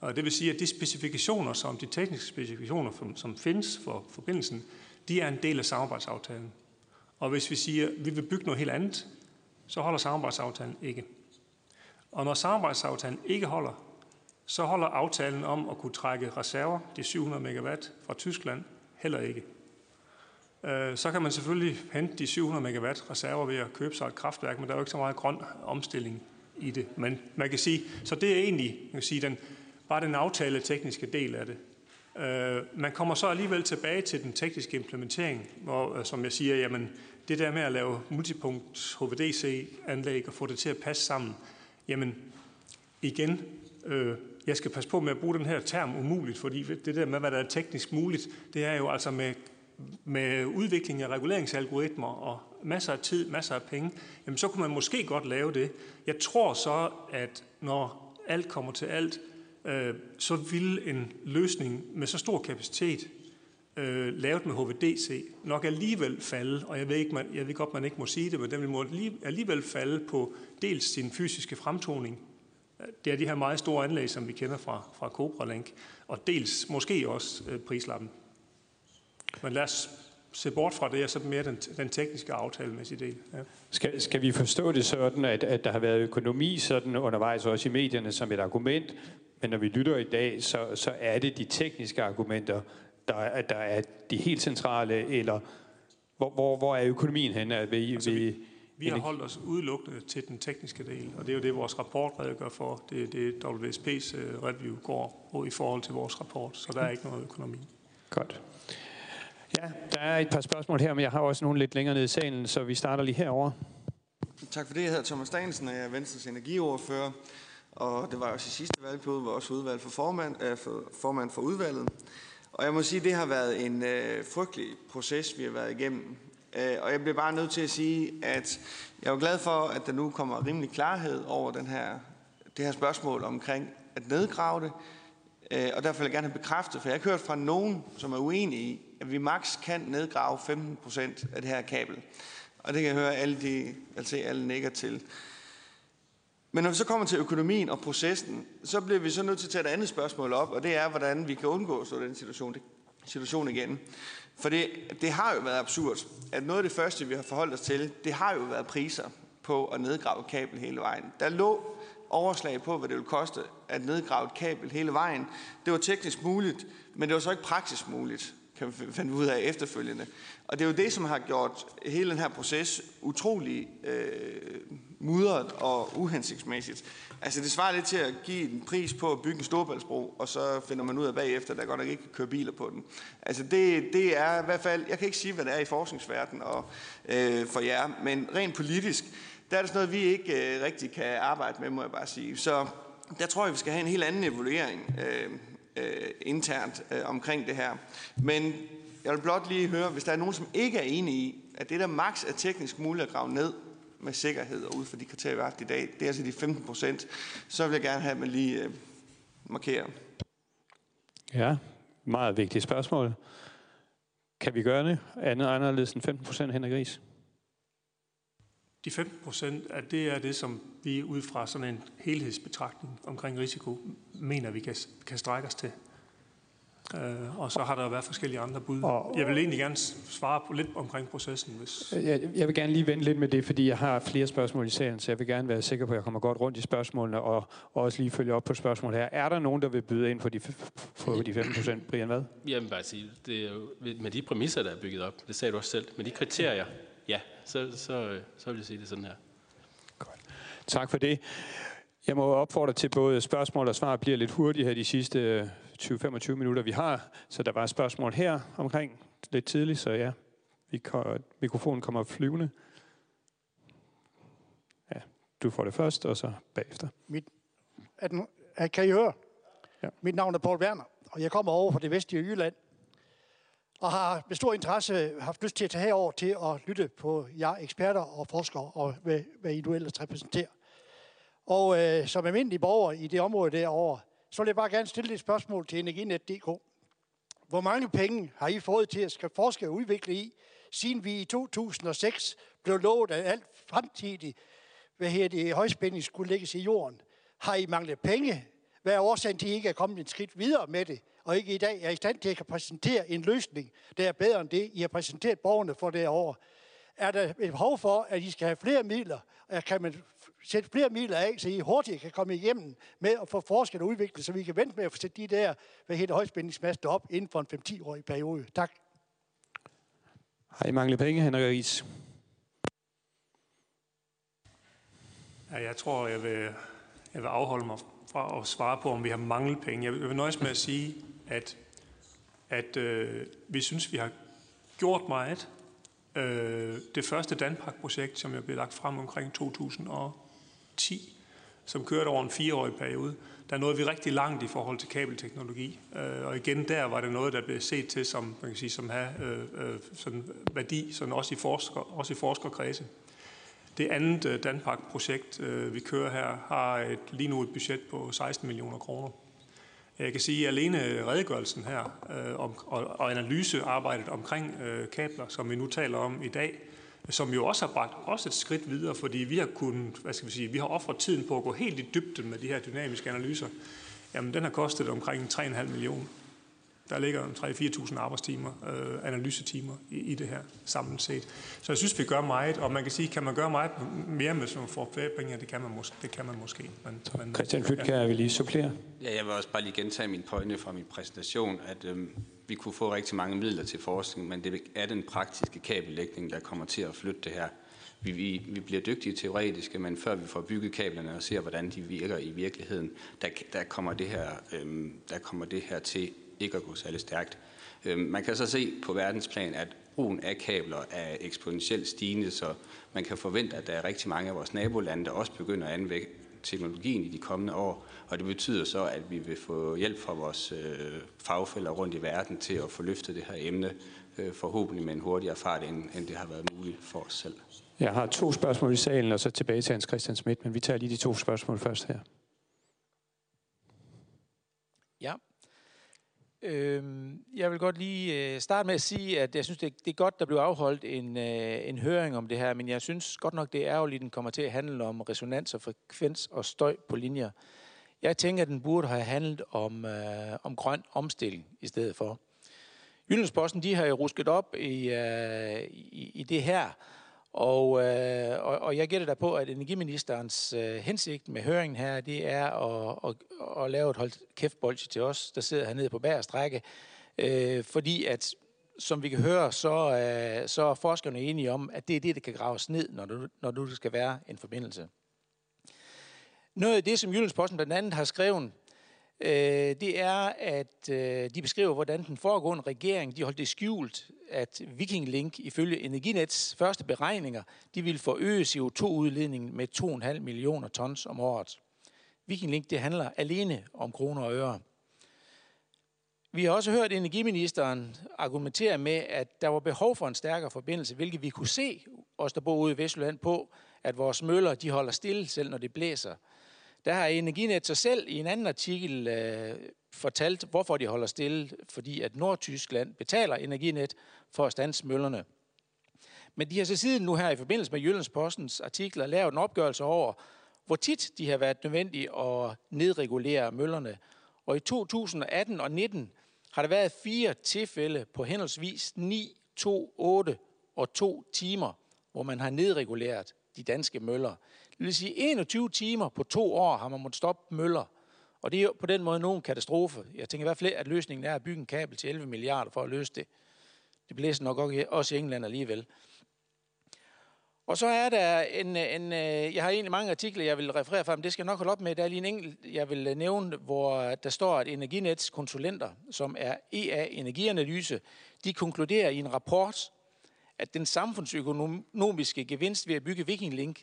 Og det vil sige, at de specifikationer, som de tekniske specifikationer, som findes for forbindelsen, de er en del af samarbejdsaftalen. Og hvis vi siger, at vi vil bygge noget helt andet, så holder samarbejdsaftalen ikke. Og når samarbejdsaftalen ikke holder, så holder aftalen om at kunne trække reserver, de 700 megawatt fra Tyskland, heller ikke. Øh, så kan man selvfølgelig hente de 700 megawatt reserver ved at købe sig et kraftværk, men der er jo ikke så meget grøn omstilling i det. Men man kan sige, så det er egentlig man kan sige, den, bare den aftale tekniske del af det. Øh, man kommer så alligevel tilbage til den tekniske implementering, hvor, øh, som jeg siger, jamen, det der med at lave multipunkt HVDC-anlæg og få det til at passe sammen, jamen igen, øh, jeg skal passe på med at bruge den her term umuligt, fordi det der med, hvad der er teknisk muligt, det er jo altså med, med udvikling af reguleringsalgoritmer og masser af tid, masser af penge, jamen så kunne man måske godt lave det. Jeg tror så, at når alt kommer til alt, øh, så vil en løsning med så stor kapacitet, øh, lavet med HVDC, nok alligevel falde, og jeg ved, ikke, man, jeg ved godt, man ikke må sige det, men den vil alligevel falde på dels sin fysiske fremtoning, øh, det er de her meget store anlæg, som vi kender fra, fra Cobra Link, og dels måske også øh, prislappen. Men lad os se bort fra det, og så mere den, den tekniske aftalemæssige del. Ja. Skal, skal vi forstå det sådan, at, at der har været økonomi sådan undervejs også i medierne som et argument, men når vi lytter i dag, så, så er det de tekniske argumenter, der, der er de helt centrale, eller hvor, hvor, hvor er økonomien henne? Er vi, altså, vi, vi har holdt os udelukkende til den tekniske del, og det er jo det, vores rapport redegør for. Det er det, WSP's øh, review går på i forhold til vores rapport, så der er ikke noget økonomi. Godt. Ja, der er et par spørgsmål her, men jeg har også nogle lidt længere nede i salen, så vi starter lige herover. Tak for det. Jeg hedder Thomas Danielsen, og jeg er Venstres energiordfører. Og det var også i sidste valgperiode, hvor også udvalg for formand, øh, for, formand for udvalget. Og jeg må sige, at det har været en øh, frygtelig proces, vi har været igennem. Øh, og jeg bliver bare nødt til at sige, at jeg er glad for, at der nu kommer rimelig klarhed over den her, det her spørgsmål omkring at nedgrave det. Øh, og derfor vil jeg gerne have bekræftet, for jeg har hørt fra nogen, som er uenige i, at vi maks kan nedgrave 15 procent af det her kabel. Og det kan jeg høre, alle de, altså alle nikker til. Men når vi så kommer til økonomien og processen, så bliver vi så nødt til at tage et andet spørgsmål op, og det er, hvordan vi kan undgå så den situation, situation igen. For det, det har jo været absurd, at noget af det første, vi har forholdt os til, det har jo været priser på at nedgrave kabel hele vejen. Der lå overslag på, hvad det ville koste at nedgrave et kabel hele vejen. Det var teknisk muligt, men det var så ikke praktisk muligt, kan vi finde ud af efterfølgende. Og det er jo det, som har gjort hele den her proces utrolig øh, mudret og uhensigtsmæssigt. Altså det svarer lidt til at give en pris på at bygge en storbæltsbro, og så finder man ud af bagefter, at der godt nok ikke kan køre biler på den. Altså det, det er i hvert fald, jeg kan ikke sige, hvad det er i forskningsverdenen og øh, for jer, men rent politisk, der er det sådan noget, vi ikke øh, rigtig kan arbejde med, må jeg bare sige. Så der tror jeg, vi skal have en helt anden evaluering øh, øh, internt øh, omkring det her. Men jeg vil blot lige høre, hvis der er nogen, som ikke er enige i, at det der maks er teknisk muligt at grave ned, med sikkerhed og ud for de kriterier, vi har haft i dag, det er altså de 15 procent, så vil jeg gerne have, at man lige øh, markerer. Ja, meget vigtigt spørgsmål. Kan vi gøre det andet anderledes end 15 procent, Henrik Ries? De 15 procent, det er det, som vi ud fra sådan en helhedsbetragtning omkring risiko, mener vi kan, kan strække os til. Øh, og så har der været forskellige andre bud. Og, jeg vil egentlig gerne svare på lidt omkring processen. Hvis... Jeg, jeg vil gerne lige vente lidt med det, fordi jeg har flere spørgsmål i salen, så jeg vil gerne være sikker på, at jeg kommer godt rundt i spørgsmålene, og, og også lige følge op på spørgsmål her. Er der nogen, der vil byde ind på de, på de 15 procent, Brian, hvad? Jeg vil bare sige, det er jo, med de præmisser, der er bygget op, det sagde du også selv, med de kriterier, ja, så, så, så vil jeg sige det sådan her. Godt. Tak for det. Jeg må opfordre til både spørgsmål og svar bliver lidt hurtigt her de sidste 20-25 minutter, vi har. Så der var et spørgsmål her omkring lidt tidligt, så ja, mikrofonen kommer flyvende. Ja, du får det først, og så bagefter. Mit, er den, kan I høre? Ja. Mit navn er Paul Werner, og jeg kommer over fra det vestlige Jylland. Og har med stor interesse haft lyst til at tage herover til at lytte på jer eksperter og forskere, og hvad, hvad I nu ellers repræsenterer. Og øh, som almindelig borger i det område derovre, så vil jeg bare gerne stille et spørgsmål til Energinet.dk. Hvor mange penge har I fået til at forske og udvikle i, siden vi i 2006 blev lovet, at alt fremtidigt hvad her det, højspænding skulle lægges i jorden? Har I manglet penge? Hvad er årsagen til, at I ikke er kommet et skridt videre med det? Og ikke i dag er i stand til at præsentere en løsning, der er bedre end det, I har præsenteret borgerne for derovre. Er der et behov for, at I skal have flere midler? Og kan man sætte flere midler af, så I hurtigt kan komme igennem med at få forsket og udviklet, så vi kan vente med at få sætte de der hvad hedder, højspændingsmaster op inden for en 5-10-årig periode. Tak. Har I manglet penge, Henrik Ries? Ja, jeg tror, jeg vil, jeg vil afholde mig fra at svare på, om vi har manglet penge. Jeg vil, jeg vil nøjes med at sige, at, at øh, vi synes, vi har gjort meget. Øh, det første Danpak-projekt, som jeg blev lagt frem omkring 10, som kørte over en fireårig periode, der nåede vi rigtig langt i forhold til kabelteknologi. Øh, og igen der var det noget, der blev set til som, man kan sige, som have øh, øh sådan værdi, sådan også i, forsker, også i forskerkredse. Det andet øh, Danpak-projekt, vi kører her, har et, lige nu et budget på 16 millioner kroner. Jeg kan sige, at alene redegørelsen her øh, om, og, og analysearbejdet omkring øh, kabler, som vi nu taler om i dag, som jo også har bragt os et skridt videre, fordi vi har kunnet, hvad skal vi sige, vi har offret tiden på at gå helt i dybden med de her dynamiske analyser. Jamen, den har kostet omkring 3,5 millioner. Der ligger 3-4.000 arbejdstimer, øh, analysetimer i, i det her samlet set. Så jeg synes, vi gør meget, og man kan sige, kan man gøre meget mere med sådan for flere penge? Det kan man, mås- det kan man måske. Men, men, Christian Flyt, kan jeg lige supplere? Ja, jeg vil også bare lige gentage min pointe fra min præsentation, at øhm, vi kunne få rigtig mange midler til forskning, men det er den praktiske kabellægning, der kommer til at flytte det her. Vi, vi, vi bliver dygtige teoretiske, men før vi får bygget kablerne og ser, hvordan de virker i virkeligheden, der, der, kommer, det her, øhm, der kommer det her til ikke at gå særlig stærkt. Øhm, man kan så se på verdensplan, at brugen af kabler er eksponentielt stigende, så man kan forvente, at der er rigtig mange af vores nabolande, der også begynder at anvende teknologien i de kommende år. Og det betyder så, at vi vil få hjælp fra vores øh, fagfælder rundt i verden til at få løftet det her emne, øh, forhåbentlig med en hurtigere fart, end, end det har været muligt for os selv. Jeg har to spørgsmål i salen, og så tilbage til Hans Christian Schmidt, men vi tager lige de to spørgsmål først her. Ja, Øhm, jeg vil godt lige øh, starte med at sige, at jeg synes, det, det er godt, der blev afholdt en, øh, en høring om det her, men jeg synes godt nok, det er ærgerligt, at den kommer til at handle om resonans og frekvens og støj på linjer. Jeg tænker, at den burde have handlet om, øh, om grøn omstilling i stedet for. Jyllandsposten, de har jo rusket op i, øh, i, i det her, og, øh, og, og jeg gætter da på, at energiministerens øh, hensigt med høringen her, det er at, at, at lave et holdt kæftbolge til os, der sidder hernede på bagerstrække. Øh, fordi at, som vi kan høre, så, øh, så er forskerne enige om, at det er det, der kan graves ned, når du, når du skal være en forbindelse. Noget af det, som Jyllandsposten blandt andet har skrevet, øh, det er, at øh, de beskriver, hvordan den foregående regering de holdt det skjult, at Viking Link ifølge Energinets første beregninger, de ville forøge CO2-udledningen med 2,5 millioner tons om året. Viking Link det handler alene om kroner og øre. Vi har også hørt energiministeren argumentere med, at der var behov for en stærkere forbindelse, hvilket vi kunne se, os der bor ude i Vestjylland, på, at vores møller de holder stille, selv når det blæser. Der har Energinet sig selv i en anden artikel øh, fortalt, hvorfor de holder stille, fordi at Nordtyskland betaler Energinet for at stanse møllerne. Men de har så siden nu her i forbindelse med Jyllandspostens artikler lavet en opgørelse over, hvor tit de har været nødvendige at nedregulere møllerne. Og i 2018 og 19 har der været fire tilfælde på henholdsvis 9, 2, 8 og 2 timer, hvor man har nedreguleret de danske møller. Det vil sige, 21 timer på to år har man måttet stoppe møller. Og det er jo på den måde nogen katastrofe. Jeg tænker i hvert fald, at løsningen er at bygge en kabel til 11 milliarder for at løse det. Det blæser nok også i England alligevel. Og så er der en, en, øh, jeg har egentlig mange artikler, jeg vil referere fra, men det skal jeg nok holde op med. Der er lige en enkelt, jeg vil øh, nævne, hvor øh, der står, at Energinets konsulenter, som er EA Energianalyse, de konkluderer i en rapport, at den samfundsøkonomiske gevinst ved at bygge Viking Link,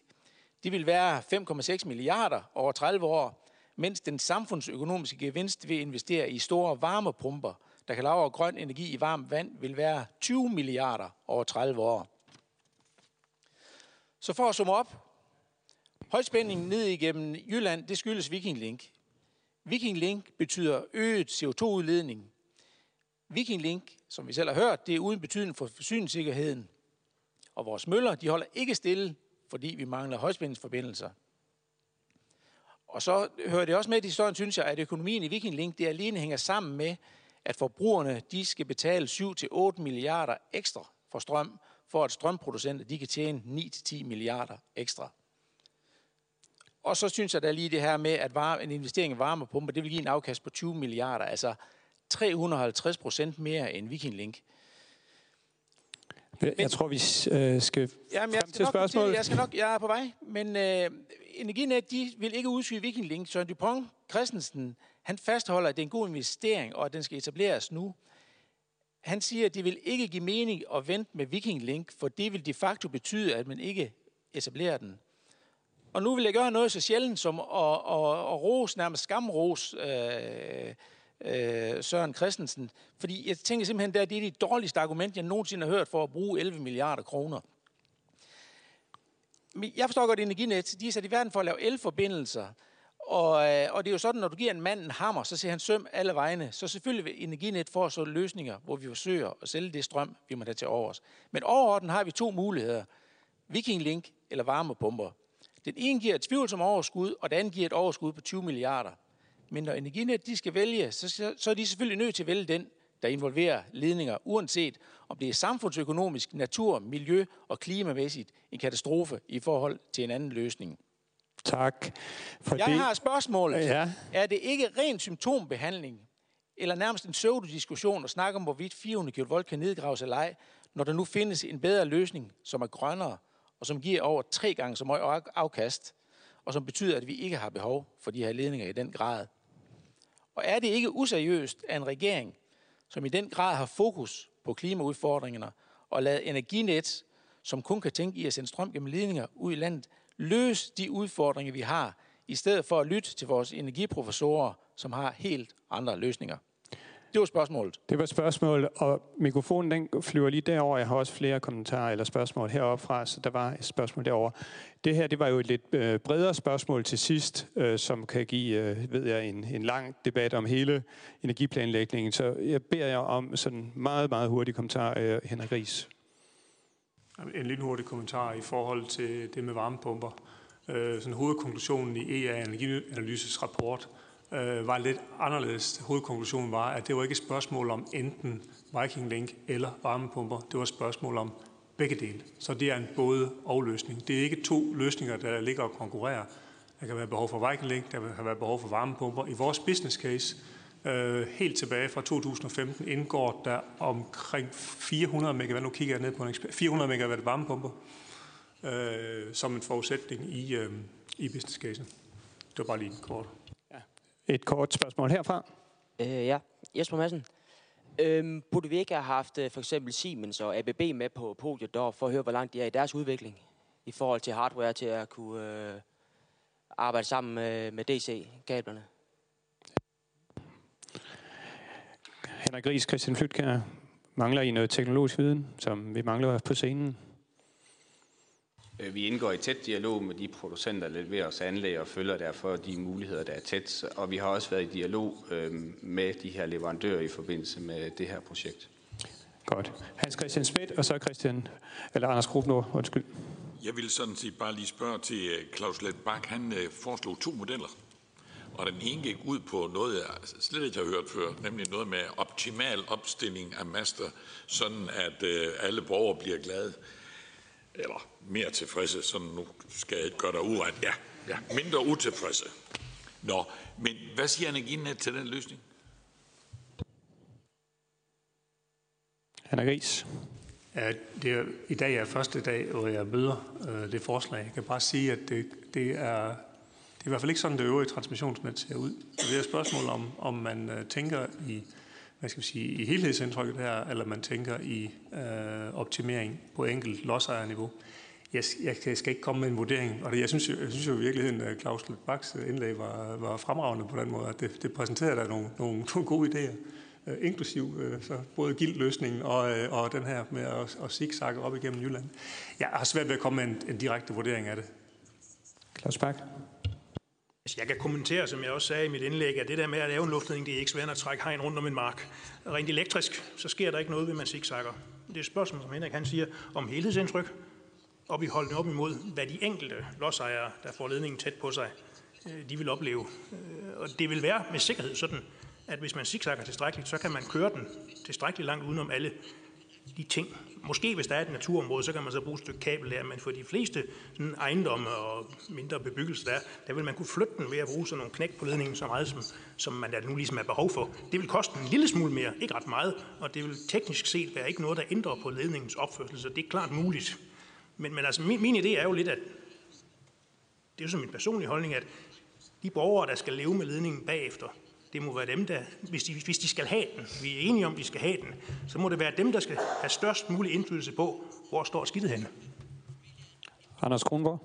det vil være 5,6 milliarder over 30 år, mens den samfundsøkonomiske gevinst ved at investere i store varmepumper, der kan lave grøn energi i varmt vand, vil være 20 milliarder over 30 år. Så for at summe op, højspændingen ned igennem Jylland, det skyldes Viking Link. Viking Link betyder øget CO2-udledning. Viking Link, som vi selv har hørt, det er uden betydning for forsyningssikkerheden. Og vores møller, de holder ikke stille, fordi vi mangler højspændingsforbindelser. Og så hører det også med i historien, synes jeg, at økonomien i Viking Link, det alene hænger sammen med, at forbrugerne, de skal betale 7-8 milliarder ekstra for strøm, for at strømproducenter de kan tjene 9-10 milliarder ekstra. Og så synes jeg da lige det her med, at varme, en investering i varmepumper, det vil give en afkast på 20 milliarder, altså 350 procent mere end Viking Link. Men, jeg tror, vi øh, skal jamen, jeg skal til spørgsmål. Til, jeg, skal nok, jeg er på vej, men øh, Energinet de vil ikke udskyde Viking Link. Søren Dupont Christensen, han fastholder, at det er en god investering, og at den skal etableres nu han siger, at det vil ikke give mening at vente med Viking Link, for det vil de facto betyde, at man ikke etablerer den. Og nu vil jeg gøre noget så sjældent som at, at, at rose, nærmest skamrose øh, øh, Søren Christensen. Fordi jeg tænker simpelthen, at det er det dårligste argument, jeg nogensinde har hørt for at bruge 11 milliarder kroner. Jeg forstår godt, at Energinet de er sat i verden for at lave elforbindelser. Og, øh, og det er jo sådan, når du giver en mand en hammer, så ser han søm alle vegne. Så selvfølgelig vil Energinet få så løsninger, hvor vi forsøger at sælge det strøm, vi må have til overs. Men overordnet har vi to muligheder. Viking Link eller varmepumper. Den ene giver et tvivlsomt overskud, og den anden giver et overskud på 20 milliarder. Men når Energinet de skal vælge, så, så er de selvfølgelig nødt til at vælge den, der involverer ledninger, uanset om det er samfundsøkonomisk, natur, miljø og klimamæssigt en katastrofe i forhold til en anden løsning. Tak. For jeg det... har spørgsmålet. Ja. Er det ikke ren symptombehandling, eller nærmest en pseudodiskussion at snakke om, hvorvidt 400 kV kan nedgraves eller ej, når der nu findes en bedre løsning, som er grønnere, og som giver over tre gange så meget afkast, og som betyder, at vi ikke har behov for de her ledninger i den grad. Og er det ikke useriøst af en regering, som i den grad har fokus på klimaudfordringerne, og lader energinet, som kun kan tænke i at sende strøm gennem ledninger ud i landet, løse de udfordringer, vi har, i stedet for at lytte til vores energiprofessorer, som har helt andre løsninger. Det var spørgsmålet. Det var spørgsmålet, og mikrofonen den flyver lige derover. Jeg har også flere kommentarer eller spørgsmål heroppe fra, så der var et spørgsmål derover. Det her det var jo et lidt øh, bredere spørgsmål til sidst, øh, som kan give øh, ved jeg, en, en lang debat om hele energiplanlægningen. Så jeg beder jer om sådan meget, meget hurtig kommentar, Henrik Ries. En lille hurtig kommentar i forhold til det med varmepumper. Øh, sådan hovedkonklusionen i EA Energianalyses rapport øh, var lidt anderledes. Hovedkonklusionen var, at det var ikke et spørgsmål om enten Viking Link eller varmepumper. Det var et spørgsmål om begge dele. Så det er en både og løsning. Det er ikke to løsninger, der ligger og konkurrerer. Der kan være behov for Viking Link, der kan være behov for varmepumper. I vores business case Øh, helt tilbage fra 2015 indgår der omkring 400 megawatt, nu kigger jeg ned på en 400 megawatt varmepumper øh, som en forudsætning i, øh, i business case. Det var bare lige kort. Et kort spørgsmål herfra. Øh, ja, Jesper Madsen. Øhm, burde vi ikke have haft øh, for eksempel Siemens og ABB med på podiet deroppe, for at høre, hvor langt de er i deres udvikling i forhold til hardware til at kunne øh, arbejde sammen med, med DC-kablerne? Henrik Ries, Christian Flytkær, mangler I noget teknologisk viden, som vi mangler på scenen? Øh, vi indgår i tæt dialog med de producenter, der leverer os anlæg og følger derfor de muligheder, der er tæt. Og vi har også været i dialog øh, med de her leverandører i forbindelse med det her projekt. Godt. Hans Christian Schmidt, og så Christian, eller Anders Krupnord, undskyld. Jeg vil sådan set bare lige spørge til øh, Claus Let Bak. Han foreslog to modeller. Og den ene gik ud på noget, jeg slet ikke har hørt før, nemlig noget med optimal opstilling af master, sådan at alle borgere bliver glade, eller mere tilfredse, sådan nu skal jeg ikke gøre dig uret. Ja, ja, mindre utilfredse. Nå, men hvad siger Energinet til den løsning? Anna Gris. at det i dag er første dag, hvor jeg møder øh, det forslag. Jeg kan bare sige, at det, det, er, det er i hvert fald ikke sådan, det øvrige transmissionsnet ser ud. Så det er et spørgsmål om, om man øh, tænker i, hvad skal vi sige, i helhedsindtrykket her, eller man tænker i øh, optimering på enkelt lodsejerniveau. Jeg, jeg skal ikke komme med en vurdering, og det, jeg, synes, jeg synes jo i virkeligheden, at Claus Baks indlæg var, var fremragende på den måde, at det, det præsenterede der nogle, nogle, nogle gode idéer øh, inklusiv øh, så både gildløsningen og, øh, og den her med at, at zigzagge op igennem Jylland. Jeg har svært ved at komme med en, en direkte vurdering af det. Claus Bak. Altså, jeg kan kommentere, som jeg også sagde i mit indlæg, at det der med at lave en luftledning, det er ikke svært at trække hegn rundt om en mark. Rent elektrisk, så sker der ikke noget, ved man zigzagger. Det er et spørgsmål, som Henrik han siger, om helhedsindtryk, og vi holder op imod, hvad de enkelte lodsejere, der får ledningen tæt på sig, øh, de vil opleve. Øh, og det vil være med sikkerhed sådan, at hvis man zigzagger tilstrækkeligt, så kan man køre den tilstrækkeligt langt udenom alle de ting. Måske hvis der er et naturområde, så kan man så bruge et stykke kabel der, men for de fleste sådan ejendomme og mindre bebyggelse der, der vil man kunne flytte den ved at bruge sådan nogle knæk på ledningen så meget, som, som man der nu ligesom er behov for. Det vil koste en lille smule mere, ikke ret meget, og det vil teknisk set være ikke noget, der ændrer på ledningens opførsel, så det er klart muligt. Men, men altså, min, min idé er jo lidt, at det er jo som min personlige holdning, at de borgere, der skal leve med ledningen bagefter, det må være dem, der, hvis de, hvis de skal have den, vi er enige om, at de skal have den, så må det være dem, der skal have størst mulig indflydelse på, hvor står skidtet henne. Anders Kronborg.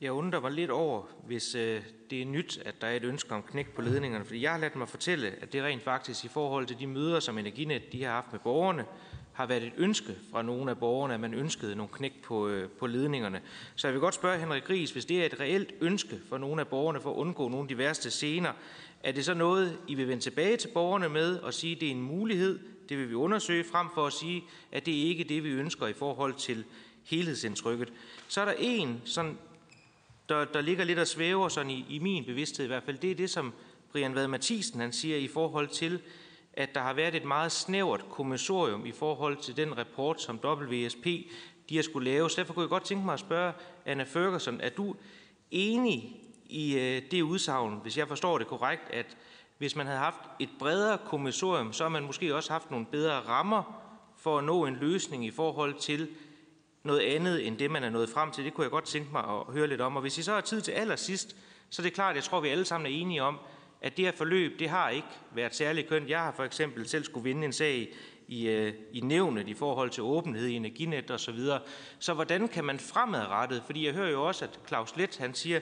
Jeg undrer mig lidt over, hvis øh, det er nyt, at der er et ønske om knæk på ledningerne. Fordi jeg har ladt mig fortælle, at det rent faktisk i forhold til de møder, som Energinet de har haft med borgerne, har været et ønske fra nogle af borgerne, at man ønskede nogle knæk på, øh, på ledningerne. Så jeg vil godt spørge Henrik Gris, hvis det er et reelt ønske for nogle af borgerne for at undgå nogle af de værste scener, er det så noget, I vil vende tilbage til borgerne med og sige, at det er en mulighed, det vil vi undersøge, frem for at sige, at det ikke er det, vi ønsker i forhold til helhedsindtrykket. Så er der en, sådan, der, der ligger lidt og svæver sådan i, i min bevidsthed i hvert fald, det er det, som Brian Vad Mathisen han siger i forhold til, at der har været et meget snævert kommissorium i forhold til den rapport, som WSP de har skulle lave. Så derfor kunne jeg godt tænke mig at spørge Anna Ferguson, er du enig i øh, det udsagn, hvis jeg forstår det korrekt, at hvis man havde haft et bredere kommissorium, så har man måske også haft nogle bedre rammer for at nå en løsning i forhold til noget andet end det, man er nået frem til. Det kunne jeg godt tænke mig at høre lidt om. Og hvis I så har tid til allersidst, så er det klart, jeg tror, vi alle sammen er enige om, at det her forløb, det har ikke været særlig kønt. Jeg har for eksempel selv skulle vinde en sag i, øh, i nævnet i forhold til åbenhed i energinet og så videre. Så hvordan kan man fremadrettet, fordi jeg hører jo også, at Claus Let, han siger,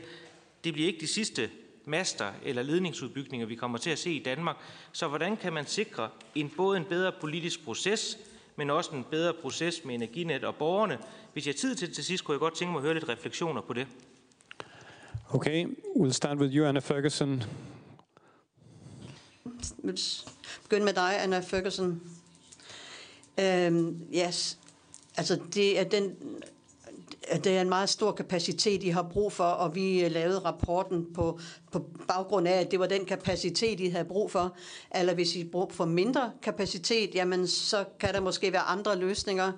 det bliver ikke de sidste master eller ledningsudbygninger, vi kommer til at se i Danmark. Så hvordan kan man sikre en, både en bedre politisk proces, men også en bedre proces med Energinet og borgerne? Hvis jeg har tid til til sidst, kunne jeg godt tænke mig at høre lidt refleksioner på det. Okay, we'll start with you, Anna Ferguson begynde med dig, Anna Ferguson. Øhm, yes, altså det er den det er en meget stor kapacitet, I har brug for, og vi øh, lavede rapporten på, på baggrund af, at det var den kapacitet, I havde brug for. Eller hvis I brug for mindre kapacitet, jamen så kan der måske være andre løsninger.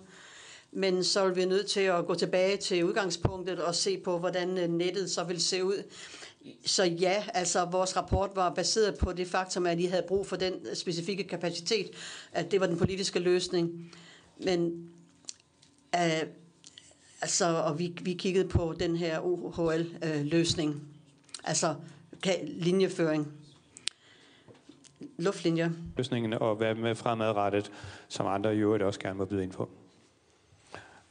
Men så er vi nødt til at gå tilbage til udgangspunktet og se på, hvordan øh, nettet så vil se ud. Så ja, altså vores rapport var baseret på det faktum, at I havde brug for den specifikke kapacitet, at det var den politiske løsning. Men uh, altså, og vi, vi kiggede på den her OHL-løsning, øh, uh, altså linjeføring, luftlinjer. Løsningen og hvad med fremadrettet, som andre i øvrigt også gerne må byde ind på.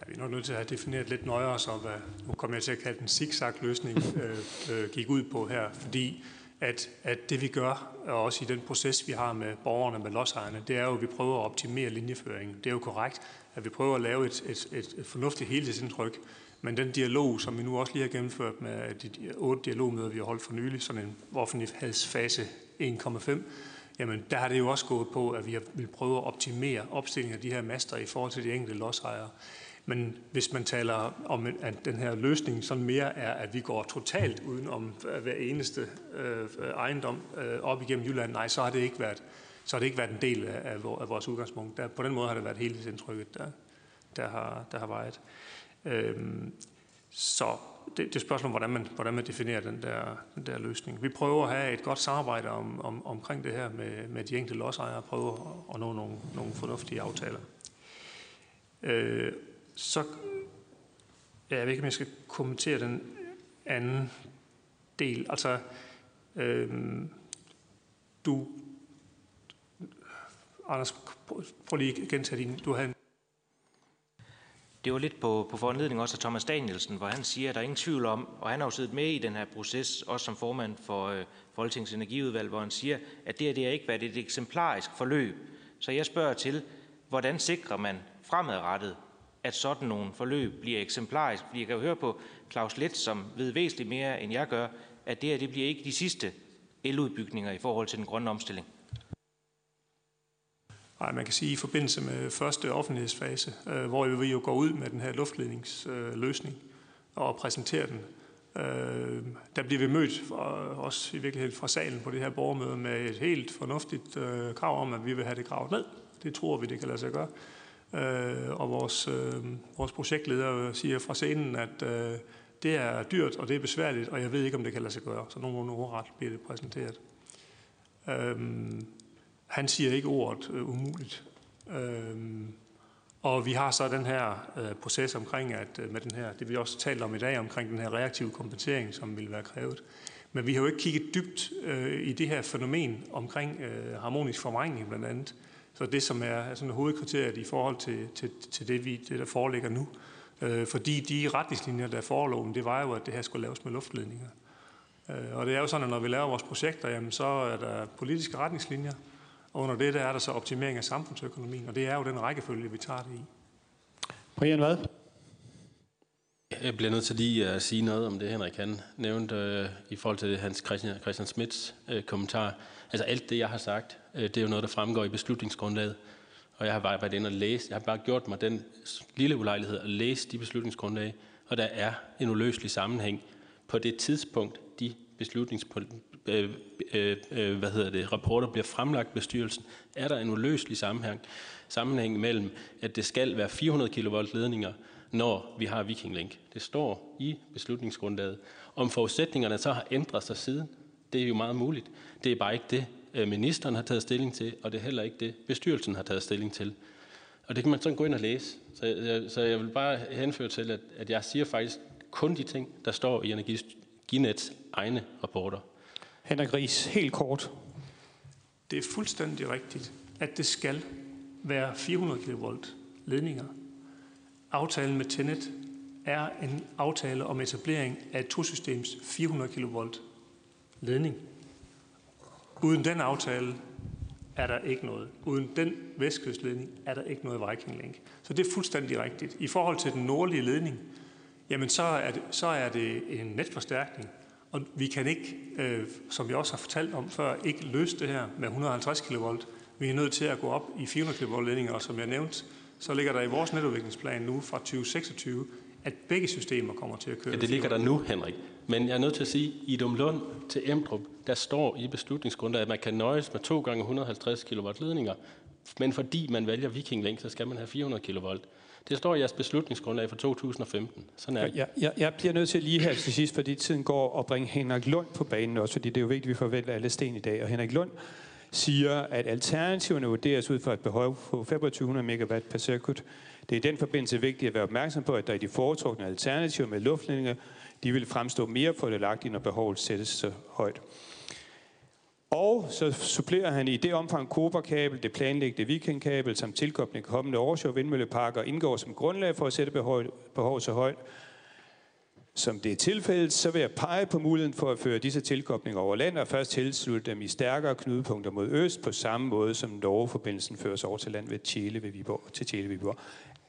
Ja, vi er nok nødt til at have defineret lidt nøjere, så hvad, nu kommer jeg til at kalde den zigzag-løsning, øh, øh, gik ud på her, fordi at, at det vi gør, og også i den proces, vi har med borgerne, med lodsejerne, det er jo, at vi prøver at optimere linjeføringen. Det er jo korrekt, at vi prøver at lave et, et, et, et fornuftigt helhedsindtryk, men den dialog, som vi nu også lige har gennemført med de otte dialogmøder, vi har holdt for nylig, sådan en offentlighedsfase 1,5, jamen der har det jo også gået på, at vi har vil prøve at optimere opstillingen af de her master i forhold til de enkelte lodsejere. Men hvis man taler om, at den her løsning sådan mere er, at vi går totalt uden om hver eneste øh, ejendom øh, op igennem Jylland, nej, så har det ikke været, så har det ikke været en del af, af vores udgangspunkt. Der, på den måde har det været hele indtrykket, der, der, har, der har vejet. Øhm, Så det, det spørgsmål, hvordan man, hvordan man definerer den der, den der løsning. Vi prøver at have et godt samarbejde om, om, omkring det her med, med de enkelte lodsejere og prøver at, at nå nogle, nogle fornuftige aftaler. Øh, så ja, jeg ved ikke, om jeg skal kommentere den anden del. Altså, øh, du, Anders, prøv lige at gentage din, du havde en det var lidt på, på foranledning også af Thomas Danielsen, hvor han siger, at der er ingen tvivl om, og han har jo siddet med i den her proces, også som formand for øh, Folketingets Energiudvalg, hvor han siger, at det her det er ikke været et eksemplarisk forløb. Så jeg spørger til, hvordan sikrer man fremadrettet, at sådan nogle forløb bliver eksemplarisk? Fordi jeg kan jo høre på Claus Let, som ved væsentligt mere end jeg gør, at det her det bliver ikke de sidste eludbygninger i forhold til den grønne omstilling. Nej, man kan sige i forbindelse med første offentlighedsfase, øh, hvor vi jo går ud med den her luftledningsløsning øh, og præsenterer den. Øh, der bliver vi mødt, øh, også i virkeligheden fra salen på det her borgermøde, med et helt fornuftigt øh, krav om, at vi vil have det gravet ned. Det tror vi, det kan lade sig gøre. Øh, og vores, øh, vores projektleder siger fra scenen, at øh, det er dyrt, og det er besværligt, og jeg ved ikke, om det kan lade sig gøre. Så nogen ordret bliver det præsenteret. Øh, han siger ikke ordet øh, umuligt. Øhm, og vi har så den her øh, proces omkring, at øh, med den her, det vi også talt om i dag, omkring den her reaktive kompensering, som vil være krævet. Men vi har jo ikke kigget dybt øh, i det her fænomen omkring øh, harmonisk forvrængning blandt andet. Så det, som er altså, hovedkriteriet i forhold til, til, til det, vi, det, der foreligger nu. Øh, fordi de retningslinjer, der forelå, det var jo, at det her skulle laves med luftledninger. Øh, og det er jo sådan, at når vi laver vores projekter, jamen, så er der politiske retningslinjer, og under det der er der så optimering af samfundsøkonomien, og det er jo den rækkefølge, vi tager det i. Brian, hvad? Jeg bliver nødt til lige øh, at sige noget om det, Henrik han nævnte øh, i forhold til Hans Christian, Christian Smits øh, kommentar. Altså alt det, jeg har sagt, øh, det er jo noget, der fremgår i beslutningsgrundlaget. Og jeg har bare været inde og læse. Jeg har bare gjort mig den lille ulejlighed at læse de beslutningsgrundlag, og der er en uløselig sammenhæng på det tidspunkt, de beslutnings, øh, øh, øh hvad hedder det, rapporter bliver fremlagt bestyrelsen, er der en uløselig sammenhæng, sammenhæng mellem, at det skal være 400 kV ledninger, når vi har Viking Link. Det står i beslutningsgrundlaget. Om forudsætningerne så har ændret sig siden, det er jo meget muligt. Det er bare ikke det, øh, ministeren har taget stilling til, og det er heller ikke det, bestyrelsen har taget stilling til. Og det kan man sådan gå ind og læse. Så jeg, så jeg vil bare henføre til, at, at jeg siger faktisk kun de ting, der står i Energinets egne rapporter. Henrik Ries, helt kort. Det er fuldstændig rigtigt, at det skal være 400 kV ledninger. Aftalen med Tenet er en aftale om etablering af et tosystems 400 kV ledning. Uden den aftale er der ikke noget. Uden den vestkystledning er der ikke noget Viking Link. Så det er fuldstændig rigtigt. I forhold til den nordlige ledning, jamen så er det, så er det en netforstærkning, og vi kan ikke, øh, som vi også har fortalt om før, ikke løse det her med 150 kV. Vi er nødt til at gå op i 400 kV ledninger, og som jeg nævnte, så ligger der i vores netudviklingsplan nu fra 2026, at begge systemer kommer til at køre. Ja, det ligger der nu, Henrik. Men jeg er nødt til at sige, at i Dumlund til Emdrup, der står i beslutningsgrundlaget, at man kan nøjes med 2 gange 150 kW ledninger. Men fordi man vælger Viking Link, så skal man have 400 kV. Det står i jeres beslutningsgrundlag for 2015. Sådan er det. Jeg, jeg, jeg bliver nødt til lige her til sidst, fordi tiden går, at bringe Henrik Lund på banen også, fordi det er jo vigtigt, at vi forventer alle sten i dag. Og Henrik Lund siger, at alternativerne vurderes ud fra et behov på 2500 megawatt per circuit. Det er i den forbindelse vigtigt at være opmærksom på, at der i de foretrukne alternativer med luftledninger, de vil fremstå mere fordelagtige, når behovet sættes så højt. Og så supplerer han i det omfang Cobra-kabel, det planlægte weekendkabel samt som tilkobling kommende Årsjov vindmølleparker indgår som grundlag for at sætte behov, behov så højt. Som det er tilfældet, så vil jeg pege på muligheden for at føre disse tilkoblinger over land og først tilslutte dem i stærkere knudepunkter mod øst, på samme måde som Norge-forbindelsen føres over til land ved Chile ved Viborg, til Chile ved Viborg.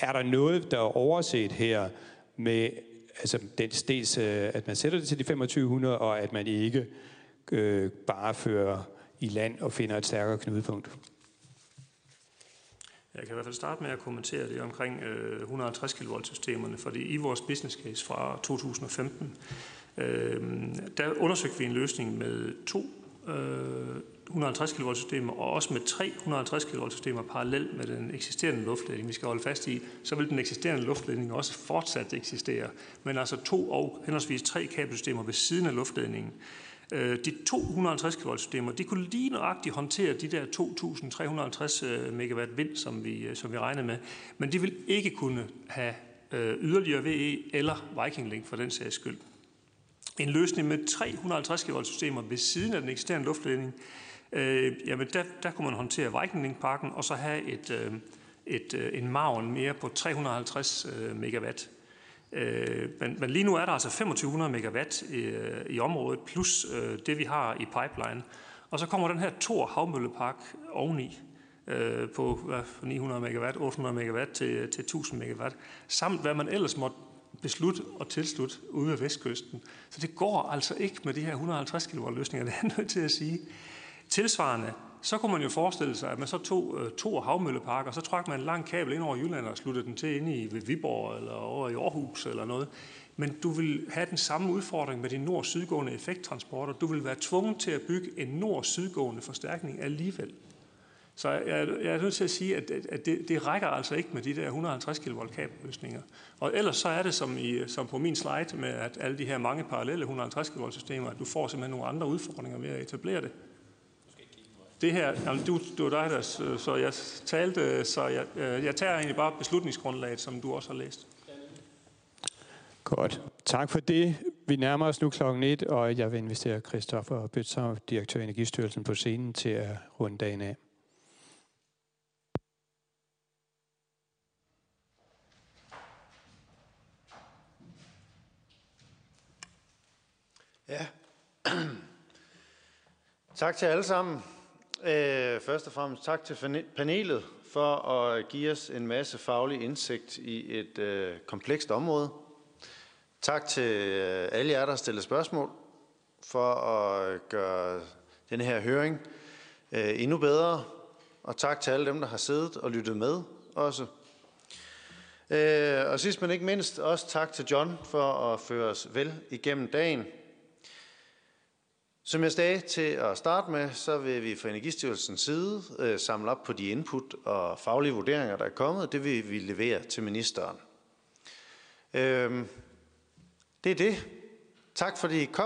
Er der noget, der er overset her med altså, dels, øh, at man sætter det til de 2500, og at man ikke øh, bare fører i land og finder et stærkere knudepunkt. Jeg kan i hvert fald starte med at kommentere det omkring øh, 150 kV-systemerne, fordi i vores business case fra 2015, øh, der undersøgte vi en løsning med to øh, 150 kV systemer, og også med tre 150 kV systemer parallelt med den eksisterende luftledning, vi skal holde fast i, så vil den eksisterende luftledning også fortsat eksistere. Men altså to og henholdsvis tre kabelsystemer ved siden af luftledningen. Øh, de 250 kV systemer, de kunne lige nøjagtigt håndtere de der 2.350 øh, megawatt vind, som vi, øh, som vi regnede med, men de vil ikke kunne have øh, yderligere VE eller Viking Link for den sags skyld. En løsning med 350 kV systemer ved siden af den eksisterende luftledning, øh, jamen der, der kunne man håndtere Viking Link-parken og så have et, øh, et, øh, en margen mere på 350 øh, megawatt. Øh, men, men lige nu er der altså 2500 megawatt i, i området, plus øh, det vi har i pipeline. Og så kommer den her Thor havmøllepark oveni øh, på hvad, 900 megawatt, 800 megawatt til, til 1000 megawatt, samt hvad man ellers måtte beslutte og tilslutte ude ved vestkysten. Så det går altså ikke med de her 150 kW løsninger, det er nødt til at sige. Tilsvarende, så kunne man jo forestille sig, at man så tog øh, to havmølleparker, og så trak man en lang kabel ind over Jylland og sluttede den til inde i ved Viborg eller over i Aarhus eller noget. Men du vil have den samme udfordring med de nord-sydgående effekttransporter. Du vil være tvunget til at bygge en nord-sydgående forstærkning alligevel. Så jeg, jeg er nødt til at sige, at, at det, det rækker altså ikke med de der 150 kV kabelløsninger. Og ellers så er det som, i, som på min slide med at alle de her mange parallelle 150 kV systemer, at du får simpelthen nogle andre udfordringer ved at etablere det. Det her, jamen, du, du er dig, der, så jeg talte, så jeg, øh, jeg tager egentlig bare beslutningsgrundlaget, som du også har læst. Godt. Tak for det. Vi nærmer os nu klokken et, og jeg vil invitere Christoffer Bøtser, direktør i Energistyrelsen, på scenen til at runde dagen af. Ja. tak til alle sammen. Øh, først og fremmest tak til panelet for at give os en masse faglig indsigt i et øh, komplekst område. Tak til øh, alle jer, der har spørgsmål for at øh, gøre den her høring øh, endnu bedre. Og tak til alle dem, der har siddet og lyttet med også. Øh, og sidst men ikke mindst også tak til John for at føre os vel igennem dagen. Som jeg sagde til at starte med, så vil vi fra Energistyrelsens side øh, samle op på de input og faglige vurderinger, der er kommet. Det vil vi levere til ministeren. Øh, det er det. Tak fordi I kom.